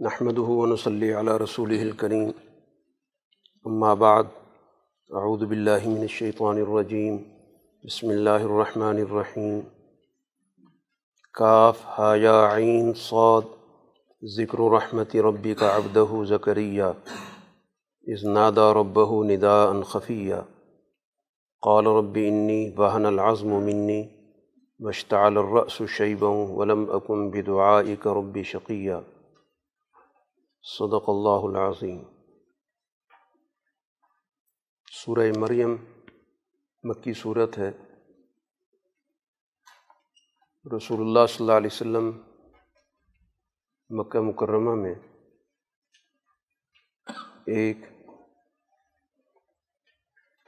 نحمده ونصلي على رسوله الكريم. أما بعد، أعوذ بالله من الشيطان الرجيم. بسم الله الرحمن الرحيم. كاف، ها، يا، عين، صاد. ذكر رحمة ربك عبده زكريا. إذ نادى ربه نداء خفيا. قال رب إني وهن العظم مني واشتعل الرأس شيبا ولم أكن بدعائك رب شقيا. صدق اللہ العظیم۔ سورہ مریم مکی صورت ہے۔ رسول اللہ صلی اللہ علیہ وسلم مکہ مکرمہ میں ایک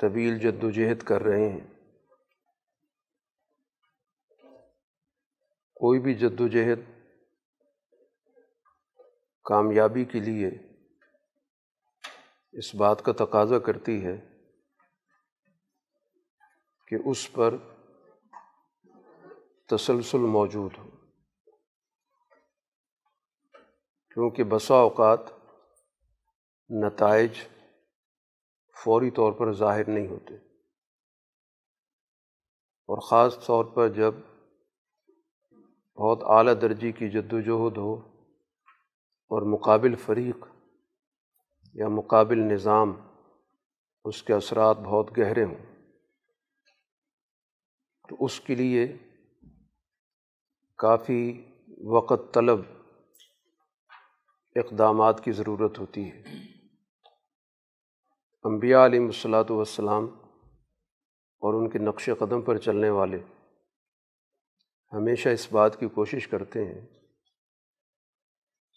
طویل جد و جہد کر رہے ہیں۔ کوئی بھی جد و جہد کامیابی کے لیے اس بات کا تقاضا کرتی ہے کہ اس پر تسلسل موجود ہو۔ کیونکہ بسا اوقات نتائج فوری طور پر ظاہر نہیں ہوتے۔ اور خاص طور پر جب بہت اعلیٰ درجے کی جد وجہد ہو اور مقابل فریق یا مقابل نظام، اس کے اثرات بہت گہرے ہوں۔ تو اس کے لیے کافی وقت طلب، اقدامات کی ضرورت ہوتی ہے۔ انبیاء علیہ الصلاۃ والسلام اور ان کے نقش قدم پر چلنے والے ہمیشہ اس بات کی کوشش کرتے ہیں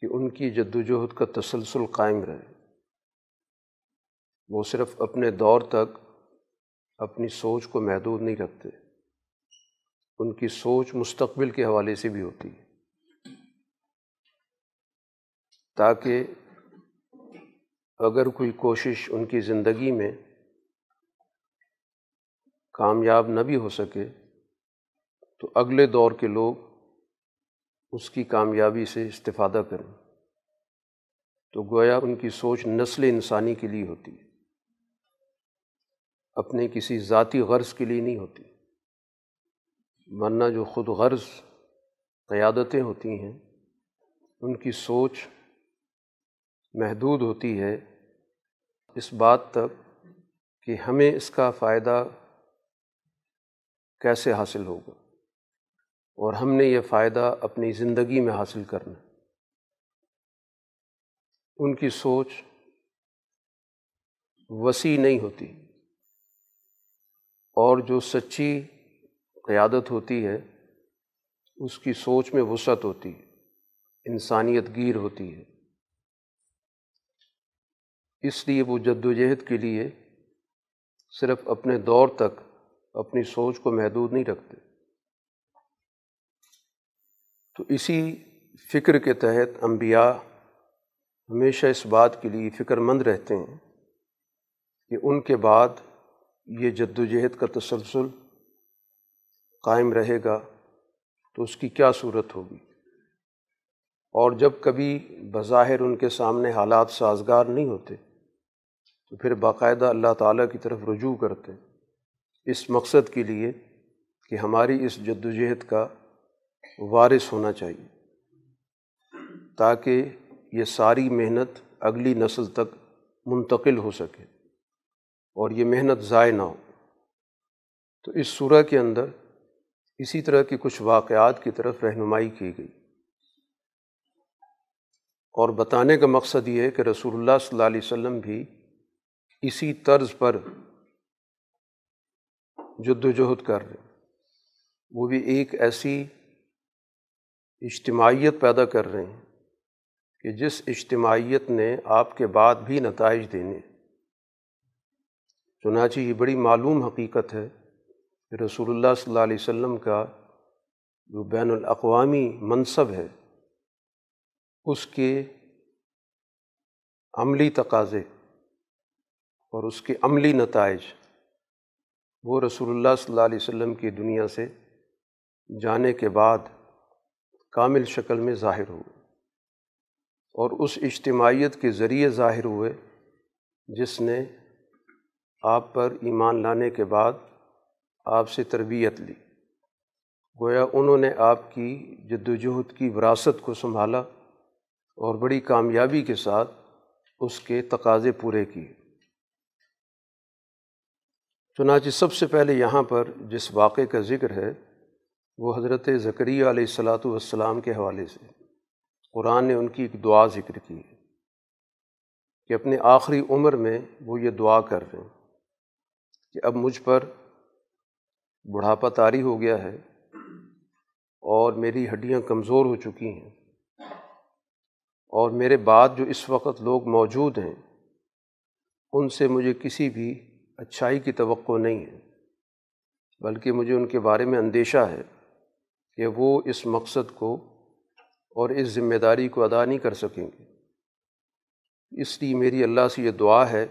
کہ ان کی جد وجہد کا تسلسل قائم رہے۔ وہ صرف اپنے دور تک اپنی سوچ کو محدود نہیں رکھتے۔ ان کی سوچ مستقبل کے حوالے سے بھی ہوتی ہے۔ تاکہ اگر کوئی کوشش ان کی زندگی میں کامیاب نہ بھی ہو سکے، تو اگلے دور کے لوگ اس کی کامیابی سے استفادہ کریں۔ تو گویا ان کی سوچ نسل انسانی کے لیے ہوتی ہے۔ اپنے کسی ذاتی غرض کے لیے نہیں ہوتی۔ ورنہ جو خود غرض قیادتیں ہوتی ہیں، ان کی سوچ محدود ہوتی ہے۔ اس بات تک کہ ہمیں اس کا فائدہ کیسے حاصل ہوگا؟ اور ہم نے یہ فائدہ اپنی زندگی میں حاصل کرنا ان کی سوچ وسیع نہیں ہوتی۔ اور جو سچی قیادت ہوتی ہے، اس کی سوچ میں وسعت ہوتی ہے، انسانیت گیر ہوتی ہے۔ اس لیے وہ جد و جہد کے لیے صرف اپنے دور تک اپنی سوچ کو محدود نہیں رکھتے۔ تو اسی فکر کے تحت انبیاء ہمیشہ اس بات کے لیے فکر مند رہتے ہیں کہ ان کے بعد یہ جد و جہد کا تسلسل قائم رہے گا تو اس کی کیا صورت ہوگی؟ اور جب کبھی بظاہر ان کے سامنے حالات سازگار نہیں ہوتے، تو پھر باقاعدہ اللہ تعالیٰ کی طرف رجوع کرتے اس مقصد کے لیے کہ ہماری اس جد و جہد کا وارث ہونا چاہیے۔ تاکہ یہ ساری محنت اگلی نسل تک منتقل ہو سکے اور یہ محنت ضائع نہ ہو۔ تو اس صورح کے اندر اسی طرح کی کچھ واقعات کی طرف رہنمائی کی گئی۔ اور بتانے کا مقصد یہ ہے کہ رسول اللہ صلی اللہ علیہ وسلم بھی اسی طرز پر جد وجہد کر رہے۔ وہ بھی ایک ایسی اجتماعیت پیدا کر رہے ہیں کہ جس اجتماعیت نے آپ کے بعد بھی نتائج دینے۔ چنانچہ یہ بڑی معلوم حقیقت ہے کہ رسول اللہ صلی اللہ علیہ وسلم کا جو بین الاقوامی منصب ہے، اس کے عملی تقاضے اور اس کے عملی نتائج وہ رسول اللہ صلی اللہ علیہ وسلم کی دنیا سے جانے کے بعد کامل شکل میں ظاہر ہو اور اس اجتماعیت کے ذریعے ظاہر ہوئے جس نے آپ پر ایمان لانے کے بعد آپ سے تربیت لی۔ گویا انہوں نے آپ کی جد وجہد کی وراثت کو سنبھالا اور بڑی کامیابی کے ساتھ اس کے تقاضے پورے کیے۔ چنانچہ سب سے پہلے یہاں پر جس واقعے کا ذکر ہے وہ حضرت ذکریہ علیہ السلاۃ والسلام کے حوالے سے قرآن نے ان کی ایک دعا ذکر کی ہے کہ اپنے آخری عمر میں وہ یہ دعا کر رہے ہیں کہ اب مجھ پر بڑھاپا طاری ہو گیا ہے اور میری ہڈیاں کمزور ہو چکی ہیں اور میرے بعد جو اس وقت لوگ موجود ہیں، ان سے مجھے کسی بھی اچھائی کی توقع نہیں ہے، بلکہ مجھے ان کے بارے میں اندیشہ ہے۔ کہ وہ اس مقصد کو اور اس ذمہ داری کو ادا نہیں کر سکیں گے۔ اس لیے میری اللہ سے یہ دعا ہے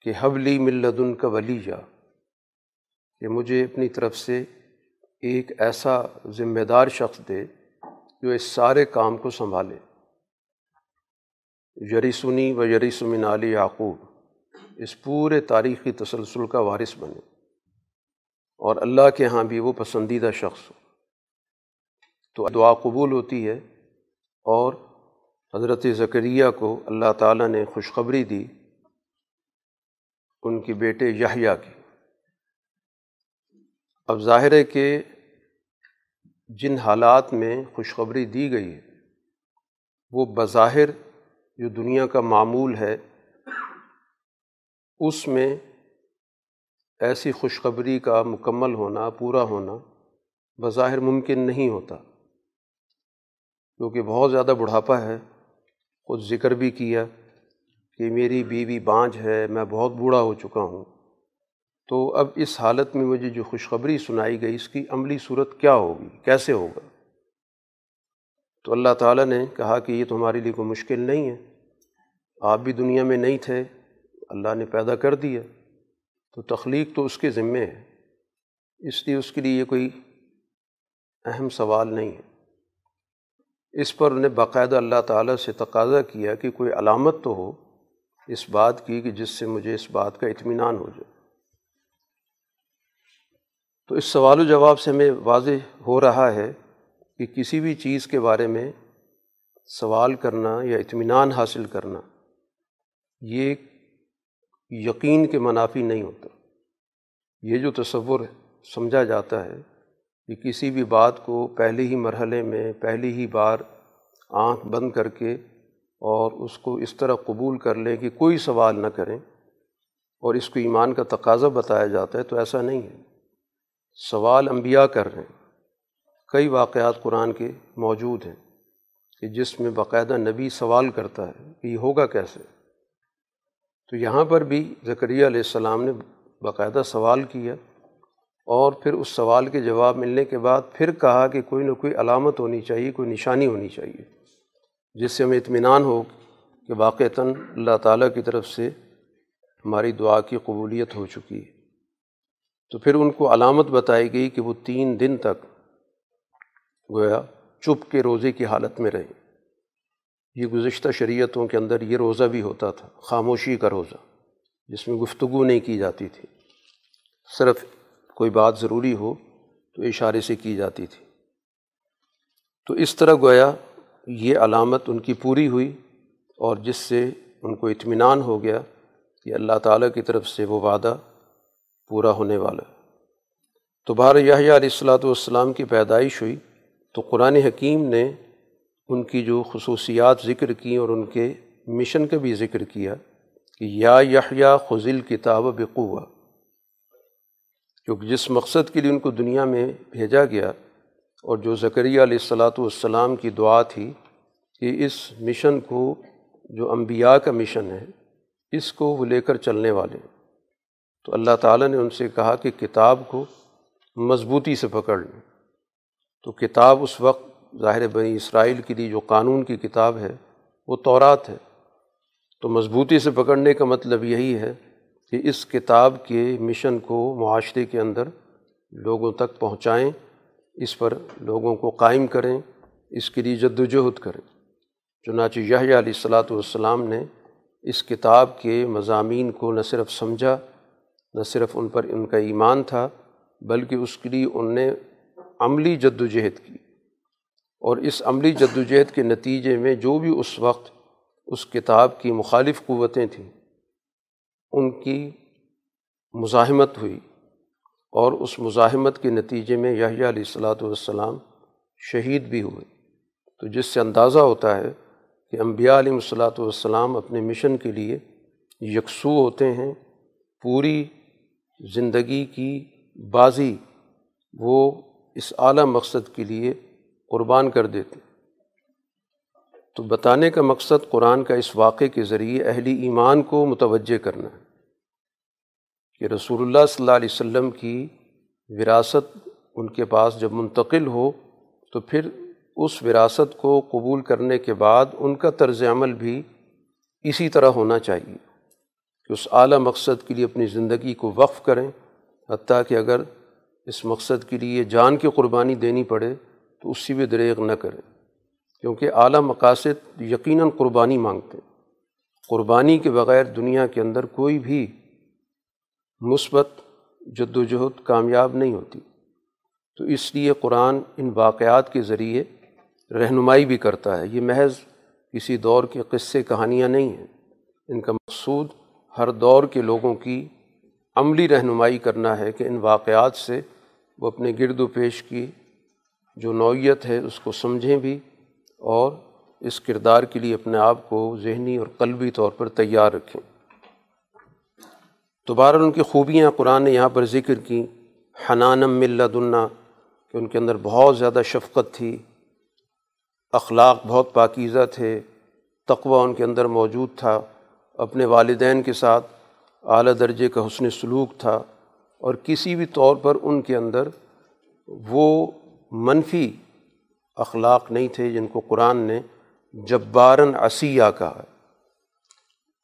کہ حولی ملدن کا ولی جا کہ مجھے اپنی طرف سے ایک ایسا ذمہ دار شخص دے جو اس سارے کام کو سنبھالے۔ یریسنی و یریسمن علی یعقوب، اس پورے تاریخی تسلسل کا وارث بنے۔ اور اللہ کے ہاں بھی وہ پسندیدہ شخص ہو۔ تو دعا قبول ہوتی ہے اور حضرت ذکریہ کو اللہ تعالیٰ نے خوشخبری دی ان کی بیٹے یحییٰ کی۔ اب ظاہر ہے کہ جن حالات میں خوشخبری دی گئی ہے، وہ بظاہر جو دنیا کا معمول ہے، اس میں ایسی خوشخبری کا مکمل ہونا، پورا ہونا بظاہر ممکن نہیں ہوتا۔ کیونکہ بہت زیادہ بڑھاپا ہے۔ خود ذکر بھی کیا کہ میری بیوی بانجھ ہے، میں بہت بوڑھا ہو چکا ہوں۔ تو اب اس حالت میں مجھے جو خوشخبری سنائی گئی، اس کی عملی صورت کیا ہوگی؟ کیسے ہوگا؟ تو اللہ تعالیٰ نے کہا کہ یہ تمہارے لیے کوئی مشکل نہیں ہے۔ آپ بھی دنیا میں نہیں تھے، اللہ نے پیدا کر دیا۔ تو تخلیق تو اس کے ذمے ہے۔ اس لیے اس کے لیے یہ کوئی اہم سوال نہیں ہے۔ اس پر انہیں باقاعدہ اللہ تعالیٰ سے تقاضا کیا کہ کوئی علامت تو ہو اس بات کی کہ جس سے مجھے اس بات کا اطمینان ہو جائے۔ تو اس سوال و جواب سے ہمیں واضح ہو رہا ہے کہ کسی بھی چیز کے بارے میں سوال کرنا یا اطمینان حاصل کرنا یہ یقین کے منافی نہیں ہوتا۔ یہ جو تصور سمجھا جاتا ہے کہ کسی بھی بات کو پہلے ہی مرحلے میں، پہلی ہی بار آنکھ بند کر کے اور اس کو اس طرح قبول کر لیں کہ کوئی سوال نہ کریں اور اس کو ایمان کا تقاضا بتایا جاتا ہے تو ایسا نہیں ہے۔ سوال انبیاء کر رہے ہیں۔ کئی واقعات قرآن کے موجود ہیں کہ جس میں باقاعدہ نبی سوال کرتا ہے کہ یہ ہوگا کیسے؟ تو یہاں پر بھی ذکریہ علیہ السلام نے باقاعدہ سوال کیا اور پھر اس سوال کے جواب ملنے کے بعد پھر کہا کہ کوئی نہ کوئی علامت ہونی چاہیے، کوئی نشانی ہونی چاہیے، جس سے ہمیں اطمینان ہو کہ واقعتاً اللہ تعالیٰ کی طرف سے ہماری دعا کی قبولیت ہو چکی ہے۔ تو پھر ان کو علامت بتائی گئی کہ وہ تین دن تک گویا چپ کے روزے کی حالت میں رہے یہ گزشتہ شریعتوں کے اندر یہ روزہ بھی ہوتا تھا، خاموشی کا روزہ، جس میں گفتگو نہیں کی جاتی تھی۔ صرف کوئی بات ضروری ہو تو اشارے سے کی جاتی تھی۔ تو اس طرح گویا یہ علامت ان کی پوری ہوئی اور جس سے ان کو اطمینان ہو گیا کہ اللہ تعالیٰ کی طرف سے وہ وعدہ پورا ہونے والا۔ تو بہر یاہیا علیہ السلاۃ والسلام کی پیدائش ہوئی تو قرآن حکیم نے ان کی جو خصوصیات ذکر کیں اور ان کے مشن کا بھی ذکر کیا کہ یا یحییٰ خزل کتاب بقوا کیونکہ جس مقصد کے لیے ان کو دنیا میں بھیجا گیا اور جو ذکریہ علیہ السلاۃ والسلام کی دعا تھی کہ اس مشن کو جو انبیاء کا مشن ہے، اس کو وہ لے کر چلنے والے۔ تو اللہ تعالیٰ نے ان سے کہا کہ کتاب کو مضبوطی سے پکڑ لیں۔ تو کتاب اس وقت ظاہر بنی اسرائیل کے لیے جو قانون کی کتاب ہے، وہ تورات ہے۔ تو مضبوطی سے پکڑنے کا مطلب یہی ہے کہ اس کتاب کے مشن کو معاشرے کے اندر لوگوں تک پہنچائیں، اس پر لوگوں کو قائم کریں، اس کے لیے جد وجہد کریں۔ چنانچہ یہ علیہ السلاۃ والسلام نے اس کتاب کے مضامین کو نہ صرف سمجھا، نہ صرف ان پر ان کا ایمان تھا، بلکہ اس کے لیے ان نے عملی جد و جہد کی۔ اور اس عملی جد و جہد کے نتیجے میں جو بھی اس وقت اس کتاب کی مخالف قوتیں تھیں، ان کی مزاحمت ہوئی اور اس مزاحمت کے نتیجے میں یحییٰ علیہ السلاۃ والسلام شہید بھی ہوئے۔ تو جس سے اندازہ ہوتا ہے کہ انبیاء علیہ الصلاۃ والسلام اپنے مشن کے لیے یکسو ہوتے ہیں، پوری زندگی کی بازی وہ اس اعلیٰ مقصد کے لیے قربان کر دیتے۔ تو بتانے کا مقصد قرآن کا اس واقعے کے ذریعے اہل ایمان کو متوجہ کرنا ہے کہ رسول اللہ صلی اللہ علیہ وسلم کی وراثت ان کے پاس جب منتقل ہو تو پھر اس وراثت کو قبول کرنے کے بعد ان کا طرز عمل بھی اسی طرح ہونا چاہیے کہ اس اعلیٰ مقصد کے لیے اپنی زندگی کو وقف کریں، حتیٰ کہ اگر اس مقصد کے لیے جان کی قربانی دینی پڑے تو اس سے بھی دریغ نہ کریں کیونکہ اعلیٰ مقاصد یقیناً قربانی مانگتے ہیں۔ قربانی کے بغیر دنیا کے اندر کوئی بھی مثبت جد و جہد کامیاب نہیں ہوتی۔ تو اس لیے قرآن ان واقعات کے ذریعے رہنمائی بھی کرتا ہے۔ یہ محض کسی دور کے قصے کہانیاں نہیں ہیں۔ ان کا مقصود ہر دور کے لوگوں کی عملی رہنمائی کرنا ہے کہ ان واقعات سے وہ اپنے گرد و پیش کی جو نوعیت ہے اس کو سمجھیں بھی اور اس کردار کے لیے اپنے آپ کو ذہنی اور قلبی طور پر تیار رکھیں۔ دوبارہ ان کی خوبیاں قرآن نے یہاں پر ذکر کی۔ حنانم ملدنا کہ ان کے اندر بہت زیادہ شفقت تھی۔ اخلاق بہت پاکیزہ تھے۔ تقوی ان کے اندر موجود تھا۔ اپنے والدین کے ساتھ اعلیٰ درجے کا حسن سلوک تھا۔ اور کسی بھی طور پر ان کے اندر وہ منفی اخلاق نہیں تھے جن کو قرآن نے جبارن عصیہ کہا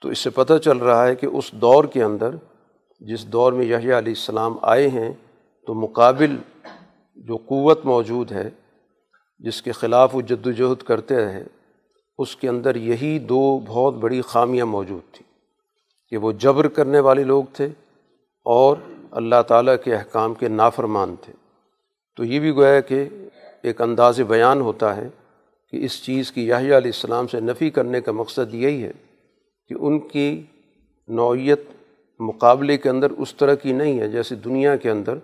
تو اس سے پتہ چل رہا ہے کہ اس دور کے اندر جس دور میں یحییٰ علیہ السلام آئے ہیں، تو مقابل جو قوت موجود ہے، جس کے خلاف وہ جد وجہد کرتے رہے، اس کے اندر یہی دو بہت بڑی خامیاں موجود تھیں کہ وہ جبر کرنے والے لوگ تھے اور اللہ تعالیٰ کے احکام کے نافرمان تھے۔ تو یہ بھی گویا کہ ایک انداز بیان ہوتا ہے کہ اس چیز کی یاہی علیہ السلام سے نفی کرنے کا مقصد یہی ہے کہ ان کی نوعیت مقابلے کے اندر اس طرح کی نہیں ہے جیسے دنیا کے اندر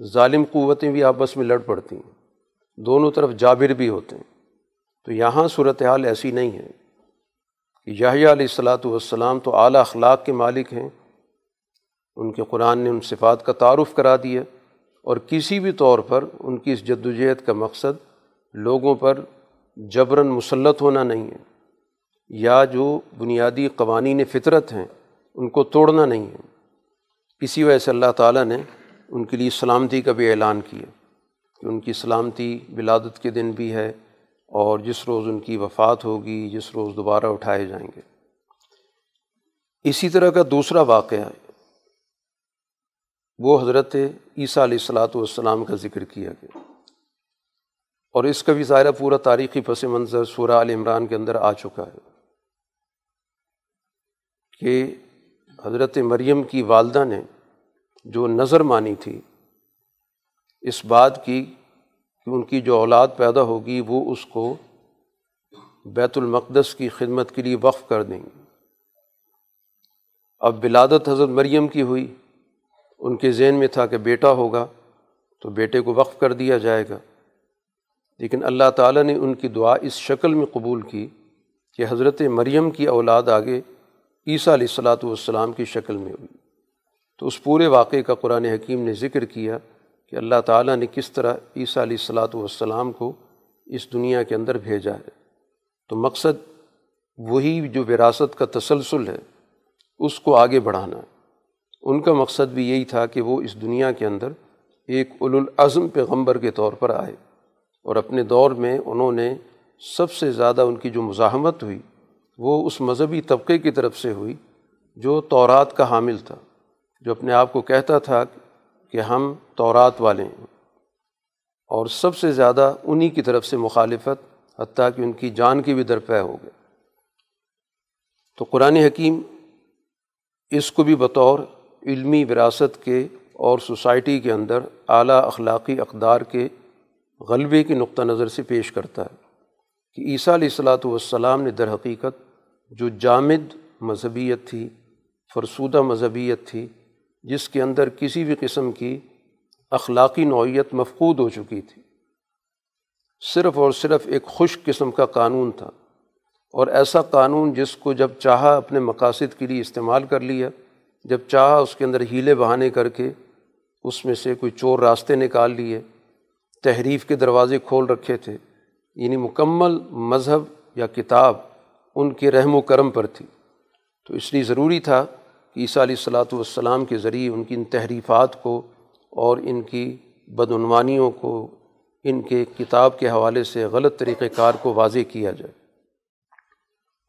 ظالم قوتیں بھی آپس میں لڑ پڑتی ہیں، دونوں طرف جابر بھی ہوتے ہیں۔ تو یہاں صورت حال ایسی نہیں ہے کہ یاہی علیہ السلاۃ والسلام تو اعلیٰ اخلاق کے مالک ہیں، ان کے قرآن نے ان صفات کا تعارف کرا دیا اور کسی بھی طور پر ان کی اس جد وجہد کا مقصد لوگوں پر جبراً مسلط ہونا نہیں ہے، یا جو بنیادی قوانین فطرت ہیں ان کو توڑنا نہیں ہے۔ اسی وجہ سے اللہ تعالیٰ نے ان کے لیے سلامتی کا بھی اعلان کیا کہ ان کی سلامتی ولادت کے دن بھی ہے اور جس روز ان کی وفات ہوگی، جس روز دوبارہ اٹھائے جائیں گے۔ اسی طرح کا دوسرا واقعہ ہے۔ وہ حضرت عیسیٰ علیہ السلاۃ والسلام کا ذکر کیا گیا۔ اور اس کا بھی ظاہرہ پورا تاریخی پس منظر سورہ عال عمران کے اندر آ چکا ہے کہ حضرت مریم کی والدہ نے جو نظر مانی تھی اس بات کی کہ ان کی جو اولاد پیدا ہوگی وہ اس کو بیت المقدس کی خدمت کے لیے وقف کر دیں گے اب ولادت حضرت مریم کی ہوئی۔ ان کے ذہن میں تھا کہ بیٹا ہوگا تو بیٹے کو وقف کر دیا جائے گا۔ لیکن اللہ تعالیٰ نے ان کی دعا اس شکل میں قبول کی کہ حضرت مریم کی اولاد آگے عیسیٰ علیہ السلاۃ والسلام کی شکل میں ہوئی۔ تو اس پورے واقعے کا قرآن حکیم نے ذکر کیا کہ اللہ تعالیٰ نے کس طرح عیسیٰ علیہ السلاۃ والسلام کو اس دنیا کے اندر بھیجا ہے۔ تو مقصد وہی جو وراثت کا تسلسل ہے، اس کو آگے بڑھانا ہے۔ ان کا مقصد بھی یہی تھا کہ وہ اس دنیا کے اندر ایک الاظم پیغمبر کے طور پر آئے اور اپنے دور میں انہوں نے سب سے زیادہ ان کی جو مزاحمت ہوئی وہ اس مذہبی طبقے کی طرف سے ہوئی جو تورات کا حامل تھا، جو اپنے آپ کو کہتا تھا کہ ہم تورات والے ہیں۔ اور سب سے زیادہ انہی کی طرف سے مخالفت حتیٰ کہ ان کی جان کی بھی درپے ہو گئے تو قرآن حکیم اس کو بھی بطور علمی وراثت کے اور سوسائٹی کے اندر اعلیٰ اخلاقی اقدار کے غلبے کے نقطہ نظر سے پیش کرتا ہے کہ عیسیٰ علیہ السلاۃ والسلام نے در حقیقت جو جامد مذہبیت تھی، فرسودہ مذہبیت تھی، جس کے اندر کسی بھی قسم کی اخلاقی نوعیت مفقود ہو چکی تھی۔ صرف اور صرف ایک خوش قسم کا قانون تھا اور ایسا قانون جس کو جب چاہا اپنے مقاصد کے لیے استعمال کر لیا جب چاہا اس کے اندر ہیلے بہانے کر کے اس میں سے کوئی چور راستے نکال لیے، تحریف کے دروازے کھول رکھے تھے یعنی مکمل مذہب یا کتاب ان کے رحم و کرم پر تھی۔ تو اس لیے ضروری تھا کہ عیسیٰ علیہ الصلاۃ والسلام کے ذریعے ان کی ان تحریفات کو اور ان کی بدعنوانیوں کو، ان کے کتاب کے حوالے سے غلط طریقۂ کار کو واضح کیا جائے۔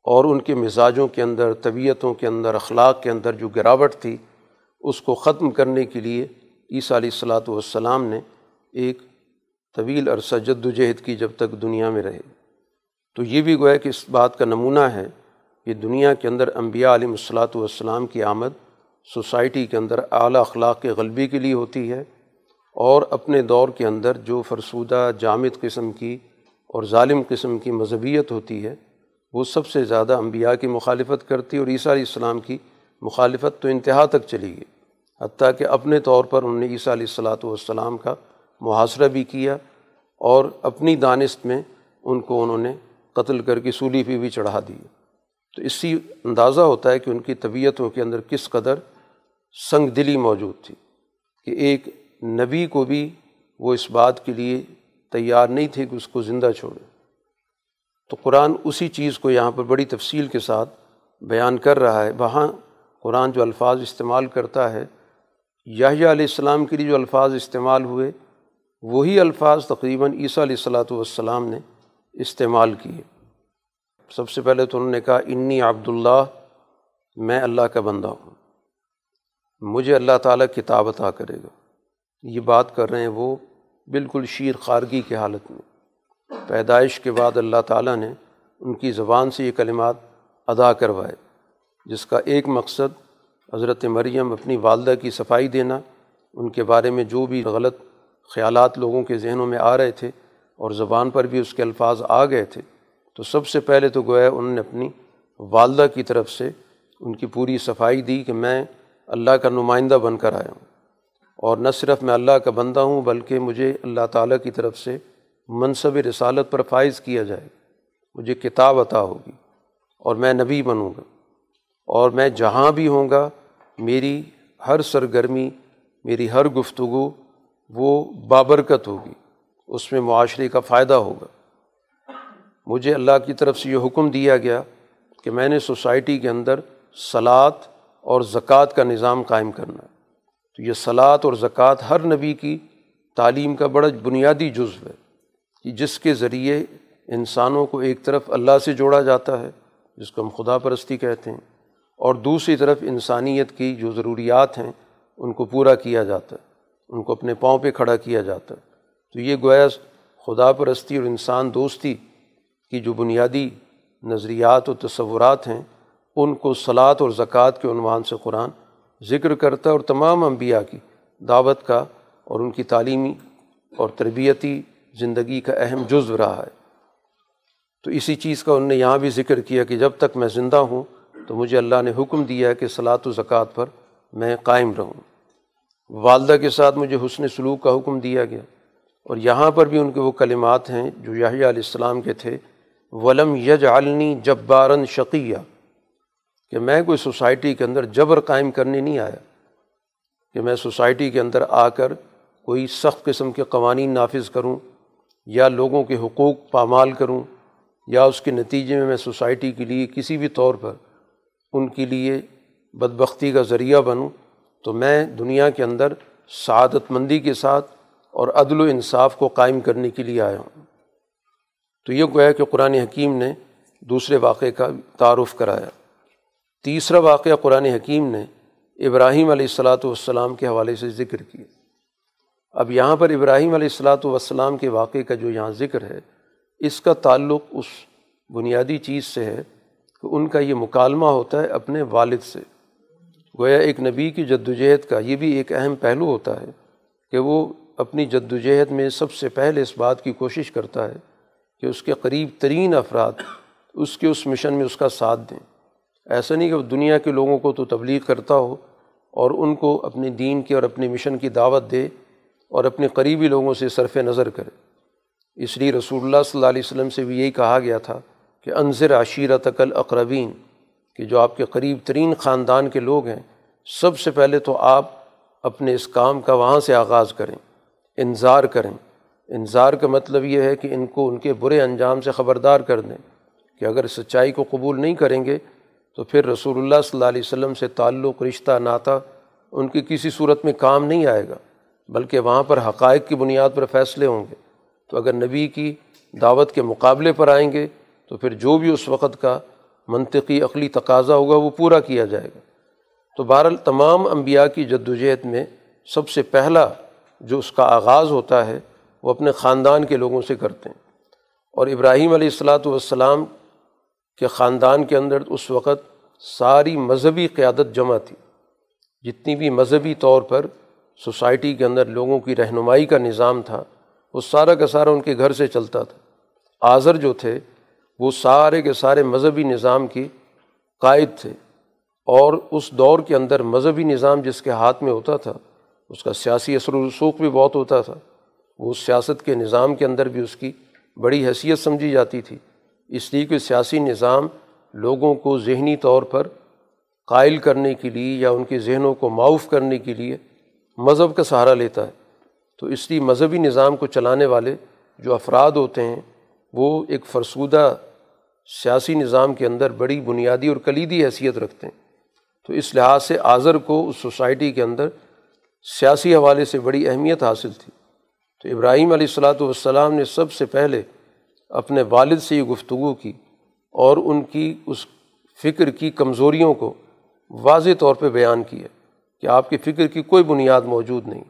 اور ان کے مزاجوں کے اندر، طبیعتوں کے اندر، اخلاق کے اندر جو گراوٹ تھی، اس کو ختم کرنے کے لیے عیسیٰ علیہ الصلاۃ والسلام نے ایک طویل عرصہ جد و جہد کی جب تک دنیا میں رہے۔ تو یہ بھی گویا کہ اس بات کا نمونہ ہے کہ دنیا کے اندر انبیاء علیہ الصلاۃ والسلام کی آمد سوسائٹی کے اندر اعلیٰ اخلاق کے غلبی کے لیے ہوتی ہے اور اپنے دور کے اندر جو فرسودہ، جامد قسم کی اور ظالم قسم کی مذہبیت ہوتی ہے وہ سب سے زیادہ انبیاء کی مخالفت کرتی اور عیسیٰ علیہ السلام کی مخالفت تو انتہا تک چلی گئی، حتیٰ کہ اپنے طور پر انہوں نے عیسیٰ علیہ الصلاۃ والسلام کا محاصرہ بھی کیا اور اپنی دانست میں ان کو انہوں نے قتل کر کے سولی پہ بھی چڑھا دی۔ تو اس سے اندازہ ہوتا ہے کہ ان کی طبیعتوں کے اندر کس قدر سنگ دلی موجود تھی کہ ایک نبی کو بھی وہ اس بات کے لیے تیار نہیں تھے کہ اس کو زندہ چھوڑے۔ تو قرآن اسی چیز کو یہاں پر بڑی تفصیل کے ساتھ بیان کر رہا ہے۔ وہاں قرآن جو الفاظ استعمال کرتا ہے یاہیا علیہ السلام کے لیے جو الفاظ استعمال ہوئے، وہی الفاظ تقریباً عیسیٰ علیہ السلاۃ والسلام نے استعمال کیے۔ سب سے پہلے تو انہوں نے کہا، انی عبداللہ، میں اللہ کا بندہ ہوں۔ مجھے اللہ تعالیٰ کتاب عطا کرے گا۔ یہ بات کر رہے ہیں وہ بالکل شیر خارگی کی حالت میں۔ پیدائش کے بعد اللہ تعالیٰ نے ان کی زبان سے یہ کلمات ادا کروائے، جس کا ایک مقصد حضرت مریم اپنی والدہ کی صفائی دینا، ان کے بارے میں جو بھی غلط خیالات لوگوں کے ذہنوں میں آ رہے تھے اور زبان پر بھی اس کے الفاظ آ گئے تھے، تو سب سے پہلے تو گویا انہوں نے اپنی والدہ کی طرف سے ان کی پوری صفائی دی کہ میں اللہ کا نمائندہ بن کر آیا ہوں۔ اور نہ صرف میں اللہ کا بندہ ہوں، بلکہ مجھے اللہ تعالیٰ کی طرف سے منصب رسالت پر فائز کیا جائے مجھے کتاب عطا ہوگی اور میں نبی بنوں گا اور میں جہاں بھی ہوں گا، میری ہر سرگرمی، میری ہر گفتگو وہ بابرکت ہوگی، اس میں معاشرے کا فائدہ ہوگا۔ مجھے اللہ کی طرف سے یہ حکم دیا گیا کہ میں نے سوسائٹی کے اندر سلاد اور زکوٰۃ کا نظام قائم کرنا ہے۔ تو یہ سلاد اور زکوٰۃ ہر نبی کی تعلیم کا بڑا بنیادی جزو ہے۔ کہ جس کے ذریعے انسانوں کو ایک طرف اللہ سے جوڑا جاتا ہے، جس کو ہم خدا پرستی کہتے ہیں، اور دوسری طرف انسانیت کی جو ضروریات ہیں، ان کو پورا کیا جاتا ہے، ان کو اپنے پاؤں پہ کھڑا کیا جاتا ہے۔ تو یہ گویا خدا پرستی اور انسان دوستی کی جو بنیادی نظریات و تصورات ہیں، ان کو صلاط اور زکوٰۃ کے عنوان سے قرآن ذکر کرتا ہے، اور تمام انبیاء کی دعوت کا اور ان کی تعلیمی اور تربیتی زندگی کا اہم جزو رہا ہے۔ تو اسی چیز کا انہوں نے یہاں بھی ذکر کیا کہ جب تک میں زندہ ہوں تو مجھے اللہ نے حکم دیا ہے کہ صلاۃ و زکوٰۃ پر میں قائم رہوں۔ والدہ کے ساتھ مجھے حسن سلوک کا حکم دیا گیا۔ اور یہاں پر بھی ان کے وہ کلمات ہیں جو یاہی علیہ السلام کے تھے۔ ولم یج عالنی جبارن شقیہ کہ میں کوئی سوسائٹی کے اندر جبر قائم کرنے نہیں آیا۔ کہ میں سوسائٹی کے اندر آ کر کوئی سخت قسم کے قوانین نافذ کروں۔ یا لوگوں کے حقوق پامال کروں یا اس کے نتیجے میں میں سوسائٹی کے لیے کسی بھی طور پر ان کے لیے بدبختی کا ذریعہ بنوں، تو میں دنیا کے اندر سعادت مندی کے ساتھ اور عدل و انصاف کو قائم کرنے کے لیے آیا ہوں۔ تو یہ گویا کہ قرآن حکیم نے دوسرے واقعے کا تعارف کرایا۔ تیسرا واقعہ قرآن حکیم نے ابراہیم علیہ الصلاۃ والسلام کے حوالے سے ذکر کیا۔ اب یہاں پر ابراہیم علیہ الصلاۃ والسلام کے واقعے کا جو یہاں ذکر ہے، اس کا تعلق اس بنیادی چیز سے ہے کہ ان کا یہ مکالمہ ہوتا ہے اپنے والد سے۔ گویا ایک نبی کی جدوجہد کا یہ بھی ایک اہم پہلو ہوتا ہے کہ وہ اپنی جدوجہد میں سب سے پہلے اس بات کی کوشش کرتا ہے کہ اس کے قریب ترین افراد اس کے اس مشن میں اس کا ساتھ دیں۔ ایسا نہیں کہ وہ دنیا کے لوگوں کو تو تبلیغ کرتا ہو اور ان کو اپنے دین کی اور اپنے مشن کی دعوت دے اور اپنے قریبی لوگوں سے صرف نظر کرے۔ اس لیے رسول اللہ صلی اللہ علیہ وسلم سے بھی یہی کہا گیا تھا کہ انضر عشیرت عقل اقربین کہ جو آپ کے قریب ترین خاندان کے لوگ ہیں، سب سے پہلے تو آپ اپنے اس کام کا وہاں سے آغاز کریں انظار کریں۔ انظار کا مطلب یہ ہے کہ ان کو ان کے برے انجام سے خبردار کر دیں کہ اگر سچائی کو قبول نہیں کریں گے تو پھر رسول اللہ صلی اللہ علیہ وسلم سے تعلق، رشتہ، ناتا ان کی کسی صورت میں کام نہیں آئے گا۔ بلکہ وہاں پر حقائق کی بنیاد پر فیصلے ہوں گے۔ تو اگر نبی کی دعوت کے مقابلے پر آئیں گے، تو پھر جو بھی اس وقت کا منطقی عقلی تقاضا ہوگا، وہ پورا کیا جائے گا۔ تو بہرحال تمام انبیاء کی جد وجہد میں سب سے پہلا جو اس کا آغاز ہوتا ہے، وہ اپنے خاندان کے لوگوں سے کرتے ہیں۔ اور ابراہیم علیہ السلاۃ والسلام کے خاندان کے اندر اس وقت ساری مذہبی قیادت جمع تھی۔ جتنی بھی مذہبی طور پر سوسائٹی کے اندر لوگوں کی رہنمائی کا نظام تھا، وہ سارا کا سارا ان کے گھر سے چلتا تھا۔ آذر جو تھے، وہ سارے کے سارے مذہبی نظام کی قائد تھے۔ اور اس دور کے اندر مذہبی نظام جس کے ہاتھ میں ہوتا تھا، اس کا سیاسی اثر و رسوخ بھی بہت ہوتا تھا۔ وہ سیاست کے نظام کے اندر بھی اس کی بڑی حیثیت سمجھی جاتی تھی۔ اس لیے کہ سیاسی نظام لوگوں کو ذہنی طور پر قائل کرنے کے لیے یا ان کے ذہنوں کو معاف کرنے کے لیے مذہب کا سہارا لیتا ہے۔ تو اس لیے مذہبی نظام کو چلانے والے جو افراد ہوتے ہیں، وہ ایک فرسودہ سیاسی نظام کے اندر بڑی بنیادی اور کلیدی حیثیت رکھتے ہیں۔ تو اس لحاظ سے آذر کو اس سوسائٹی کے اندر سیاسی حوالے سے بڑی اہمیت حاصل تھی۔ تو ابراہیم علیہ السلاۃ والسلام نے سب سے پہلے اپنے والد سے یہ گفتگو کی اور ان کی اس فکر کی کمزوریوں کو واضح طور پہ بیان کیا۔ کہ آپ کی فکر کی کوئی بنیاد موجود نہیں،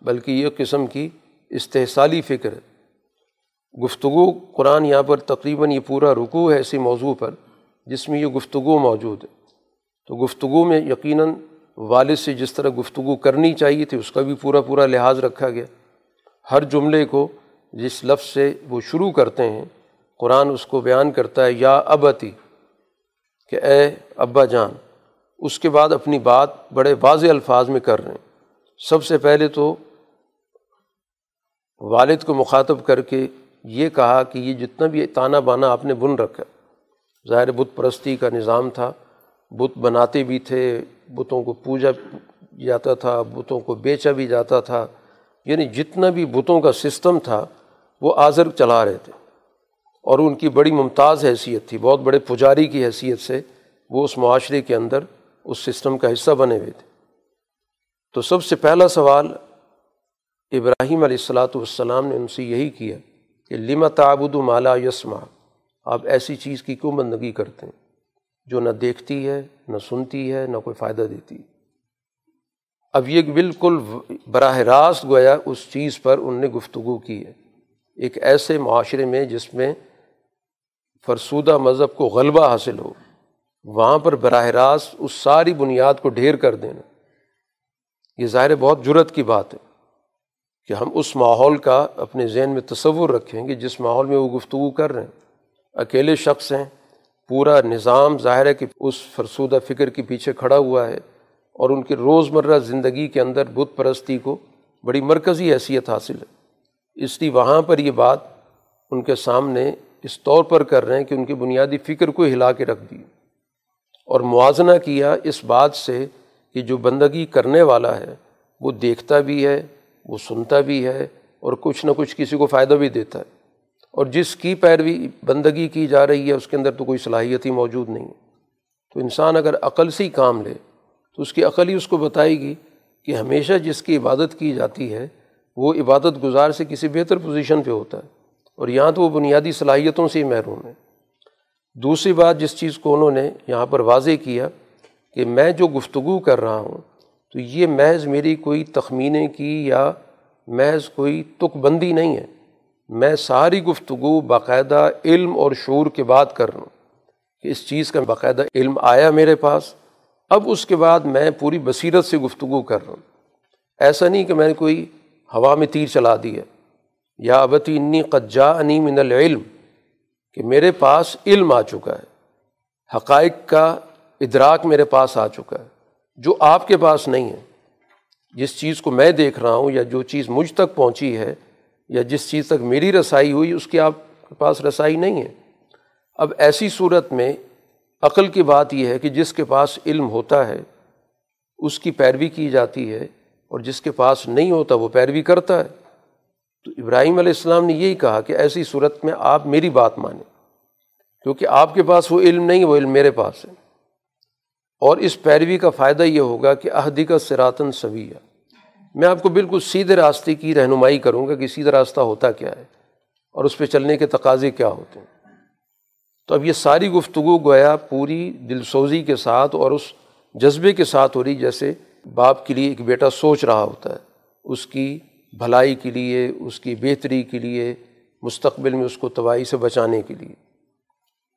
بلکہ یہ قسم کی استحصالی فکر ہے۔ گفتگو قرآن یہاں پر تقریباً یہ پورا رکوع ہے اسی موضوع پر جس میں یہ گفتگو موجود ہے۔ تو گفتگو میں یقیناً والد سے جس طرح گفتگو کرنی چاہیے تھی، اس کا بھی پورا پورا لحاظ رکھا گیا۔ ہر جملے کو جس لفظ سے وہ شروع کرتے ہیں، قرآن اس کو بیان کرتا ہے، یا ابتی، کہ اے ابا جان اس کے بعد اپنی بات بڑے واضح الفاظ میں کر رہے ہیں۔ سب سے پہلے تو والد کو مخاطب کر کے یہ کہا کہ یہ جتنا بھی تانا بانا آپ نے بن رکھا ظاہر بت پرستی کا نظام تھا، بت بناتے بھی تھے، بتوں کو پوجا جاتا تھا، بتوں کو بیچا بھی جاتا تھا۔ یعنی جتنا بھی بتوں کا سسٹم تھا، وہ آذر چلا رہے تھے۔ اور ان کی بڑی ممتاز حیثیت تھی، بہت بڑے پجاری کی حیثیت سے وہ اس معاشرے کے اندر اس سسٹم کا حصہ بنے ہوئے تھے۔ تو سب سے پہلا سوال ابراہیم علیہ السلاۃ والسلام نے ان سے یہی کیا کہ لما تعبد مالا یسما آپ ایسی چیز کی کیوں بندگی کرتے ہیں جو نہ دیکھتی ہے، نہ سنتی ہے، نہ کوئی فائدہ دیتی اب یہ بالکل براہ راست گویا اس چیز پر ان نے گفتگو کی ہے۔ ایک ایسے معاشرے میں جس میں فرسودہ مذہب کو غلبہ حاصل ہو۔ وہاں پر براہ راست اس ساری بنیاد کو ڈھیر کر دینا۔ یہ ظاہر بہت جرت کی بات ہے کہ ہم اس ماحول کا اپنے ذہن میں تصور رکھیں کہ جس ماحول میں وہ گفتگو کر رہے ہیں۔ اکیلے شخص ہیں، پورا نظام ظاہر ہے کہ اس فرسودہ فکر کے پیچھے کھڑا ہوا ہے اور ان کی روز مرہ زندگی کے اندر بت پرستی کو بڑی مرکزی حیثیت حاصل ہے۔ اس لیے وہاں پر یہ بات ان کے سامنے اس طور پر کر رہے ہیں کہ ان کی بنیادی فکر کو ہلا کے رکھ دی۔ اور موازنہ کیا اس بات سے کہ جو بندگی کرنے والا ہے، وہ دیکھتا بھی ہے، وہ سنتا بھی ہے اور کچھ نہ کچھ کسی کو فائدہ بھی دیتا ہے۔ اور جس کی پیروی بندگی کی جا رہی ہے، اس کے اندر تو کوئی صلاحیت ہی موجود نہیں ہے۔ تو انسان اگر عقل سے ہی کام لے، تو اس کی عقل ہی اس کو بتائے گی کہ ہمیشہ جس کی عبادت کی جاتی ہے، وہ عبادت گزار سے کسی بہتر پوزیشن پہ ہوتا ہے۔ اور یہاں تو وہ بنیادی صلاحیتوں سے ہی محروم ہے۔ دوسری بات جس چیز کو انہوں نے یہاں پر واضح کیا کہ میں جو گفتگو کر رہا ہوں، تو یہ محض میری کوئی تخمینے کی یا محض کوئی تک بندی نہیں ہے۔ میں ساری گفتگو باقاعدہ علم اور شعور کے بعد کر رہا ہوں کہ اس چیز کا باقاعدہ علم آیا میرے پاس۔ اب اس کے بعد میں پوری بصیرت سے گفتگو کر رہا ہوں۔ ایسا نہیں کہ میں نے کوئی ہوا میں تیر چلا دیا یا ابتی انی قجا انی من العلم۔ کہ میرے پاس علم آ چکا ہے، حقائق کا ادراک میرے پاس آ چکا ہے، جو آپ کے پاس نہیں ہے۔ جس چیز کو میں دیکھ رہا ہوں یا جو چیز مجھ تک پہنچی ہے یا جس چیز تک میری رسائی ہوئی، اس کی آپ کے پاس رسائی نہیں ہے۔ اب ایسی صورت میں عقل کی بات یہ ہے کہ جس کے پاس علم ہوتا ہے، اس کی پیروی کی جاتی ہے اور جس کے پاس نہیں ہوتا، وہ پیروی کرتا ہے۔ تو ابراہیم علیہ السلام نے یہی کہا کہ ایسی صورت میں آپ میری بات مانیں، کیونکہ آپ کے پاس وہ علم نہیں، وہ علم میرے پاس ہے۔ اور اس پیروی کا فائدہ یہ ہوگا کہ عہدی کا سراتن سویہ۔ میں آپ کو بالکل سیدھے راستے کی رہنمائی کروں گا کہ سیدھا راستہ ہوتا کیا ہے اور اس پہ چلنے کے تقاضے کیا ہوتے ہیں۔ تو اب یہ ساری گفتگو گویا پوری دل سوزی کے ساتھ اور اس جذبے کے ساتھ ہو رہی، جیسے باپ کے لیے ایک بیٹا سوچ رہا ہوتا ہے، اس کی بھلائی کے لیے، اس کی بہتری کے لیے، مستقبل میں اس کو تباہی سے بچانے کے لیے۔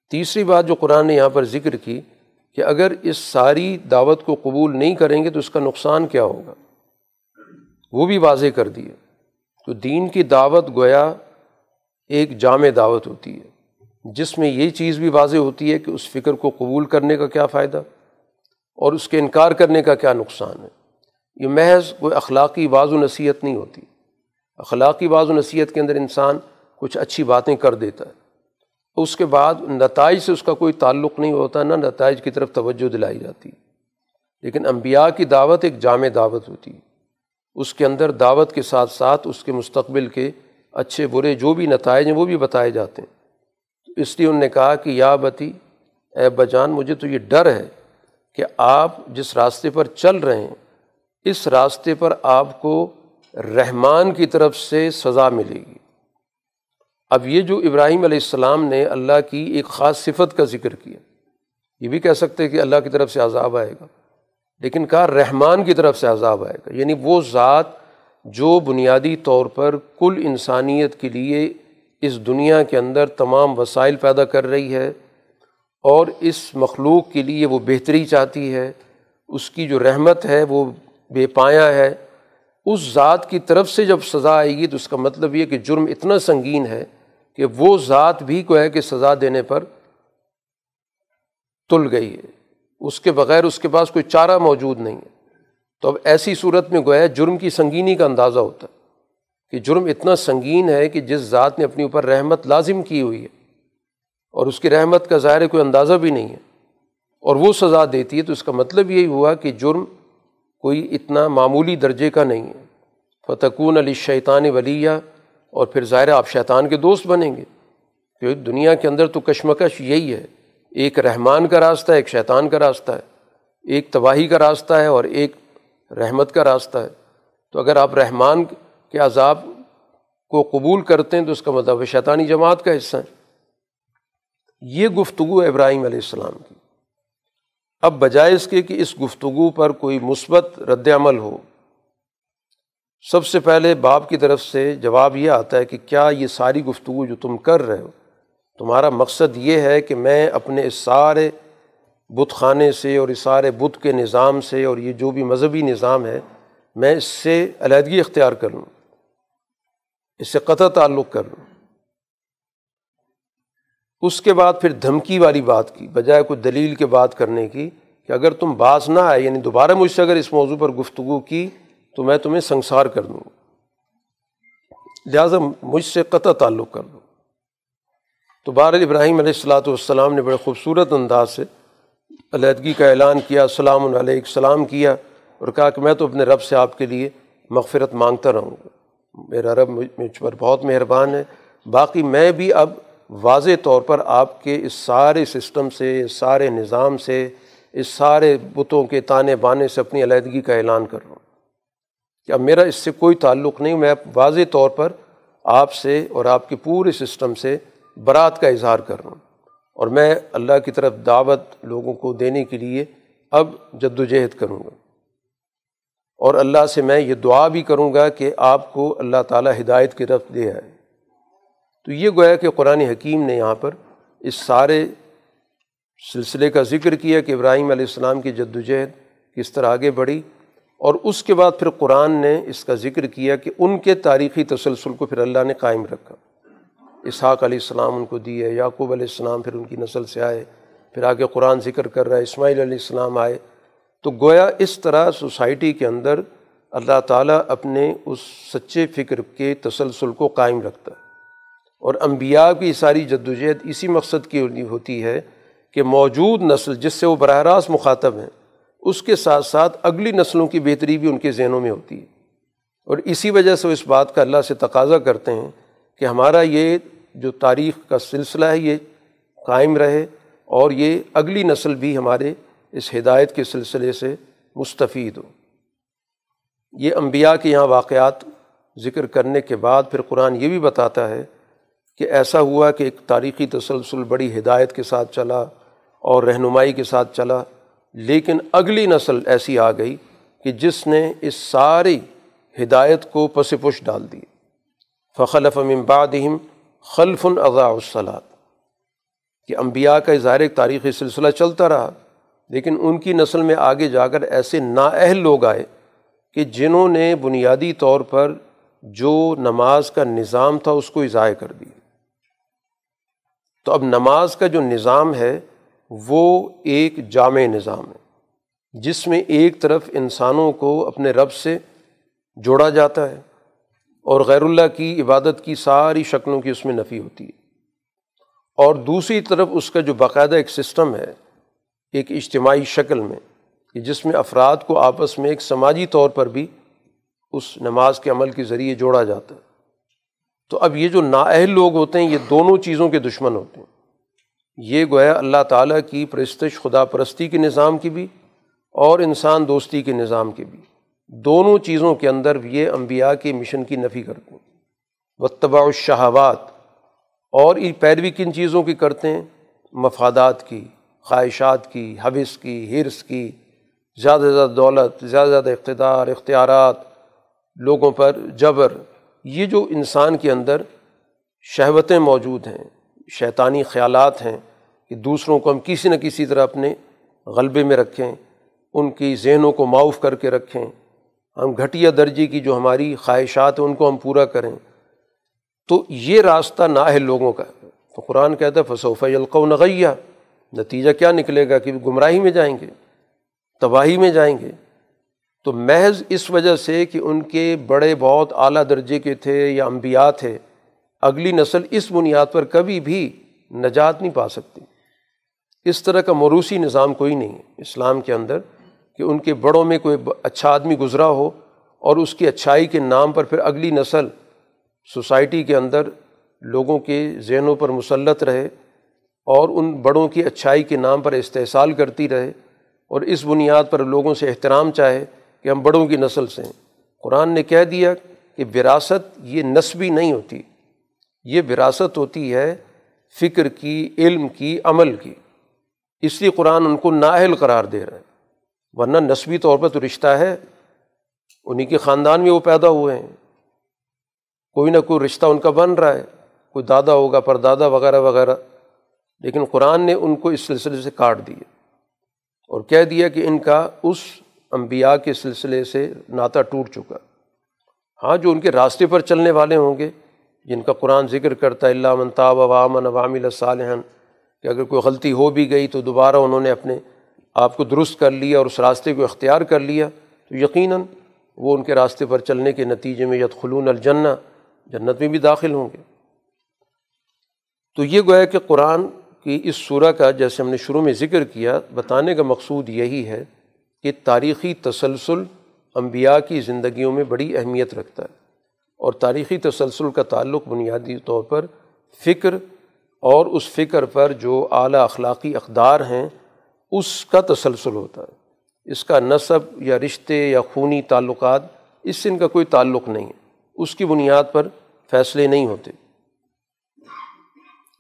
تیسری بات جو قرآن نے یہاں پر ذکر کی کہ اگر اس ساری دعوت کو قبول نہیں کریں گے تو اس کا نقصان کیا ہوگا؟ وہ بھی واضح کر دیے تو دین کی دعوت گویا ایک جامع دعوت ہوتی ہے، جس میں یہ چیز بھی واضح ہوتی ہے کہ اس فکر کو قبول کرنے کا کیا فائدہ اور اس کے انکار کرنے کا کیا نقصان ہے۔ یہ محض کوئی اخلاقی بعض و نصیحت نہیں ہوتی۔ اخلاقی بعض و نصیحت کے اندر انسان کچھ اچھی باتیں کر دیتا ہے۔ اس کے بعد نتائج سے اس کا کوئی تعلق نہیں ہوتا، نہ نتائج کی طرف توجہ دلائی جاتی۔ لیکن انبیاء کی دعوت ایک جامع دعوت ہوتی۔ ہے اس کے اندر دعوت کے ساتھ ساتھ اس کے مستقبل کے اچھے برے جو بھی نتائج ہیں وہ بھی بتائے جاتے ہیں۔ اس لیے انہوں نے کہا کہ یا بتی، اے بجان مجھے تو یہ ڈر ہے کہ آپ جس راستے پر چل رہے ہیں اس راستے پر آپ کو رحمان کی طرف سے سزا ملے گی۔ اب یہ جو ابراہیم علیہ السلام نے اللہ کی ایک خاص صفت کا ذکر کیا، یہ بھی کہہ سکتے کہ اللہ کی طرف سے عذاب آئے گا، لیکن کہا رحمان کی طرف سے عذاب آئے گا۔ یعنی وہ ذات جو بنیادی طور پر کل انسانیت کے لیے اس دنیا کے اندر تمام وسائل پیدا کر رہی ہے اور اس مخلوق کے لیے وہ بہتری چاہتی ہے، اس کی جو رحمت ہے وہ بے پایا ہے، اس ذات کی طرف سے جب سزا آئے گی تو اس کا مطلب یہ کہ جرم اتنا سنگین ہے کہ وہ ذات بھی کو ہے کہ سزا دینے پر تل گئی ہے۔ اس کے بغیر اس کے پاس کوئی چارہ موجود نہیں ہے۔ تو اب ایسی صورت میں گویا جرم کی سنگینی کا اندازہ ہوتا ہے کہ جرم اتنا سنگین ہے کہ جس ذات نے اپنے اوپر رحمت لازم کی ہوئی ہے اور اس کی رحمت کا ظاہر کوئی اندازہ بھی نہیں ہے اور وہ سزا دیتی ہے تو اس کا مطلب یہی ہوا کہ جرم کوئی اتنا معمولی درجے کا نہیں ہے۔ فتقون علی شیطان ولیہ، اور پھر ظاہر آپ شیطان کے دوست بنیں گے۔ کیونکہ دنیا کے اندر تو کشمکش یہی ہے۔ ایک رحمان کا راستہ ہے ایک شیطان کا راستہ ہے۔ ایک تباہی کا راستہ ہے اور ایک رحمت کا راستہ ہے۔ تو اگر آپ رحمان کے عذاب کو قبول کرتے ہیں تو اس کا مطلب شیطانی جماعت کا حصہ ہے۔ یہ گفتگو ابراہیم علیہ السلام کی۔ اب بجائے اس کے کہ اس گفتگو پر کوئی مثبت رد عمل ہو، سب سے پہلے باپ کی طرف سے جواب یہ آتا ہے کہ کیا یہ ساری گفتگو جو تم کر رہے ہو، تمہارا مقصد یہ ہے کہ میں اپنے اس سارے بت خانے سے اور اس سارے بت کے نظام سے اور یہ جو بھی مذہبی نظام ہے، میں اس سے علیحدگی اختیار کر لوں، اس سے قطع تعلق کر لوں۔ اس کے بعد پھر دھمکی والی بات کی، بجائے کوئی دلیل کے بات کرنے کی کہ اگر تم باز نہ آئے یعنی دوبارہ مجھ سے اگر اس موضوع پر گفتگو کی تو میں تمہیں سنسار کر دوں۔ لہٰذا مجھ سے قطع تعلق کر دوں تو بار ابراہیم علیہ السلاۃ والسلام نے بڑے خوبصورت انداز سے علیحدگی کا اعلان کیا، السلام علیہ السلام کیا اور کہا کہ میں تو اپنے رب سے آپ کے لیے مغفرت مانگتا رہوں۔ گا میرا رب مجھ پر بہت مہربان ہے۔ باقی میں بھی اب واضح طور پر آپ کے اس سارے سسٹم سے، اس سارے نظام سے، اس سارے بتوں کے تانے بانے سے اپنی علیحدگی کا اعلان کر رہا ہوں۔ کہ اب میرا اس سے کوئی تعلق نہیں؟ میں واضح طور پر آپ سے اور آپ کے پورے سسٹم سے برات کا اظہار کر رہا ہوں۔ اور میں اللہ کی طرف دعوت لوگوں کو دینے کے لیے اب جد و جہد کروں گا۔ اور اللہ سے میں یہ دعا بھی کروں گا کہ آپ کو اللہ تعالیٰ ہدایت کی طرف دے آئے۔ تو یہ گویا کہ قرآن حکیم نے یہاں پر اس سارے سلسلے کا ذکر کیا کہ ابراہیم علیہ السلام کی جد وجہد کس طرح آگے بڑھی اور اس کے بعد پھر قرآن نے اس کا ذکر کیا کہ ان کے تاریخی تسلسل کو پھر اللہ نے قائم رکھا۔ اسحاق علیہ السلام ان کو دیے یعقوب علیہ السلام پھر ان کی نسل سے آئے، پھر آگے قرآن ذکر کر رہا ہے، اسماعیل علیہ السلام آئے۔ تو گویا اس طرح سوسائٹی کے اندر اللہ تعالیٰ اپنے اس سچے فکر کے تسلسل کو قائم رکھتا ہے۔ اور انبیاء کی ساری جدوجہد اسی مقصد کی ہوتی ہے کہ موجود نسل جس سے وہ براہ راست مخاطب ہیں، اس کے ساتھ ساتھ اگلی نسلوں کی بہتری بھی ان کے ذہنوں میں ہوتی ہے۔ اور اسی وجہ سے وہ اس بات کا اللہ سے تقاضا کرتے ہیں کہ ہمارا یہ جو تاریخ کا سلسلہ ہے، یہ قائم رہے اور یہ اگلی نسل بھی ہمارے اس ہدایت کے سلسلے سے مستفید ہو۔ یہ انبیاء کے یہاں واقعات ذکر کرنے کے بعد پھر قرآن یہ بھی بتاتا ہے کہ ایسا ہوا کہ ایک تاریخی تسلسل بڑی ہدایت کے ساتھ چلا اور رہنمائی کے ساتھ چلا، لیکن اگلی نسل ایسی آ گئی کہ جس نے اس ساری ہدایت کو پس پش ڈال دی۔ فخلف بعدہم خلف اضاء الصلاط کہ انبیاء کا اظہار ایک تاریخی سلسلہ چلتا رہا، لیکن ان کی نسل میں آگے جا کر ایسے نااہل لوگ آئے کہ جنہوں نے بنیادی طور پر جو نماز کا نظام تھا اس کو اضائع کر دیا۔ تو اب نماز کا جو نظام ہے وہ ایک جامع نظام ہے، جس میں ایک طرف انسانوں کو اپنے رب سے جوڑا جاتا ہے اور غیر اللہ کی عبادت کی ساری شکلوں کی اس میں نفی ہوتی ہے۔ اور دوسری طرف اس کا جو باقاعدہ ایک سسٹم ہے، ایک اجتماعی شکل میں، کہ جس میں افراد کو آپس میں ایک سماجی طور پر بھی اس نماز کے عمل کے ذریعے جوڑا جاتا ہے۔ تو اب یہ جو نااہل لوگ ہوتے ہیں، یہ دونوں چیزوں کے دشمن ہوتے ہیں۔ یہ گویا اللہ تعالیٰ کی پرستش، خدا پرستی کے نظام کی بھی اور انسان دوستی کے نظام کی بھی۔ دونوں چیزوں کے اندر یہ انبیاء کے مشن کی نفی کرتے ہیں۔ وطباء الشہوات اور یہ پیروی کن چیزوں کی کرتے ہیں؟ مفادات کی، خواہشات کی، حوث کی، حرص کی۔ زیادہ سے زیادہ دولت، زیادہ سے زیادہ اقتدار، اختیارات، لوگوں پر جبر یہ جو انسان کے اندر شہوتیں موجود ہیں، شیطانی خیالات ہیں کہ دوسروں کو ہم کسی نہ کسی طرح اپنے غلبے میں رکھیں، ان کی ذہنوں کو معاف کر کے رکھیں، ہم گھٹیا درجے کی جو ہماری خواہشات ہیں، ان کو ہم پورا کریں۔ تو یہ راستہ نہ ہے لوگوں کا۔ تو قرآن کہتا ہے فصوف القو نغیہ نتیجہ کیا نکلے گا؟ کہ گمراہی میں جائیں گے، تباہی میں جائیں گے۔ تو محض اس وجہ سے کہ ان کے بڑے بہت اعلیٰ درجے کے تھے یا انبیاء تھے، اگلی نسل اس بنیاد پر کبھی بھی نجات نہیں پا سکتی۔ اس طرح کا موروثی نظام کوئی نہیں ہے۔ اسلام کے اندر کہ ان کے بڑوں میں کوئی اچھا آدمی گزرا ہو اور اس کی اچھائی کے نام پر پھر اگلی نسل سوسائٹی کے اندر لوگوں کے ذہنوں پر مسلط رہے اور ان بڑوں کی اچھائی کے نام پر استحصال کرتی رہے اور اس بنیاد پر لوگوں سے احترام چاہے کہ ہم بڑوں کی نسل سے ہیں۔ قرآن نے کہہ دیا کہ وراثت یہ نسبی نہیں ہوتی، یہ وراثت ہوتی ہے فکر کی، علم کی، عمل کی۔ اس لیے قرآن ان کو نااہل قرار دے رہا ہے، ورنہ نسبی طور پر تو رشتہ ہے۔ انہیں کے خاندان میں وہ پیدا ہوئے ہیں۔ کوئی نہ کوئی رشتہ ان کا بن رہا ہے، کوئی دادا ہوگا پر دادا وغیرہ وغیرہ۔ لیکن قرآن نے ان کو اس سلسلے سے کاٹ دیا اور کہہ دیا کہ ان کا اس انبیاء کے سلسلے سے ناطا ٹوٹ چکا۔ ہاں جو ان کے راستے پر چلنے والے ہوں گے، جن کا قرآن ذکر کرتا ہے، اللہ منتاب عوامن عوام الصالحن کہ اگر کوئی غلطی ہو بھی گئی تو دوبارہ انہوں نے اپنے آپ کو درست کر لیا اور اس راستے کو اختیار کر لیا۔ تو یقیناً وہ ان کے راستے پر چلنے کے نتیجے میں ید خلون الجنہ، جنت میں بھی داخل ہوں گے۔ تو یہ گویا کہ قرآن کی اس صورح کا، جیسے ہم نے شروع میں ذکر کیا، بتانے کا مقصود یہی ہے کہ تاریخی تسلسل انبیاء کی زندگیوں میں بڑی اہمیت رکھتا ہے اور تاریخی تسلسل کا تعلق بنیادی طور پر فکر اور اس فکر پر جو اعلیٰ اخلاقی اقدار ہیں، اس کا تسلسل ہوتا ہے۔ اس کا نصب یا رشتے یا خونی تعلقات، اس سے ان کا کوئی تعلق نہیں ہے۔ اس کی بنیاد پر فیصلے نہیں ہوتے۔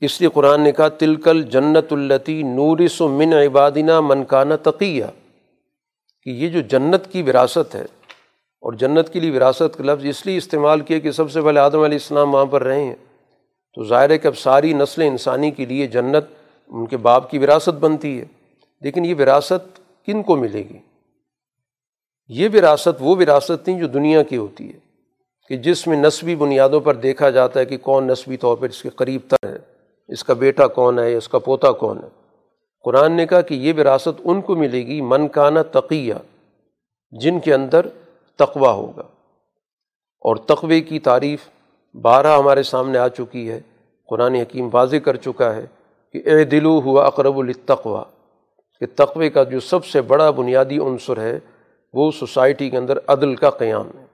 اس لیے قرآن نے کہا، تلکل جنت التی نورس و من عبادینہ منکانہ تقیہ۔ کہ یہ جو جنت کی وراثت ہے اور جنت کے لیے وراثت کا لفظ اس لیے استعمال کیا کہ سب سے پہلے آدم علیہ السلام وہاں پر رہے ہیں، تو ظاہر ہے کہ اب ساری نسل انسانی کے لیے جنت ان کے باپ کی وراثت بنتی ہے۔ لیکن یہ وراثت کن کو ملے گی؟ یہ وراثت وہ وراثت نہیں جو دنیا کی ہوتی ہے کہ جس میں نسبی بنیادوں پر دیکھا جاتا ہے کہ کون نسبی طور پر اس کے قریب تر ہے، اس کا بیٹا کون ہے، اس کا پوتا کون ہے۔ قرآن نے کہا کہ یہ وراثت ان کو ملے گی، من تقیہ، جن کے اندر تقوا ہوگا۔ اور تقوے کی تعریف بارہ ہمارے سامنے آ چکی ہے۔ قرآن حکیم واضح کر چکا ہے کہ اے دلو ہوا اقرب التقوا کہ تقوے کا جو سب سے بڑا بنیادی عنصر ہے، وہ سوسائٹی کے اندر عدل کا قیام ہے۔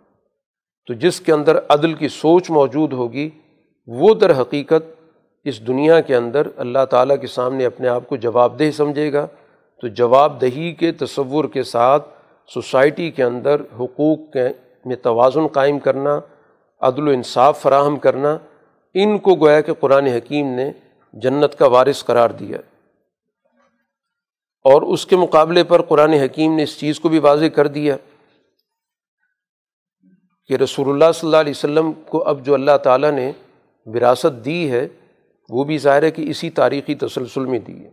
تو جس کے اندر عدل کی سوچ موجود ہوگی، وہ در حقیقت اس دنیا کے اندر اللہ تعالیٰ کے سامنے اپنے آپ کو جواب دہ سمجھے گا، تو جواب دہی کے تصور کے ساتھ سوسائٹی کے اندر حقوق کے میں توازن قائم کرنا، عدل و انصاف فراہم کرنا، ان کو گویا کہ قرآن حکیم نے جنت کا وارث قرار دیا۔ اور اس کے مقابلے پر قرآن حکیم نے اس چیز کو بھی واضح کر دیا کہ رسول اللہ صلی اللہ علیہ وسلم کو اب جو اللہ تعالیٰ نے وراثت دی ہے وہ بھی ظاہر ہے کہ اسی تاریخی تسلسل میں دی ہے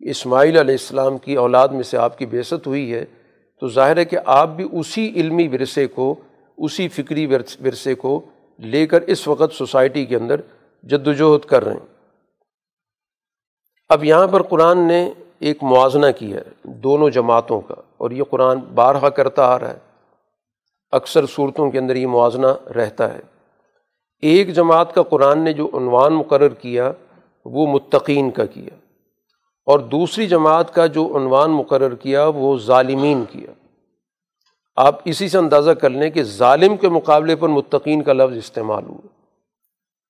اسماعیل علیہ السلام کی اولاد میں سے آپ کی بیست ہوئی ہے، تو ظاہر ہے کہ آپ بھی اسی علمی ورثے کو، اسی فکری ورثے کو لے کر اس وقت سوسائٹی کے اندر جد وجہد کر رہے ہیں۔ اب یہاں پر قرآن نے ایک موازنہ کیا ہے دونوں جماعتوں کا، اور یہ قرآن بارہا کرتا آ رہا ہے۔ اکثر صورتوں کے اندر یہ موازنہ رہتا ہے۔ ایک جماعت کا قرآن نے جو عنوان مقرر کیا، وہ متقین کا کیا۔ اور دوسری جماعت کا جو عنوان مقرر کیا، وہ ظالمین کیا۔ آپ اسی سے اندازہ کر لیں کہ ظالم کے مقابلے پر متقین کا لفظ استعمال ہوا۔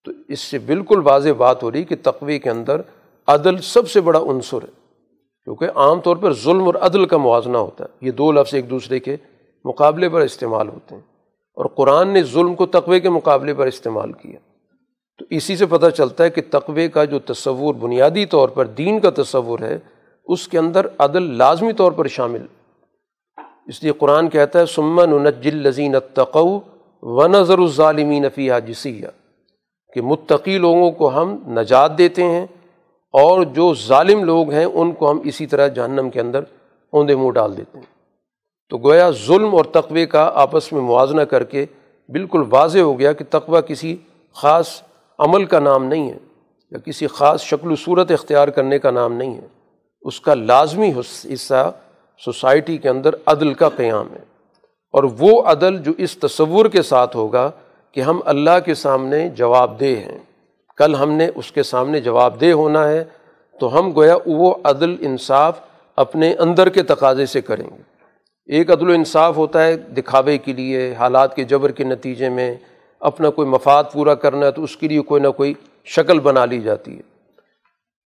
تو اس سے بالکل واضح بات ہو رہی کہ تقوی کے اندر عدل سب سے بڑا عنصر ہے۔ کیونکہ عام طور پر ظلم اور عدل کا موازنہ ہوتا ہے۔ یہ دو لفظ ایک دوسرے کے مقابلے پر استعمال ہوتے ہیں۔ اور قرآن نے ظلم کو تقوی کے مقابلے پر استعمال کیا۔ تو اسی سے پتہ چلتا ہے کہ تقوی کا جو تصور بنیادی طور پر دین کا تصور ہے، اس کے اندر عدل لازمی طور پر شامل۔ اس لیے قرآن کہتا ہے سمن نجل لذین تقو و نظر الظالمین فیہ جسیہ۔ کہ متقی لوگوں کو ہم نجات دیتے ہیں اور جو ظالم لوگ ہیں، ان کو ہم اسی طرح جہنم کے اندر اوندے منہ ڈال دیتے ہیں۔ تو گویا ظلم اور تقوے کا آپس میں موازنہ کر کے بالکل واضح ہو گیا کہ تقوی کسی خاص عمل کا نام نہیں ہے یا کسی خاص شکل و صورت اختیار کرنے کا نام نہیں ہے۔ اس کا لازمی حصہ سوسائٹی کے اندر عدل کا قیام ہے۔ اور وہ عدل جو اس تصور کے ساتھ ہوگا کہ ہم اللہ کے سامنے جواب دہ ہیں۔ کل ہم نے اس کے سامنے جواب دہ ہونا ہے تو ہم گویا وہ عدل انصاف اپنے اندر کے تقاضے سے کریں گے۔ ایک عدل و انصاف ہوتا ہے دکھاوے کے لیے، حالات کے جبر کے نتیجے میں اپنا کوئی مفاد پورا کرنا ہے تو اس کے لیے کوئی نہ کوئی شکل بنا لی جاتی ہے۔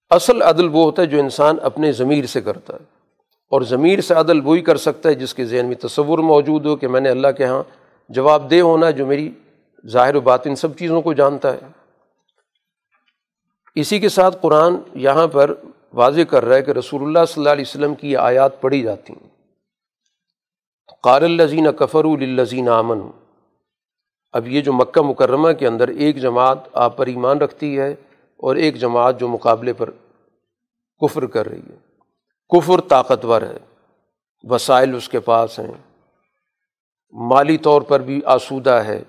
اصل عدل وہ ہوتا ہے جو انسان اپنے ضمیر سے کرتا ہے۔ اور ضمیر سے عدل وہی کر سکتا ہے جس کے ذہن میں تصور موجود ہو کہ میں نے اللہ کے یہاں جواب دہ ہونا جو میری ظاہر و بات ان سب چیزوں کو جانتا ہے۔ اسی کے ساتھ قرآن یہاں پر واضح کر رہا ہے کہ رسول اللہ صلی اللہ علیہ وسلم کی یہ آیات پڑھی جاتی ہیں۔ قار الزین کفر الزین امن اب یہ جو مکہ مکرمہ کے اندر ایک جماعت آپ پر ایمان رکھتی ہے اور ایک جماعت جو مقابلے پر کفر کر رہی ہے۔ کفر طاقتور ہے، وسائل اس کے پاس ہیں۔ مالی طور پر بھی آسودہ ہے۔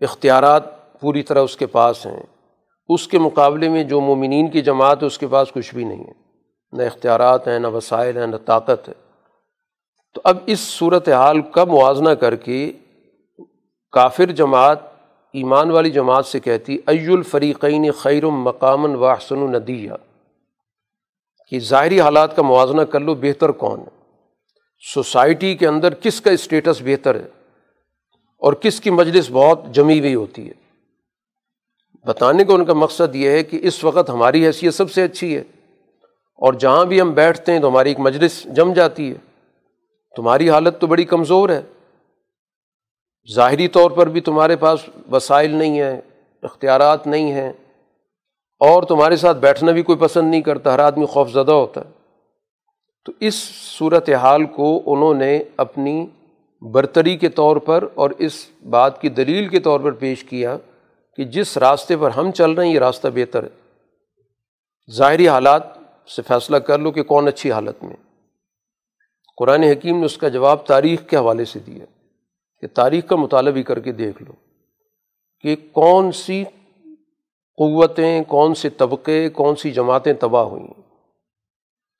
اختیارات پوری طرح اس کے پاس ہیں۔ اس کے مقابلے میں جو مومنین کی جماعت ہے، اس کے پاس کچھ بھی نہیں ہے۔ نہ اختیارات ہیں، نہ وسائل ہیں، نہ طاقت ہے۔ تو اب اس صورت حال کا موازنہ کر کے کافر جماعت ایمان والی جماعت سے کہتی ای الفریقین خیر مقامن و حسن الندیہ کہ ظاہری حالات کا موازنہ کر لو، بہتر کون ہے؟ سوسائٹی کے اندر کس کا اسٹیٹس بہتر ہے؟ اور کس کی مجلس بہت جمی ہوئی ہوتی ہے؟ بتانے کا ان کا مقصد یہ ہے کہ اس وقت ہماری حیثیت سب سے اچھی ہے، اور جہاں بھی ہم بیٹھتے ہیں تو ہماری ایک مجلس جم جاتی ہے۔ تمہاری حالت تو بڑی کمزور ہے۔ ظاہری طور پر بھی تمہارے پاس وسائل نہیں ہیں، اختیارات نہیں ہیں۔ اور تمہارے ساتھ بیٹھنا بھی کوئی پسند نہیں کرتا، ہر آدمی خوف زدہ ہوتا ہے۔ تو اس صورت حال کو انہوں نے اپنی برتری کے طور پر اور اس بات کی دلیل کے طور پر پیش کیا کہ جس راستے پر ہم چل رہے ہیں، یہ راستہ بہتر ہے۔ ظاہری حالات سے فیصلہ کر لو کہ کون اچھی حالت میں قرآن حکیم نے اس کا جواب تاریخ کے حوالے سے دیا کہ تاریخ کا مطالعہ بھی کر کے دیکھ لو کہ کون سی قوتیں، کون سے طبقے، کون سی جماعتیں تباہ ہوئیں۔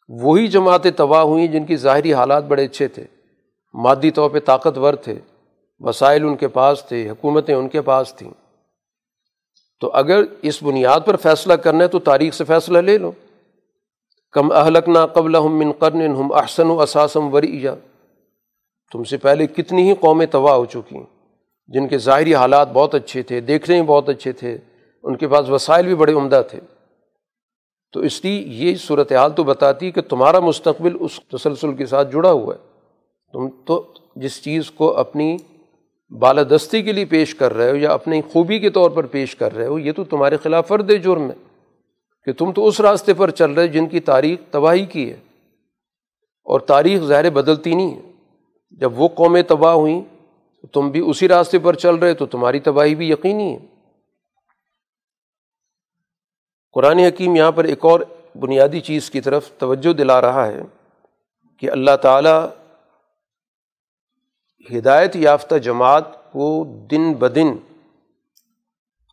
وہی جماعتیں تباہ ہوئیں جن کی ظاہری حالات بڑے اچھے تھے، مادی طور پہ طاقتور تھے، وسائل ان کے پاس تھے، حکومتیں ان کے پاس تھیں۔ تو اگر اس بنیاد پر فیصلہ کرنا ہے تو تاریخ سے فیصلہ لے لو۔ کم اہلک نا قبل ہم من قرن ہم احسن و اساسم وری تم سے پہلے کتنی ہی قومیں تباہ ہو چکی ہیں، جن کے ظاہری حالات بہت اچھے تھے، دیکھنے میں بہت اچھے تھے، ان کے پاس وسائل بھی بڑے عمدہ تھے۔ تو اس لیے یہ صورت حال تو بتاتی کہ تمہارا مستقبل اس تسلسل کے ساتھ جڑا ہوا ہے۔ تم تو جس چیز کو اپنی بالادستی کے لیے پیش کر رہے ہو یا اپنی خوبی کے طور پر پیش کر رہے ہو، یہ تو تمہارے خلاف فرد جرم ہے۔ کہ تم تو اس راستے پر چل رہے جن کی تاریخ تباہی کی ہے اور تاریخ ظاہر بدلتی نہیں ہے۔ جب وہ قومیں تباہ ہوئیں تو تم بھی اسی راستے پر چل رہے تو تمہاری تباہی بھی یقینی ہے۔ قرآن حکیم یہاں پر ایک اور بنیادی چیز کی طرف توجہ دلا رہا ہے کہ اللہ تعالیٰ ہدایت یافتہ جماعت کو دن بدن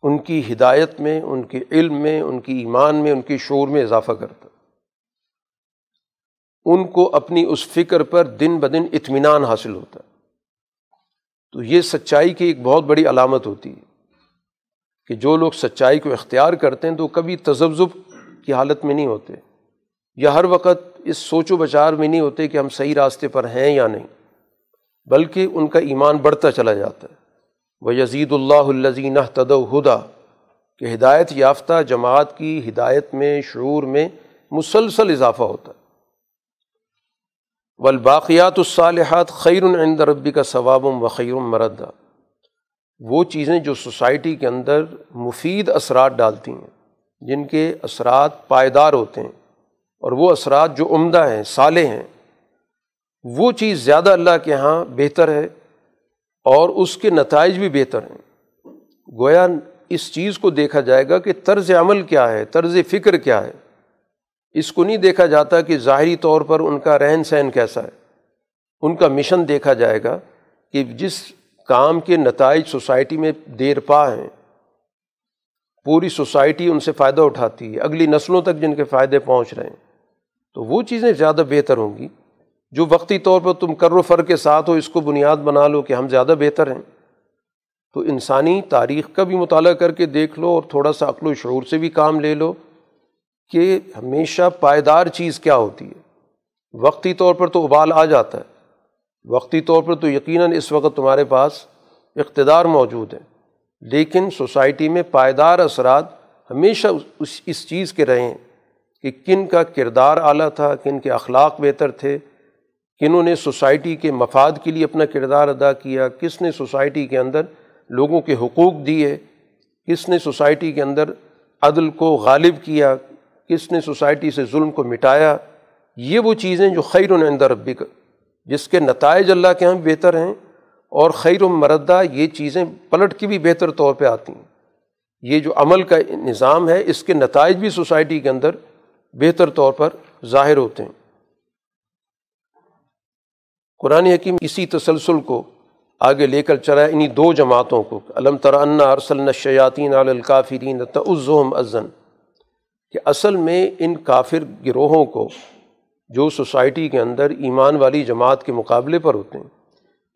ان کی ہدایت میں، ان کے علم میں، ان کی ایمان میں، ان کی شعور میں اضافہ کرتا۔ ان کو اپنی اس فکر پر دن بدن اطمینان حاصل ہوتا۔ تو یہ سچائی کی ایک بہت بڑی علامت ہوتی ہے کہ جو لوگ سچائی کو اختیار کرتے ہیں تو کبھی تذبذب کی حالت میں نہیں ہوتے، یا ہر وقت اس سوچ و بچار میں نہیں ہوتے کہ ہم صحیح راستے پر ہیں یا نہیں، بلکہ ان کا ایمان بڑھتا چلا جاتا ہے۔ وہ یزید اللہ الزین تد ہدا کہ ہدایت یافتہ جماعت کی ہدایت میں، شعور میں مسلسل اضافہ ہوتا ہے۔ والباقیات الصالحات خیر عند ربی کا ثواب و خیر مردہ۔ وہ چیزیں جو سوسائٹی کے اندر مفید اثرات ڈالتی ہیں، جن کے اثرات پائیدار ہوتے ہیں اور وہ اثرات جو عمدہ ہیں، صالح ہیں، وہ چیز زیادہ اللہ کے یہاں بہتر ہے۔ اور اس کے نتائج بھی بہتر ہیں۔ گویا اس چیز کو دیکھا جائے گا کہ طرز عمل کیا ہے، طرز فکر کیا ہے۔ اس کو نہیں دیکھا جاتا کہ ظاہری طور پر ان کا رہن سہن کیسا ہے۔ ان کا مشن دیکھا جائے گا کہ جس کام کے نتائج سوسائٹی میں دیر پا ہیں، پوری سوسائٹی ان سے فائدہ اٹھاتی ہے۔ اگلی نسلوں تک جن کے فائدے پہنچ رہے ہیں۔ تو وہ چیزیں زیادہ بہتر ہوں گی۔ جو وقتی طور پر تم کر و فر کے ساتھ ہو، اس کو بنیاد بنا لو کہ ہم زیادہ بہتر ہیں۔ تو انسانی تاریخ کا بھی مطالعہ کر کے دیکھ لو اور تھوڑا سا عقل و شعور سے بھی کام لے لو کہ ہمیشہ پائیدار چیز کیا ہوتی ہے۔ وقتی طور پر تو ابال آ جاتا ہے۔ وقتی طور پر تو یقیناً اس وقت تمہارے پاس اقتدار موجود ہے۔ لیکن سوسائٹی میں پائیدار اثرات ہمیشہ اس اس چیز کے رہیں کہ کن کا کردار اعلیٰ تھا، کن کے اخلاق بہتر تھے۔ کنہوں نے سوسائٹی کے مفاد کے لیے اپنا کردار ادا کیا، کس نے سوسائٹی کے اندر لوگوں کے حقوق دیے، کس نے سوسائٹی کے اندر عدل کو غالب کیا، کس نے سوسائٹی سے ظلم کو مٹایا، یہ وہ چیزیں جو خیر اندر ربی کا جس کے نتائج اللہ کے یہاں بہتر ہیں اور خیر و مردہ یہ چیزیں پلٹ کی بھی بہتر طور پہ آتی ہیں۔ یہ جو عمل کا نظام ہے، اس کے نتائج بھی سوسائٹی کے اندر بہتر طور پر ظاہر ہوتے ہیں۔ قرآن حکیم اسی تسلسل کو آگے لے کر چلا انہیں دو جماعتوں کو۔ علم ترانہ ارسل شیاطین الکافرین تعزم ازن۔ کہ اصل میں ان کافر گروہوں کو جو سوسائٹی کے اندر ایمان والی جماعت کے مقابلے پر ہوتے ہیں،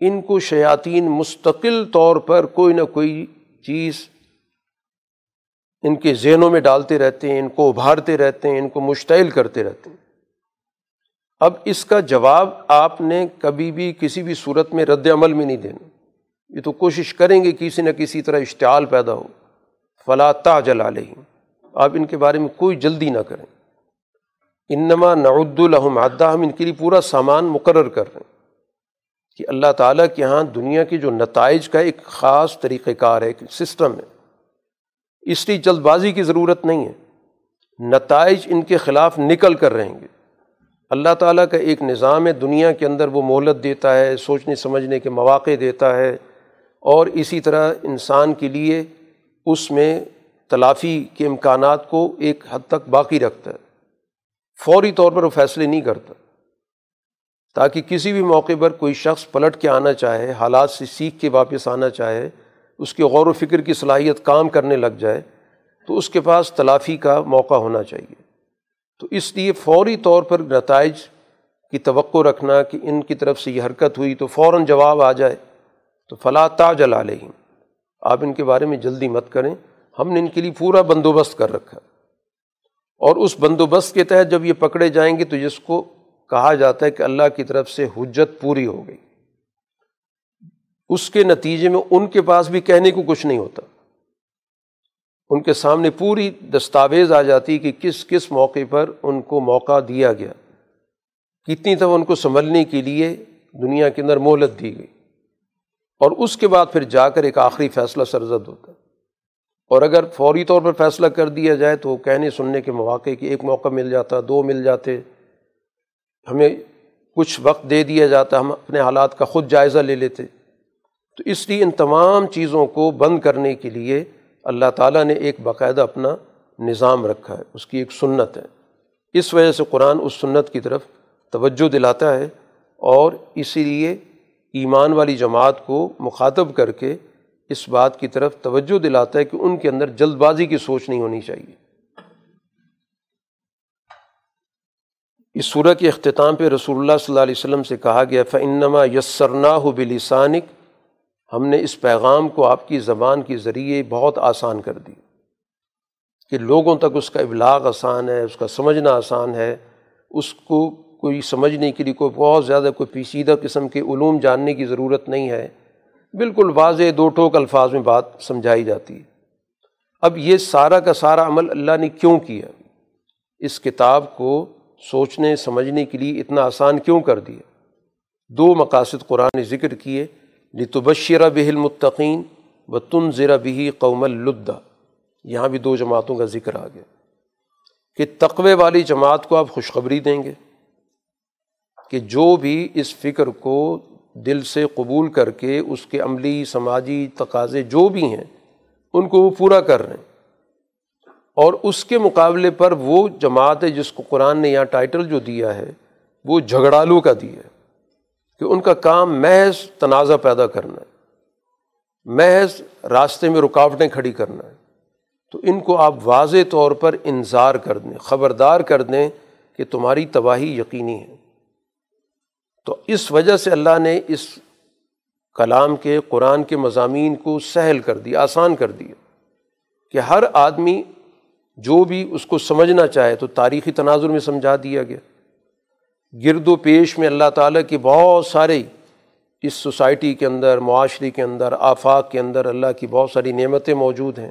ان کو شیاطین مستقل طور پر کوئی نہ کوئی چیز ان کے ذہنوں میں ڈالتے رہتے ہیں، ان کو ابھارتے رہتے ہیں، ان کو مشتعل کرتے رہتے ہیں۔ اب اس کا جواب آپ نے کبھی بھی کسی بھی صورت میں رد عمل میں نہیں دینا۔ یہ تو کوشش کریں گے کسی نہ کسی طرح اشتعال پیدا ہو۔ فلا جلا لیں آپ ان کے بارے میں کوئی جلدی نہ کریں۔ انما نعد الحم عدہ، ہم ان کے لیے پورا سامان مقرر کر رہے ہیں۔ کہ اللہ تعالیٰ کے یہاں دنیا کے جو نتائج کا ایک خاص طریقۂ کار ہے، ایک سسٹم ہے۔ اس لیے جلد بازی کی ضرورت نہیں ہے۔ نتائج ان کے خلاف نکل کر رہیں گے۔ اللہ تعالیٰ کا ایک نظام ہے، دنیا کے اندر وہ مہلت دیتا ہے، سوچنے، سمجھنے کے مواقع دیتا ہے اور اسی طرح انسان کے لیے اس میں تلافی کے امکانات کو ایک حد تک باقی رکھتا ہے۔ فوری طور پر وہ فیصلے نہیں کرتا۔ تاکہ کسی بھی موقع پر کوئی شخص پلٹ کے آنا چاہے، حالات سے سیکھ کے واپس آنا چاہے، اس کی غور و فکر کی صلاحیت کام کرنے لگ جائے، تو اس کے پاس تلافی کا موقع ہونا چاہیے۔ تو اس لیے فوری طور پر نتائج کی توقع رکھنا کہ ان کی طرف سے یہ حرکت ہوئی تو فوراً جواب آ جائے تو فلاں تاج علیہم۔ آپ ان کے بارے میں جلدی مت کریں۔ ہم نے ان کے لیے پورا بندوبست کر رکھا۔ اور اس بندوبست کے تحت جب یہ پکڑے جائیں گے تو جس کو کہا جاتا ہے کہ اللہ کی طرف سے حجت پوری ہو گئی۔ اس کے نتیجے میں ان کے پاس بھی کہنے کو کچھ نہیں ہوتا۔ ان کے سامنے پوری دستاویز آ جاتی کہ کس کس موقع پر ان کو موقع دیا گیا۔ کتنی دفعہ ان کو سنبھلنے کے لیے دنیا کے اندر مہلت دی گئی۔ اور اس کے بعد پھر جا کر ایک آخری فیصلہ سرزد ہوتا۔ ہے اور اگر فوری طور پر فیصلہ کر دیا جائے تو کہنے سننے کے مواقع کہ ایک موقع مل جاتا، دو مل جاتے، ہمیں کچھ وقت دے دیا جاتا، ہم اپنے حالات کا خود جائزہ لے لیتے۔ تو اس لیے ان تمام چیزوں کو بند کرنے کے لیے اللہ تعالیٰ نے ایک باقاعدہ اپنا نظام رکھا ہے، اس کی ایک سنت ہے۔ اس وجہ سے قرآن اس سنت کی طرف توجہ دلاتا ہے اور اسی لیے ایمان والی جماعت کو مخاطب کر کے اس بات کی طرف توجہ دلاتا ہے کہ ان کے اندر جلد بازی کی سوچ نہیں ہونی چاہیے۔ اس صورح کے اختتام پہ رسول اللہ صلی اللہ علیہ وسلم سے کہا گیا فنما یسرنا ہو بلسانک ہم نے اس پیغام کو آپ کی زبان کے ذریعے بہت آسان کر دی کہ لوگوں تک اس کا ابلاغ آسان ہے، اس کا سمجھنا آسان ہے، اس کو کوئی سمجھنے کے لیے کوئی بہت زیادہ کوئی پیچیدہ قسم کے علوم جاننے کی ضرورت نہیں ہے۔ بالکل واضح دو ٹوک الفاظ میں بات سمجھائی جاتی۔ ہے اب یہ سارا کا سارا عمل اللہ نے کیوں کیا؟ اس کتاب کو سوچنے، سمجھنے کے لیے اتنا آسان کیوں کر دیا؟ دو مقاصد قرآن نے ذکر کیے۔ لتبشرہ بہ المطقین و تن ذرا بہی قوم الدا یہاں بھی دو جماعتوں کا ذکر آ گیا۔ کہ تقوے والی جماعت کو آپ خوشخبری دیں گے کہ جو بھی اس فکر کو دل سے قبول کر کے اس کے عملی، سماجی تقاضے جو بھی ہیں، ان کو وہ پورا کر رہے ہیں۔ اور اس کے مقابلے پر وہ جماعت ہے جس کو قرآن نے یہاں ٹائٹل جو دیا ہے، وہ جھگڑالو کا دیا ہے۔ کہ ان کا کام محض تنازع پیدا کرنا ہے، محض راستے میں رکاوٹیں کھڑی کرنا ہے۔ تو ان کو آپ واضح طور پر انظار کر دیں، خبردار کر دیں کہ تمہاری تباہی یقینی ہے۔ تو اس وجہ سے اللہ نے اس کلام کے، قرآن کے مضامین کو سہل کر دیا، آسان کر دیا کہ ہر آدمی جو بھی اس کو سمجھنا چاہے تو تاریخی تناظر میں سمجھا دیا گیا۔ گرد و پیش میں اللہ تعالیٰ کے بہت سارے اس سوسائٹی کے اندر، معاشرے کے اندر، آفاق کے اندر اللہ کی بہت ساری نعمتیں موجود ہیں۔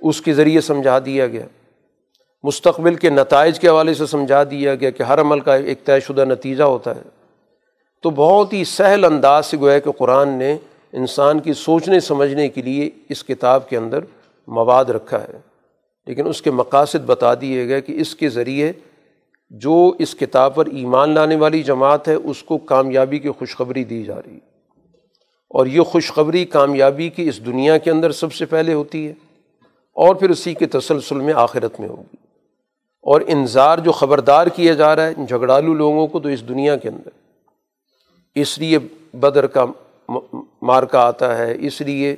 اس کے ذریعے سمجھا دیا گیا۔ مستقبل کے نتائج کے حوالے سے سمجھا دیا گیا کہ ہر عمل کا ایک طے شدہ نتیجہ ہوتا ہے۔ تو بہت ہی سہل انداز سے گویا کہ قرآن نے انسان کی سوچنے، سمجھنے کے لیے اس کتاب کے اندر مواد رکھا ہے۔ لیکن اس کے مقاصد بتا دیے گئے کہ اس کے ذریعے جو اس کتاب پر ایمان لانے والی جماعت ہے، اس کو کامیابی کی خوشخبری دی جا رہی ہے۔ اور یہ خوشخبری کامیابی کی اس دنیا کے اندر سب سے پہلے ہوتی ہے، اور پھر اسی کے تسلسل میں آخرت میں ہوگی۔ اور انظار جو خبردار کیا جا رہا ہے، جھگڑالو لوگوں کو تو اس دنیا کے اندر۔ اس لیے بدر کا مارکا آتا ہے، اس لیے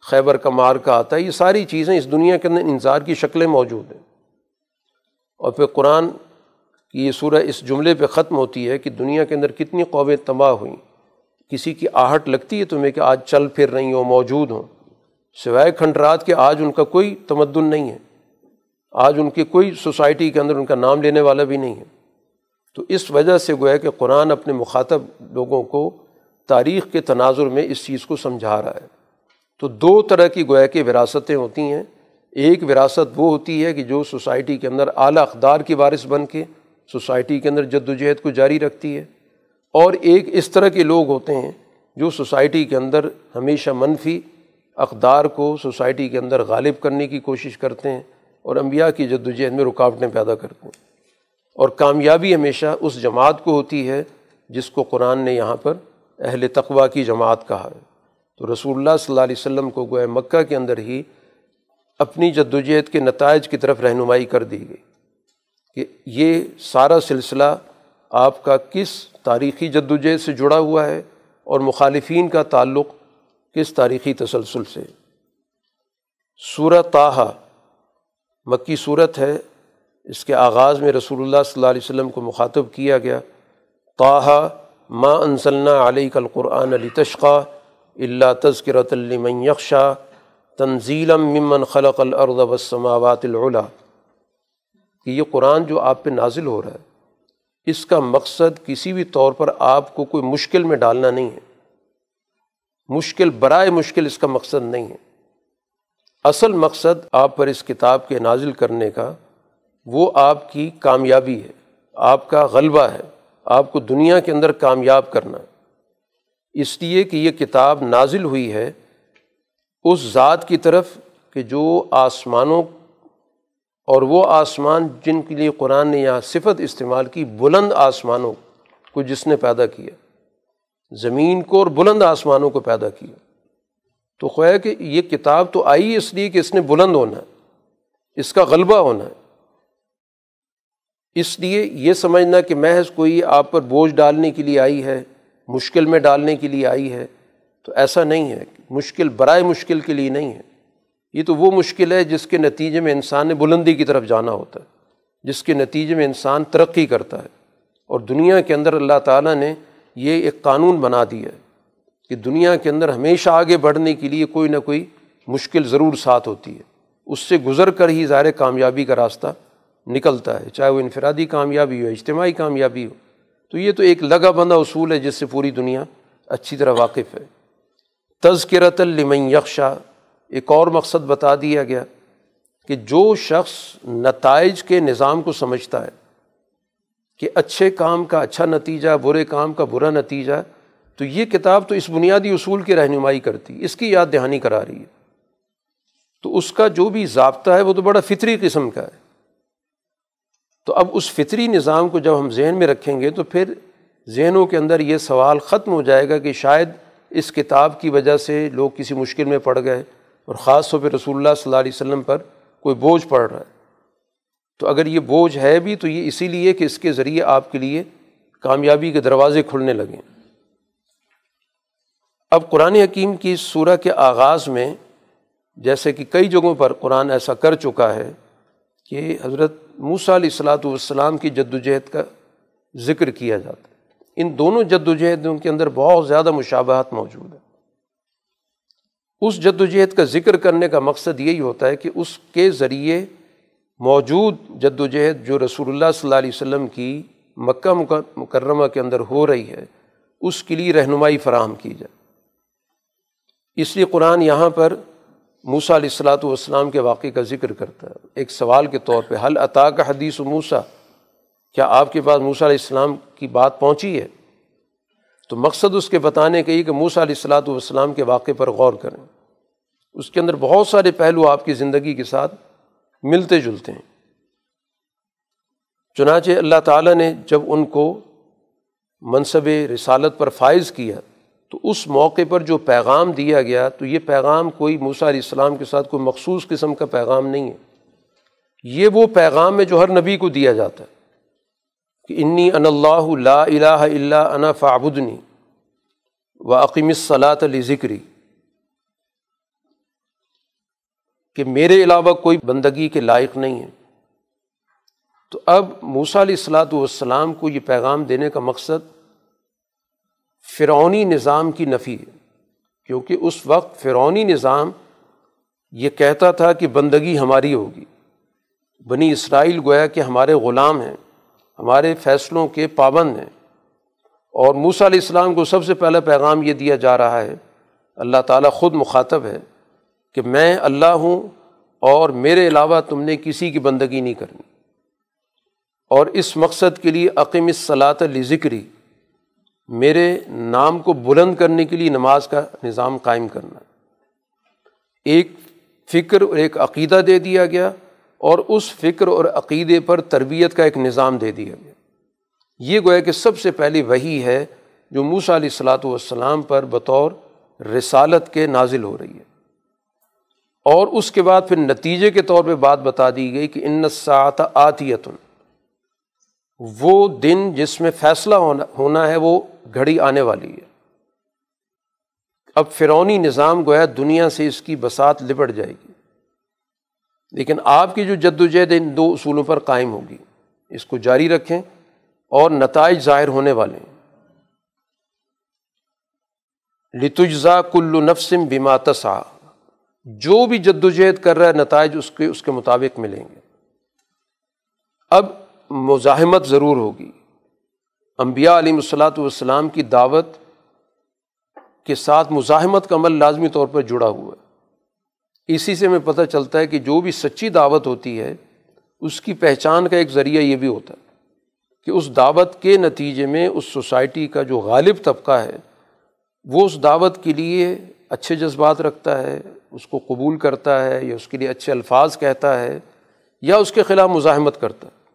خیبر کا مارکا آتا ہے۔ یہ ساری چیزیں اس دنیا کے اندر انظار کی شکلیں موجود ہیں۔ اور پھر قرآن کی یہ سورہ اس جملے پہ ختم ہوتی ہے کہ دنیا کے اندر کتنی قومیں تباہ ہوئیں، کسی کی آہٹ لگتی ہے تمہیں کہ آج چل پھر رہی ہوں، موجود ہوں، سوائے کھنڈرات کے آج ان کا کوئی تمدن نہیں ہے، آج ان کی کوئی سوسائٹی کے اندر ان کا نام لینے والا بھی نہیں ہے۔ تو اس وجہ سے گویا کہ قرآن اپنے مخاطب لوگوں کو تاریخ کے تناظر میں اس چیز کو سمجھا رہا ہے۔ تو دو طرح کی گویا کہ وراثتیں ہوتی ہیں۔ ایک وراثت وہ ہوتی ہے کہ جو سوسائٹی کے اندر اعلیٰ اقدار کی وارث بن کے سوسائٹی کے اندر جد وجہد کو جاری رکھتی ہے اور ایک اس طرح کے لوگ ہوتے ہیں جو سوسائٹی کے اندر ہمیشہ منفی اقدار کو سوسائٹی کے اندر غالب کرنے کی کوشش کرتے ہیں اور انبیاء کی جد وجہد میں رکاوٹیں پیدا کرتے ہیں۔ اور کامیابی ہمیشہ اس جماعت کو ہوتی ہے جس کو قرآن نے یہاں پر اہل تقوا کی جماعت کہا ہے۔ تو رسول اللہ صلی اللہ علیہ وسلم کو گوئے مکہ کے اندر ہی اپنی جد وجہد کے نتائج کی طرف رہنمائی کر دی گئی۔ کہ یہ سارا سلسلہ آپ کا کس تاریخی جد وجہد سے جڑا ہوا ہے اور مخالفین کا تعلق کس تاریخی تسلسل سے صورت طاہا، مکی صورت ہے، اس کے آغاز میں رسول اللہ صلی اللہ علیہ وسلم کو مخاطب کیا گیا، طاہا، ما انصلّہ علیہ القرآن علی تشقہ اللہ تذکرت المن یکشا تنزیلم ممن خلق الارض والسماوات العلا۔ کہ یہ قرآن جو آپ پہ نازل ہو رہا ہے، اس کا مقصد کسی بھی طور پر آپ کو کوئی مشکل میں ڈالنا نہیں ہے۔ مشکل، برائے مشکل اس کا مقصد نہیں ہے۔ اصل مقصد آپ پر اس کتاب کے نازل کرنے کا وہ آپ کی کامیابی ہے۔ آپ کا غلبہ ہے۔ آپ کو دنیا کے اندر کامیاب کرنا اس لیے کہ یہ کتاب نازل ہوئی ہے اس ذات کی طرف کہ جو آسمانوں اور وہ آسمان جن کے لیے قرآن نے یہاں صفت استعمال کی، بلند آسمانوں کو جس نے پیدا کیا۔ زمین کو اور بلند آسمانوں کو پیدا کیا۔ تو خواہ کہ یہ کتاب تو آئی اس لیے کہ اس نے بلند ہونا ہے، اس کا غلبہ ہونا ہے۔ اس لیے یہ سمجھنا کہ محض کوئی آپ پر بوجھ ڈالنے کے لیے آئی ہے، مشکل میں ڈالنے کے لیے آئی ہے، تو ایسا نہیں ہے۔ مشکل برائے مشکل کے لیے نہیں ہے۔ یہ تو وہ مشکل ہے جس کے نتیجے میں انسان نے بلندی کی طرف جانا ہوتا ہے، جس کے نتیجے میں انسان ترقی کرتا ہے۔ اور دنیا کے اندر اللہ تعالیٰ نے یہ ایک قانون بنا دیا ہے کہ دنیا کے اندر ہمیشہ آگے بڑھنے کے لیے کوئی نہ کوئی مشکل ضرور ساتھ ہوتی ہے۔ اس سے گزر کر ہی ظاہر کامیابی کا راستہ نکلتا ہے، چاہے وہ انفرادی کامیابی ہو، اجتماعی کامیابی ہو۔ تو یہ تو ایک لگا بندہ اصول ہے جس سے پوری دنیا اچھی طرح واقف ہے۔ تذکرت المن یکشا ایک اور مقصد بتا دیا گیا کہ جو شخص نتائج کے نظام کو سمجھتا ہے کہ اچھے کام کا اچھا نتیجہ، برے کام کا برا نتیجہ، تو یہ کتاب تو اس بنیادی اصول کی رہنمائی کرتی، اس کی یاد دہانی کرا رہی ہے۔ تو اس کا جو بھی ضابطہ ہے وہ تو بڑا فطری قسم کا ہے۔ تو اب اس فطری نظام کو جب ہم ذہن میں رکھیں گے تو پھر ذہنوں کے اندر یہ سوال ختم ہو جائے گا کہ شاید اس کتاب کی وجہ سے لوگ کسی مشکل میں پڑ گئے۔ اور خاص طور پہ رسول اللہ صلی اللہ علیہ وسلم پر کوئی بوجھ پڑ رہا ہے۔ تو اگر یہ بوجھ ہے بھی تو یہ اسی لیے کہ اس کے ذریعے آپ کے لیے کامیابی کے دروازے کھلنے لگیں اب قرآن حکیم کی صورح کے آغاز میں جیسے کہ کئی جگہوں پر قرآن ایسا کر چکا ہے کہ حضرت موسیٰ علیہ السلاۃ والسلام کی جد وجہد کا ذکر کیا جاتا ہے۔ ان دونوں جد وجہدوں کے اندر بہت زیادہ مشابہت موجود ہے۔ اس جد وجہد کا ذکر کرنے کا مقصد یہی ہوتا ہے کہ اس کے ذریعے موجود جد وجہد جو رسول اللہ صلی اللہ علیہ وسلم کی مکہ مکرمہ کے اندر ہو رہی ہے، اس کے لیے رہنمائی فراہم کی جائے۔ اس لیے قرآن یہاں پر موسا علیہ السلاۃ والسلام کے واقعے کا ذکر کرتا ہے۔ ایک سوال کے طور پہ حل عطا کا حدیث و موسا کیا آپ کے پاس موسا علیہ السلام کی بات پہنچی ہے؟ تو مقصد اس کے بتانے کا یہ کہ موسا علیہ السلاۃ والسلام کے واقعے پر غور کریں۔ اس کے اندر بہت سارے پہلو آپ کی زندگی کے ساتھ ملتے جلتے ہیں۔ چنانچہ اللہ تعالیٰ نے جب ان کو منصب رسالت پر فائز کیا، تو اس موقع پر جو پیغام دیا گیا، تو یہ پیغام کوئی موسیٰ علیہ السلام کے ساتھ کوئی مخصوص قسم کا پیغام نہیں ہے۔ یہ وہ پیغام ہے جو ہر نبی کو دیا جاتا ہے۔ کہ انی ان اللہ لا الہ الا انا فعبدنی و عقیم الصلاۃ علی ذکری کہ میرے علاوہ کوئی بندگی کے لائق نہیں ہے۔ تو اب موسیٰ علیہ السلاۃ والسلام کو یہ پیغام دینے کا مقصد فرعونی نظام کی نفی ہے۔ کیونکہ اس وقت فرعونی نظام یہ کہتا تھا کہ بندگی ہماری ہوگی۔ بنی اسرائیل گویا کہ ہمارے غلام ہیں۔ ہمارے فیصلوں کے پابند ہیں۔ اور موسیٰ علیہ السلام کو سب سے پہلا پیغام یہ دیا جا رہا ہے، اللہ تعالیٰ خود مخاطب ہے کہ میں اللہ ہوں اور میرے علاوہ تم نے کسی کی بندگی نہیں کرنی۔ اور اس مقصد کے لیے عقیم صلاۃ علی ذکری میرے نام کو بلند کرنے کے لیے نماز کا نظام قائم کرنا۔ ایک فکر اور ایک عقیدہ دے دیا گیا۔ اور اس فکر اور عقیدے پر تربیت کا ایک نظام دے دیا گیا۔ یہ گویا کہ سب سے پہلی وہی ہے جو موسا علیہ السلاۃ والسلام پر بطور رسالت کے نازل ہو رہی ہے۔ اور اس کے بعد پھر نتیجے کے طور پہ بات بتا دی گئی کہ ان سات آتیتن وہ دن جس میں فیصلہ ہونا ہونا ہے، وہ گھڑی آنے والی ہے۔ اب فرونی نظام گویا دنیا سے اس کی بسات لپٹ جائے گی۔ لیکن آپ کی جو جد وجہد ان دو اصولوں پر قائم ہوگی، اس کو جاری رکھیں اور نتائج ظاہر ہونے والے ہیں۔ لتجزا کل نفسم بما تسا جو بھی جد وجہد کر رہا ہے، نتائج اس کے اس کے مطابق ملیں گے۔ اب مزاحمت ضرور ہوگی۔ انبیاء علیہ الصلاۃ والسلام کی دعوت کے ساتھ مزاحمت کا عمل لازمی طور پر جڑا ہوا ہے۔ اسی سے ہمیں پتہ چلتا ہے کہ جو بھی سچی دعوت ہوتی ہے، اس کی پہچان کا ایک ذریعہ یہ بھی ہوتا ہے کہ اس دعوت کے نتیجے میں اس سوسائٹی کا جو غالب طبقہ ہے، وہ اس دعوت کے لیے اچھے جذبات رکھتا ہے، اس کو قبول کرتا ہے یا اس کے لیے اچھے الفاظ کہتا ہے یا اس کے خلاف مزاحمت کرتا ہے۔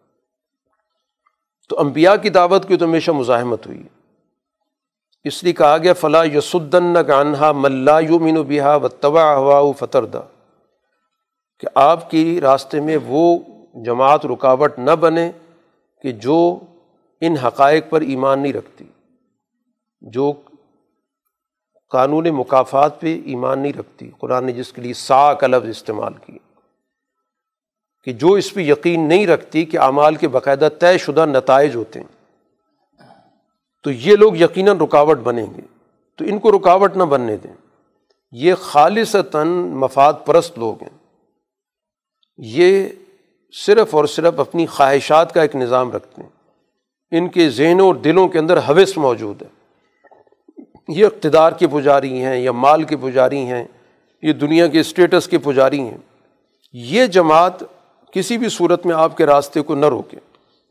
تو امبیا کی دعوت کی تو ہمیشہ مزاحمت ہوئی۔ ہے اس لیے کہا گیا فلاں یسدن گانہا ملا یو مین و بہا و توا ہوا فتردہ کہ آپ کی راستے میں وہ جماعت رکاوٹ نہ بنے کہ جو ان حقائق پر ایمان نہیں رکھتی، جو قانون مقافات پہ ایمان نہیں رکھتی۔ قرآن نے جس کے لیے سا کا لفظ استعمال کی کہ جو اس پہ یقین نہیں رکھتی کہ اعمال کے باقاعدہ طے شدہ نتائج ہوتے ہیں۔ تو یہ لوگ یقیناً رکاوٹ بنیں گے۔ تو ان کو رکاوٹ نہ بننے دیں۔ یہ خالصتاً مفاد پرست لوگ ہیں۔ یہ صرف اور صرف اپنی خواہشات کا ایک نظام رکھتے ہیں۔ ان کے ذہنوں اور دلوں کے اندر حوث موجود ہے۔ یہ اقتدار کے پجاری ہیں یا مال کے پجاری ہیں، یہ دنیا کے اسٹیٹس کے پجاری ہیں۔ یہ جماعت کسی بھی صورت میں آپ کے راستے کو نہ روکے۔